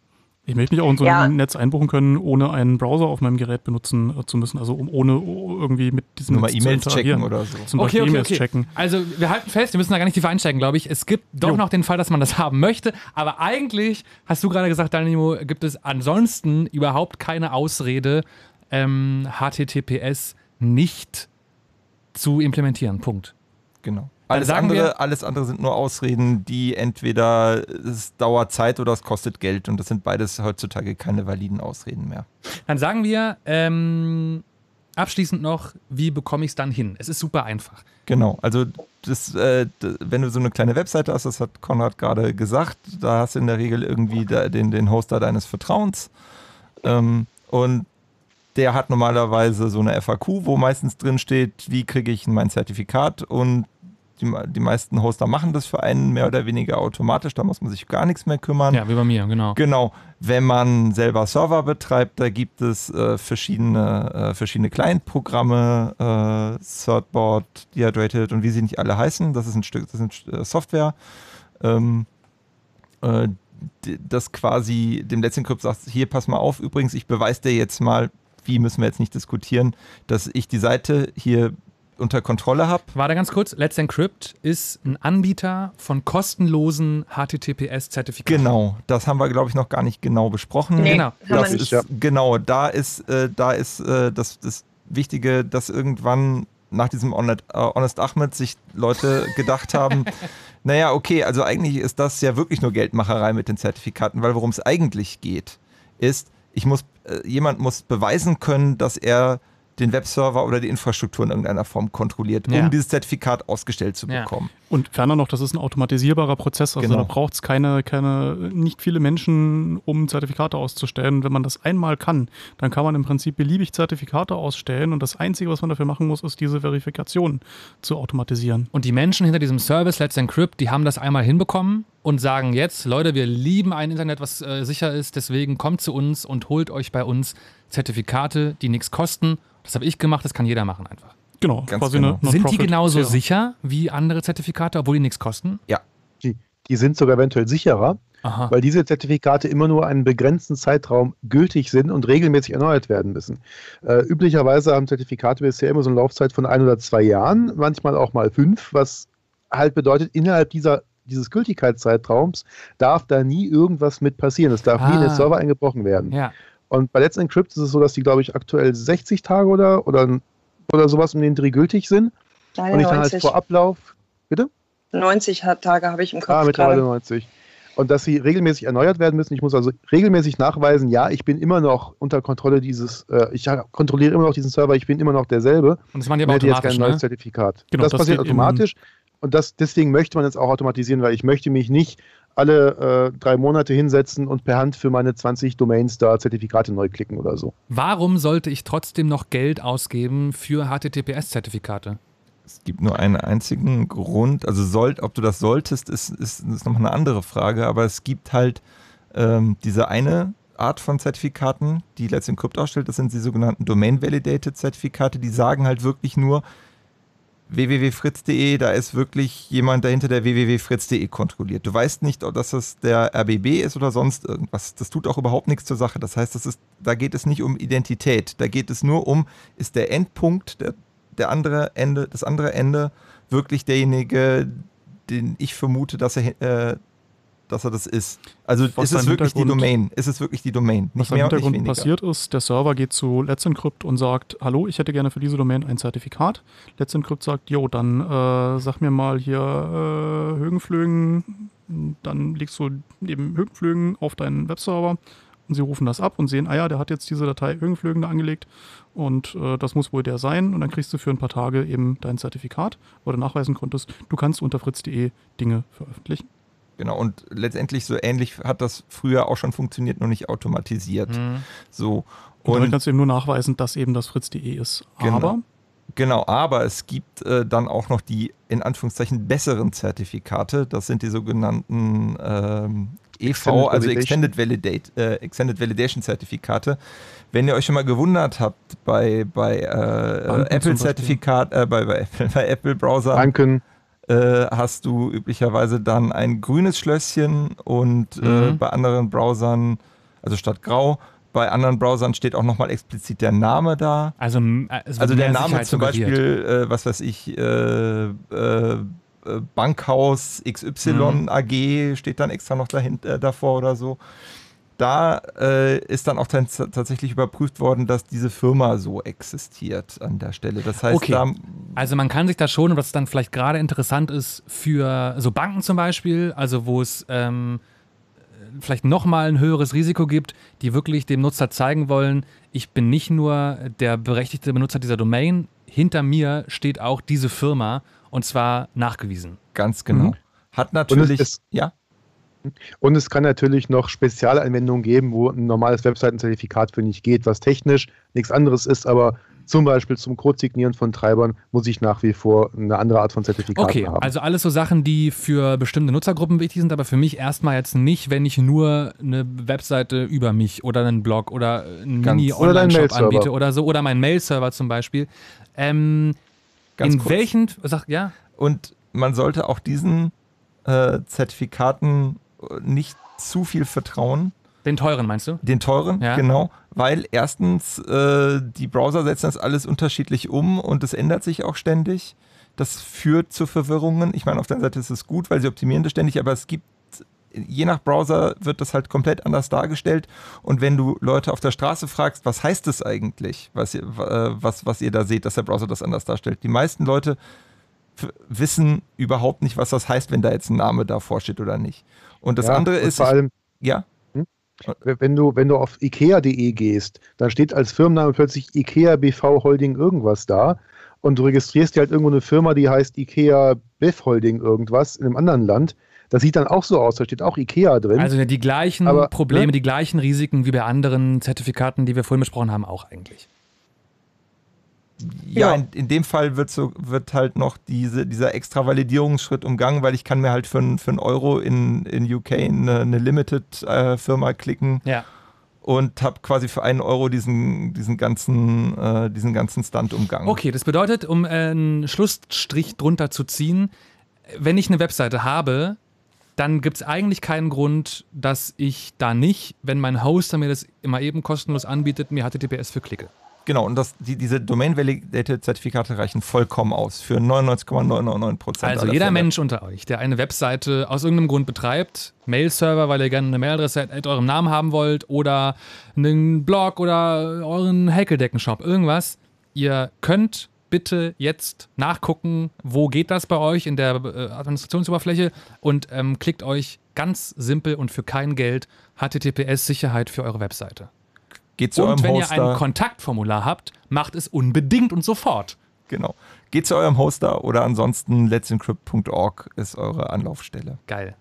Ich möchte mich auch in so Ja. ein Netz einbuchen können, ohne einen Browser auf meinem Gerät benutzen äh, zu müssen. Also um, ohne oh, irgendwie mit diesem Nur mal Netz zu E-Mails checken interagieren. oder so. Zum Okay, Beispiel okay, E-Mails okay. checken. Also wir halten fest, wir müssen da gar nicht tief einsteigen, glaube ich. Es gibt doch Jo. noch den Fall, dass man das haben möchte, aber eigentlich, hast du gerade gesagt, Daniel, gibt es ansonsten überhaupt keine Ausrede, ähm, HTTPS nicht zu implementieren. Punkt. Genau. Alles andere, alles andere sind nur Ausreden, die entweder es dauert Zeit oder es kostet Geld. Und das sind beides heutzutage keine validen Ausreden mehr. Dann sagen wir ähm, abschließend noch, wie bekomme ich es dann hin? Es ist super einfach. Genau, also das, äh, wenn du so eine kleine Webseite hast, das hat Konrad gerade gesagt, da hast du in der Regel irgendwie den, den Hoster deines Vertrauens. Ähm, und der hat normalerweise so eine FAQ, wo meistens drin steht, wie kriege ich mein Zertifikat und die, die meisten Hoster machen das für einen mehr oder weniger automatisch, da muss man sich gar nichts mehr kümmern. Ja, wie bei mir, genau. Genau. Wenn man selber Server betreibt, da gibt es äh, verschiedene, äh, verschiedene Client-Programme, äh, Certboard, Dehydrated und wie sie nicht alle heißen. Das ist ein Stück, das ist äh, Software. Ähm, äh, das quasi dem Let's Encrypt sagt, hier pass mal auf, übrigens, ich beweise dir jetzt mal, wie müssen wir jetzt nicht diskutieren, dass ich die Seite hier unter Kontrolle habe. Warte ganz kurz. Let's Encrypt ist ein Anbieter von kostenlosen HTTPS-Zertifikaten. Genau, das haben wir, glaube ich, noch gar nicht genau besprochen. Nee, Genau. haben wir Das nicht. ist, genau, da ist, äh, da ist äh, das, das Wichtige, dass irgendwann nach diesem Honest, äh, Honest Ahmed sich Leute gedacht haben, naja, okay, also eigentlich ist das ja wirklich nur Geldmacherei mit den Zertifikaten, weil worum es eigentlich geht, ist, ich muss, äh, jemand muss beweisen können, dass er den Webserver oder die Infrastruktur in irgendeiner Form kontrolliert, um Ja. dieses Zertifikat ausgestellt zu bekommen. Und ferner noch, das ist ein automatisierbarer Prozess. Also Genau. da braucht es keine, keine, nicht viele Menschen, um Zertifikate auszustellen. Wenn man das einmal kann, dann kann man im Prinzip beliebig Zertifikate ausstellen und das Einzige, was man dafür machen muss, ist diese Verifikation zu automatisieren. Und die Menschen hinter diesem Service Let's Encrypt, die haben das einmal hinbekommen und sagen jetzt, Leute, wir lieben ein Internet, was äh, sicher ist, deswegen kommt zu uns und holt euch bei uns Zertifikate, die nichts kosten. Das habe ich gemacht, das kann jeder machen einfach. Genau, Ganz quasi genau. eine Sind die genauso Ja. sicher wie andere Zertifikate, obwohl die nichts kosten? Die, die sind sogar eventuell sicherer, Aha. weil diese Zertifikate immer nur einen begrenzten Zeitraum gültig sind und regelmäßig erneuert werden müssen. Äh, üblicherweise haben Zertifikate bisher immer so eine Laufzeit von ein oder zwei Jahren, manchmal auch mal fünf, was halt bedeutet, innerhalb dieser, dieses Gültigkeitszeitraums darf da nie irgendwas mit passieren. Es darf nie in den Ah. Server eingebrochen werden. Ja. Und bei Let's Encrypt ist es so, dass die, glaube ich, aktuell 60 Tage oder, oder, oder sowas um den Dreh gültig sind. Nein, und ich dann halt 90. vor Ablauf, 90 hat- Tage habe ich im Kopf ah, mittlerweile gerade. 90. Und dass sie regelmäßig erneuert werden müssen. Ich muss also regelmäßig nachweisen, ja, ich bin immer noch unter Kontrolle dieses, äh, ich kontrolliere immer noch diesen Server, ich bin immer noch derselbe. Und das machen die aber hätte jetzt automatisch, kein neues ne? Zertifikat. Genau, das, das passiert automatisch. Und das, deswegen möchte man jetzt auch automatisieren, weil ich möchte mich nicht alle äh, drei Monate hinsetzen und per Hand für meine 20 Domains da Zertifikate neu klicken oder so. Warum sollte ich trotzdem noch Geld ausgeben für HTTPS-Zertifikate? Es gibt nur einen einzigen Grund, also sollt, ob du das solltest, ist, ist, ist nochmal eine andere Frage, aber es gibt halt ähm, diese eine Art von Zertifikaten, die Let's Encrypt ausstellt, das sind die sogenannten Domain-Validated Zertifikate, die sagen halt wirklich nur www.fritz.de, da ist wirklich jemand dahinter, der www.fritz.de kontrolliert. Du weißt nicht, ob das der RBB ist oder sonst irgendwas. Das tut auch überhaupt nichts zur Sache. Das heißt, das ist, da geht es nicht um Identität. Da geht es nur um, ist der Endpunkt, der, der andere Ende, das andere Ende wirklich derjenige, den ich vermute, dass er, äh, dass er das ist. Also Was ist es wirklich die Domain? Ist es wirklich die Domain? Was Nicht im mehr und nicht Hintergrund weniger. passiert ist, der Server geht zu Let's Encrypt und sagt, hallo, ich hätte gerne für diese Domain ein Zertifikat. Let's Encrypt sagt, jo, dann äh, sag mir mal hier äh, Höhenflögen, dann legst du eben Höhenflögen auf deinen Webserver und sie rufen das ab und sehen, ah ja, der hat jetzt diese Datei Höhenflögen da angelegt und äh, das muss wohl der sein und dann kriegst du für ein paar Tage eben dein Zertifikat, wo du nachweisen konntest, du kannst unter fritz.de Dinge veröffentlichen. Genau, und letztendlich so ähnlich hat das früher auch schon funktioniert, nur nicht automatisiert. Mhm. So. Und, und damit kannst du eben nur nachweisen, dass eben das fritz.de ist. Genau. Aber Genau, aber es gibt äh, dann auch noch die in Anführungszeichen besseren Zertifikate. Das sind die sogenannten ähm, EV, Extended also Validation. Extended, Validate, äh, Extended Validation Zertifikate. Wenn ihr euch schon mal gewundert habt bei, bei äh, Apple. Zertifikat, äh, bei, bei Apple, bei Apple Browser Banken, äh, hast du üblicherweise dann ein grünes Schlösschen und äh, Mhm. bei anderen Browsern, also statt grau, bei anderen Browsern steht auch nochmal explizit der Name da. Also, äh, Also der Name Sicherheit zum suggeriert. Beispiel, äh, was weiß ich, äh, äh, äh, Bankhaus XY Mhm. AG steht dann extra noch dahinter, äh, davor oder so. Da äh, ist dann auch tatsächlich überprüft worden, dass diese Firma so existiert an der Stelle. Das heißt, Okay. da, Also man kann sich da schon, was dann vielleicht gerade interessant ist für so Banken zum Beispiel, also wo es ähm, vielleicht nochmal ein höheres Risiko gibt, die wirklich dem Nutzer zeigen wollen, ich bin nicht nur der berechtigte Benutzer dieser Domain, hinter mir steht auch diese Firma und zwar nachgewiesen. ganz genau. Mhm. Hat natürlich, ist- ja, Und es kann natürlich noch Spezialanwendungen geben, wo ein normales Webseitenzertifikat für nicht geht, was technisch nichts anderes ist, aber zum Beispiel zum Codesignieren von Treibern muss ich nach wie vor eine andere Art von Zertifikat Okay, haben. also alles so Sachen, die für bestimmte Nutzergruppen wichtig sind, aber für mich erstmal jetzt nicht, wenn ich nur eine Webseite über mich oder einen Blog oder einen Mini-Online-Shop Mail-Server. anbiete oder so oder meinen Mail-Server zum Beispiel. Ähm, Ganz in kurz. welchen, sag, ja, Und man sollte auch diesen äh, Zertifikaten nicht zu viel vertrauen. den teuren meinst du? Den teuren, Ja. genau. Weil erstens, äh, die Browser setzen das alles unterschiedlich um und es ändert sich auch ständig. Das führt zu Verwirrungen. Ich meine, auf der einen Seite ist es gut, weil sie optimieren das ständig, aber es gibt, je nach Browser wird das halt komplett anders dargestellt. Und wenn du Leute auf der Straße fragst, was heißt es eigentlich, was ihr, äh, was, was ihr da seht, dass der Browser das anders darstellt, die meisten Leute wissen überhaupt nicht, was das heißt, wenn da jetzt ein Name davor steht oder nicht. Und das Ja, andere und ist, vor allem, ja, wenn du, wenn du auf ikea.de gehst, dann steht als Firmenname plötzlich IKEA BV Holding irgendwas da und du registrierst dir halt irgendwo eine Firma, die heißt IKEA Bev Holding irgendwas in einem anderen Land. Das sieht dann auch so aus, da steht auch IKEA drin. Also die gleichen Aber, Probleme, ne? die gleichen Risiken wie bei anderen Zertifikaten, die wir vorhin besprochen haben, auch eigentlich. Ja, Ja. in, in dem Fall wird, so, wird halt noch diese, dieser extra Validierungsschritt umgangen, weil ich kann mir halt für, einen- für einen Euro in, in UK eine, eine Limited-Firma klicken Ja. und habe quasi für einen Euro diesen, diesen, ganzen, äh, diesen ganzen Stunt umgangen. Okay, das bedeutet, um äh, einen Schlussstrich drunter zu ziehen, wenn ich eine Webseite habe, dann gibt es eigentlich keinen Grund, dass ich da nicht, wenn mein Hoster mir das immer eben kostenlos anbietet, mir HTTPS für klicke. Genau, und das, die, diese Domain-Validated-Zertifikate reichen vollkommen aus für 99,999 Prozent. Also jeder Mensch unter euch, der eine Webseite aus irgendeinem Grund betreibt, Mail-Server, weil ihr gerne eine Mailadresse at eurem Namen haben wollt oder einen Blog oder euren Häkeldecken-Shop, irgendwas, ihr könnt bitte jetzt nachgucken, wo geht das bei euch in der äh, Administrationsoberfläche und ähm, klickt euch ganz simpel und für kein Geld HTTPS-Sicherheit für eure Webseite. Geht zu Und eurem wenn ihr ein Kontaktformular habt, macht es unbedingt und sofort. Genau. Geht zu eurem Hoster oder ansonsten let'sencrypt.org ist eure Anlaufstelle. Geil.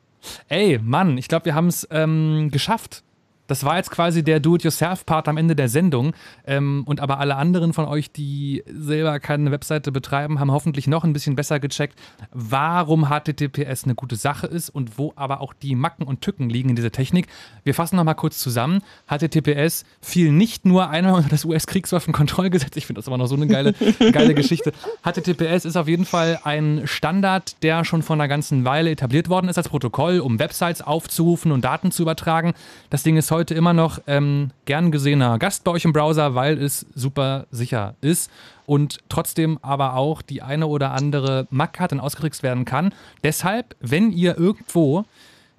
Ey, Mann, ich glaube, wir haben es ähm, geschafft. Das war jetzt quasi der Do-it-yourself-Part am Ende der Sendung. Ähm, und aber alle anderen von euch, die selber keine Webseite betreiben, haben hoffentlich noch ein bisschen besser gecheckt, warum HTTPS eine gute Sache ist und wo aber auch die Macken und Tücken liegen in dieser Technik. Wir fassen nochmal kurz zusammen. HTTPS fiel nicht nur einmal unter das US-Kriegswaffenkontrollgesetz. Ich finde das aber noch so eine geile, geile Geschichte. HTTPS ist auf jeden Fall ein Standard, der schon vor einer ganzen Weile etabliert worden ist als Protokoll, um Websites aufzurufen und Daten zu übertragen. Das Ding ist heute immer noch ähm, gern gesehener Gast bei euch im Browser, weil es super sicher ist und trotzdem aber auch die eine oder andere Macke hat und ausgetrickst werden kann. Deshalb, wenn ihr irgendwo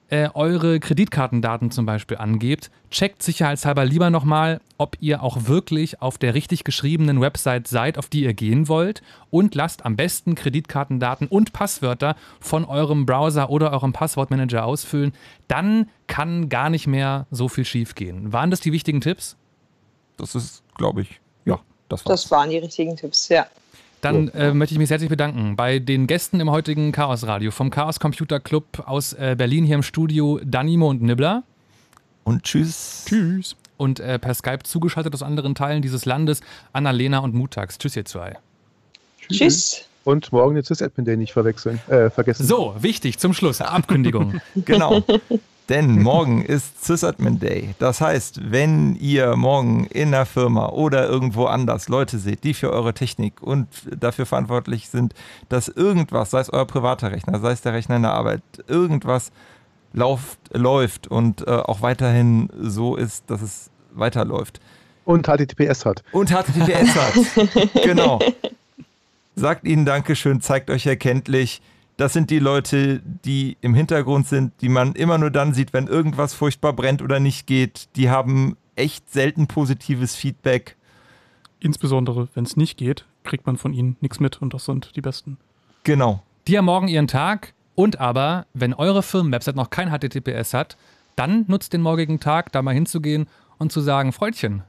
äh, eure Kreditkartendaten zum Beispiel angebt, checkt sicherheitshalber lieber nochmal, ob ihr auch wirklich auf der richtig geschriebenen Website seid, auf die ihr gehen wollt und lasst am besten Kreditkartendaten und Passwörter von eurem Browser oder eurem Passwortmanager ausfüllen. Dann kann gar nicht mehr so viel schief gehen. Waren das die wichtigen Tipps? Das ist, glaube ich, ja, das war's. Das waren die richtigen Tipps, ja. Dann äh, möchte ich mich herzlich bedanken bei den Gästen im heutigen Chaos Radio vom Chaos Computer Club aus äh, Berlin hier im Studio Danimo und Nibbler. Und tschüss. Tschüss. Und äh, per Skype zugeschaltet aus anderen Teilen dieses Landes Annalena und Mutax. Tschüss ihr zwei. Tschüss. Und morgen den Sys-Admin Day nicht verwechseln, äh, vergessen. So, wichtig zum Schluss. Ankündigung. genau. Denn morgen ist Sysadmin Day. Das heißt, wenn ihr morgen in der Firma oder irgendwo anders Leute seht, die für eure Technik und dafür verantwortlich sind, dass irgendwas, sei es euer privater Rechner, sei es der Rechner in der Arbeit, irgendwas lauft, läuft und äh, auch weiterhin so ist, dass es weiterläuft. Und HTTPS hat. Und HTTPS hat. genau. Sagt ihnen Dankeschön, zeigt euch erkenntlich. Das sind die Leute, die im Hintergrund sind, die man immer nur dann sieht, wenn irgendwas furchtbar brennt oder nicht geht. Die haben echt selten positives Feedback. Insbesondere, wenn es nicht geht, kriegt man von ihnen nichts mit und das sind die Besten. Genau. Die haben morgen ihren Tag und aber, wenn eure Firmenwebsite noch kein HTTPS hat, dann nutzt den morgigen Tag, da mal hinzugehen und zu sagen, Freundchen,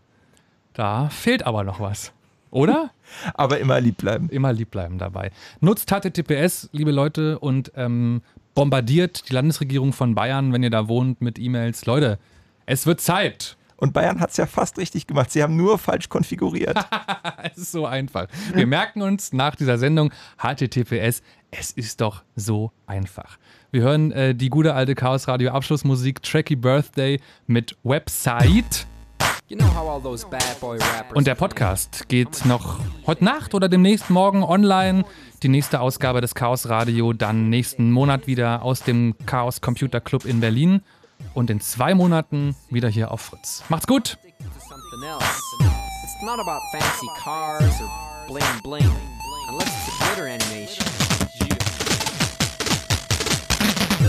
da fehlt aber noch was. Oder? Aber immer lieb bleiben. Immer lieb bleiben dabei. Nutzt HTTPS, liebe Leute, und ähm, bombardiert die Landesregierung von Bayern, wenn ihr da wohnt, mit E-Mails. Leute, es wird Zeit. Und Bayern hat es ja fast richtig gemacht. Sie haben nur falsch konfiguriert. es ist so einfach. Wir merken uns nach dieser Sendung HTTPS. Es ist doch so einfach. Wir hören äh, die gute alte Chaos Radio Abschlussmusik Tracky Birthday mit Website. Und der Podcast geht noch heute Nacht oder demnächst morgen online. Die nächste Ausgabe des Chaos Radio dann nächsten Monat wieder aus dem Chaos Computer Club in Berlin und in zwei Monaten wieder hier auf Fritz. Macht's gut! It's not about fancy cars or bling bling, unless it's a glitter animation.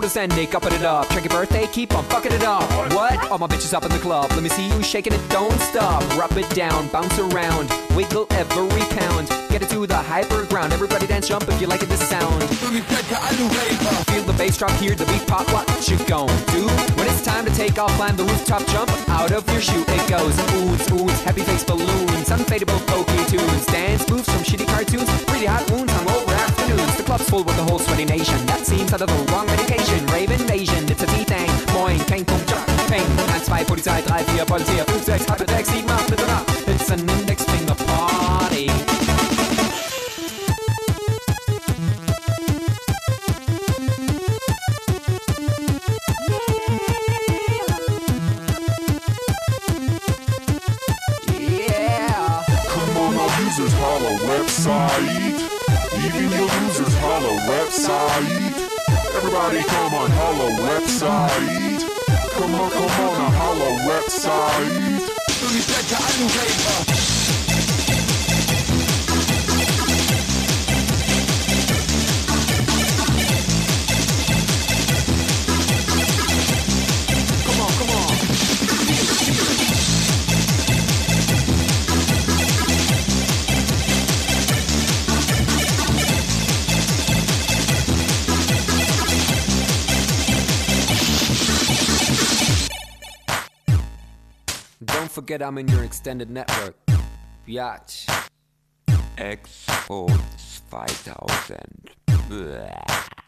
orders ending, upping it up. Check your birthday, keep on fucking it up. What? All my bitches up in the club. Let me see you shaking it, don't stop. Rub it down, bounce around, wiggle every pound. Get it to the hyper ground. Everybody dance, jump if you like it, this sound. Feel the bass drop, hear the beat pop. What you gon' do? When it's time to take off, climb the rooftop, jump out of your shoe. It goes oohs, oohs, happy face balloons, unfadable pokey tunes, dance moves from shitty cartoons, pretty hot wounds, hungover afternoons. The club's full with the whole sweaty nation. That seems out of the wrong medication. Rave invasion, it's a D-Thing. Moin, kein Punkt, Job, Peng. 1, 2, Polizei, 3, 4, Polizei, 5, 6, halbe 6, 7, 8, bitte nach. It's an Index Finger Party. Yeah. Come on, our users holla website. Even your losers holla website. Everybody come on, holla website. Come on, come on, a holla website. Forget I'm in your extended network. Biatch. Export 2000. Blah.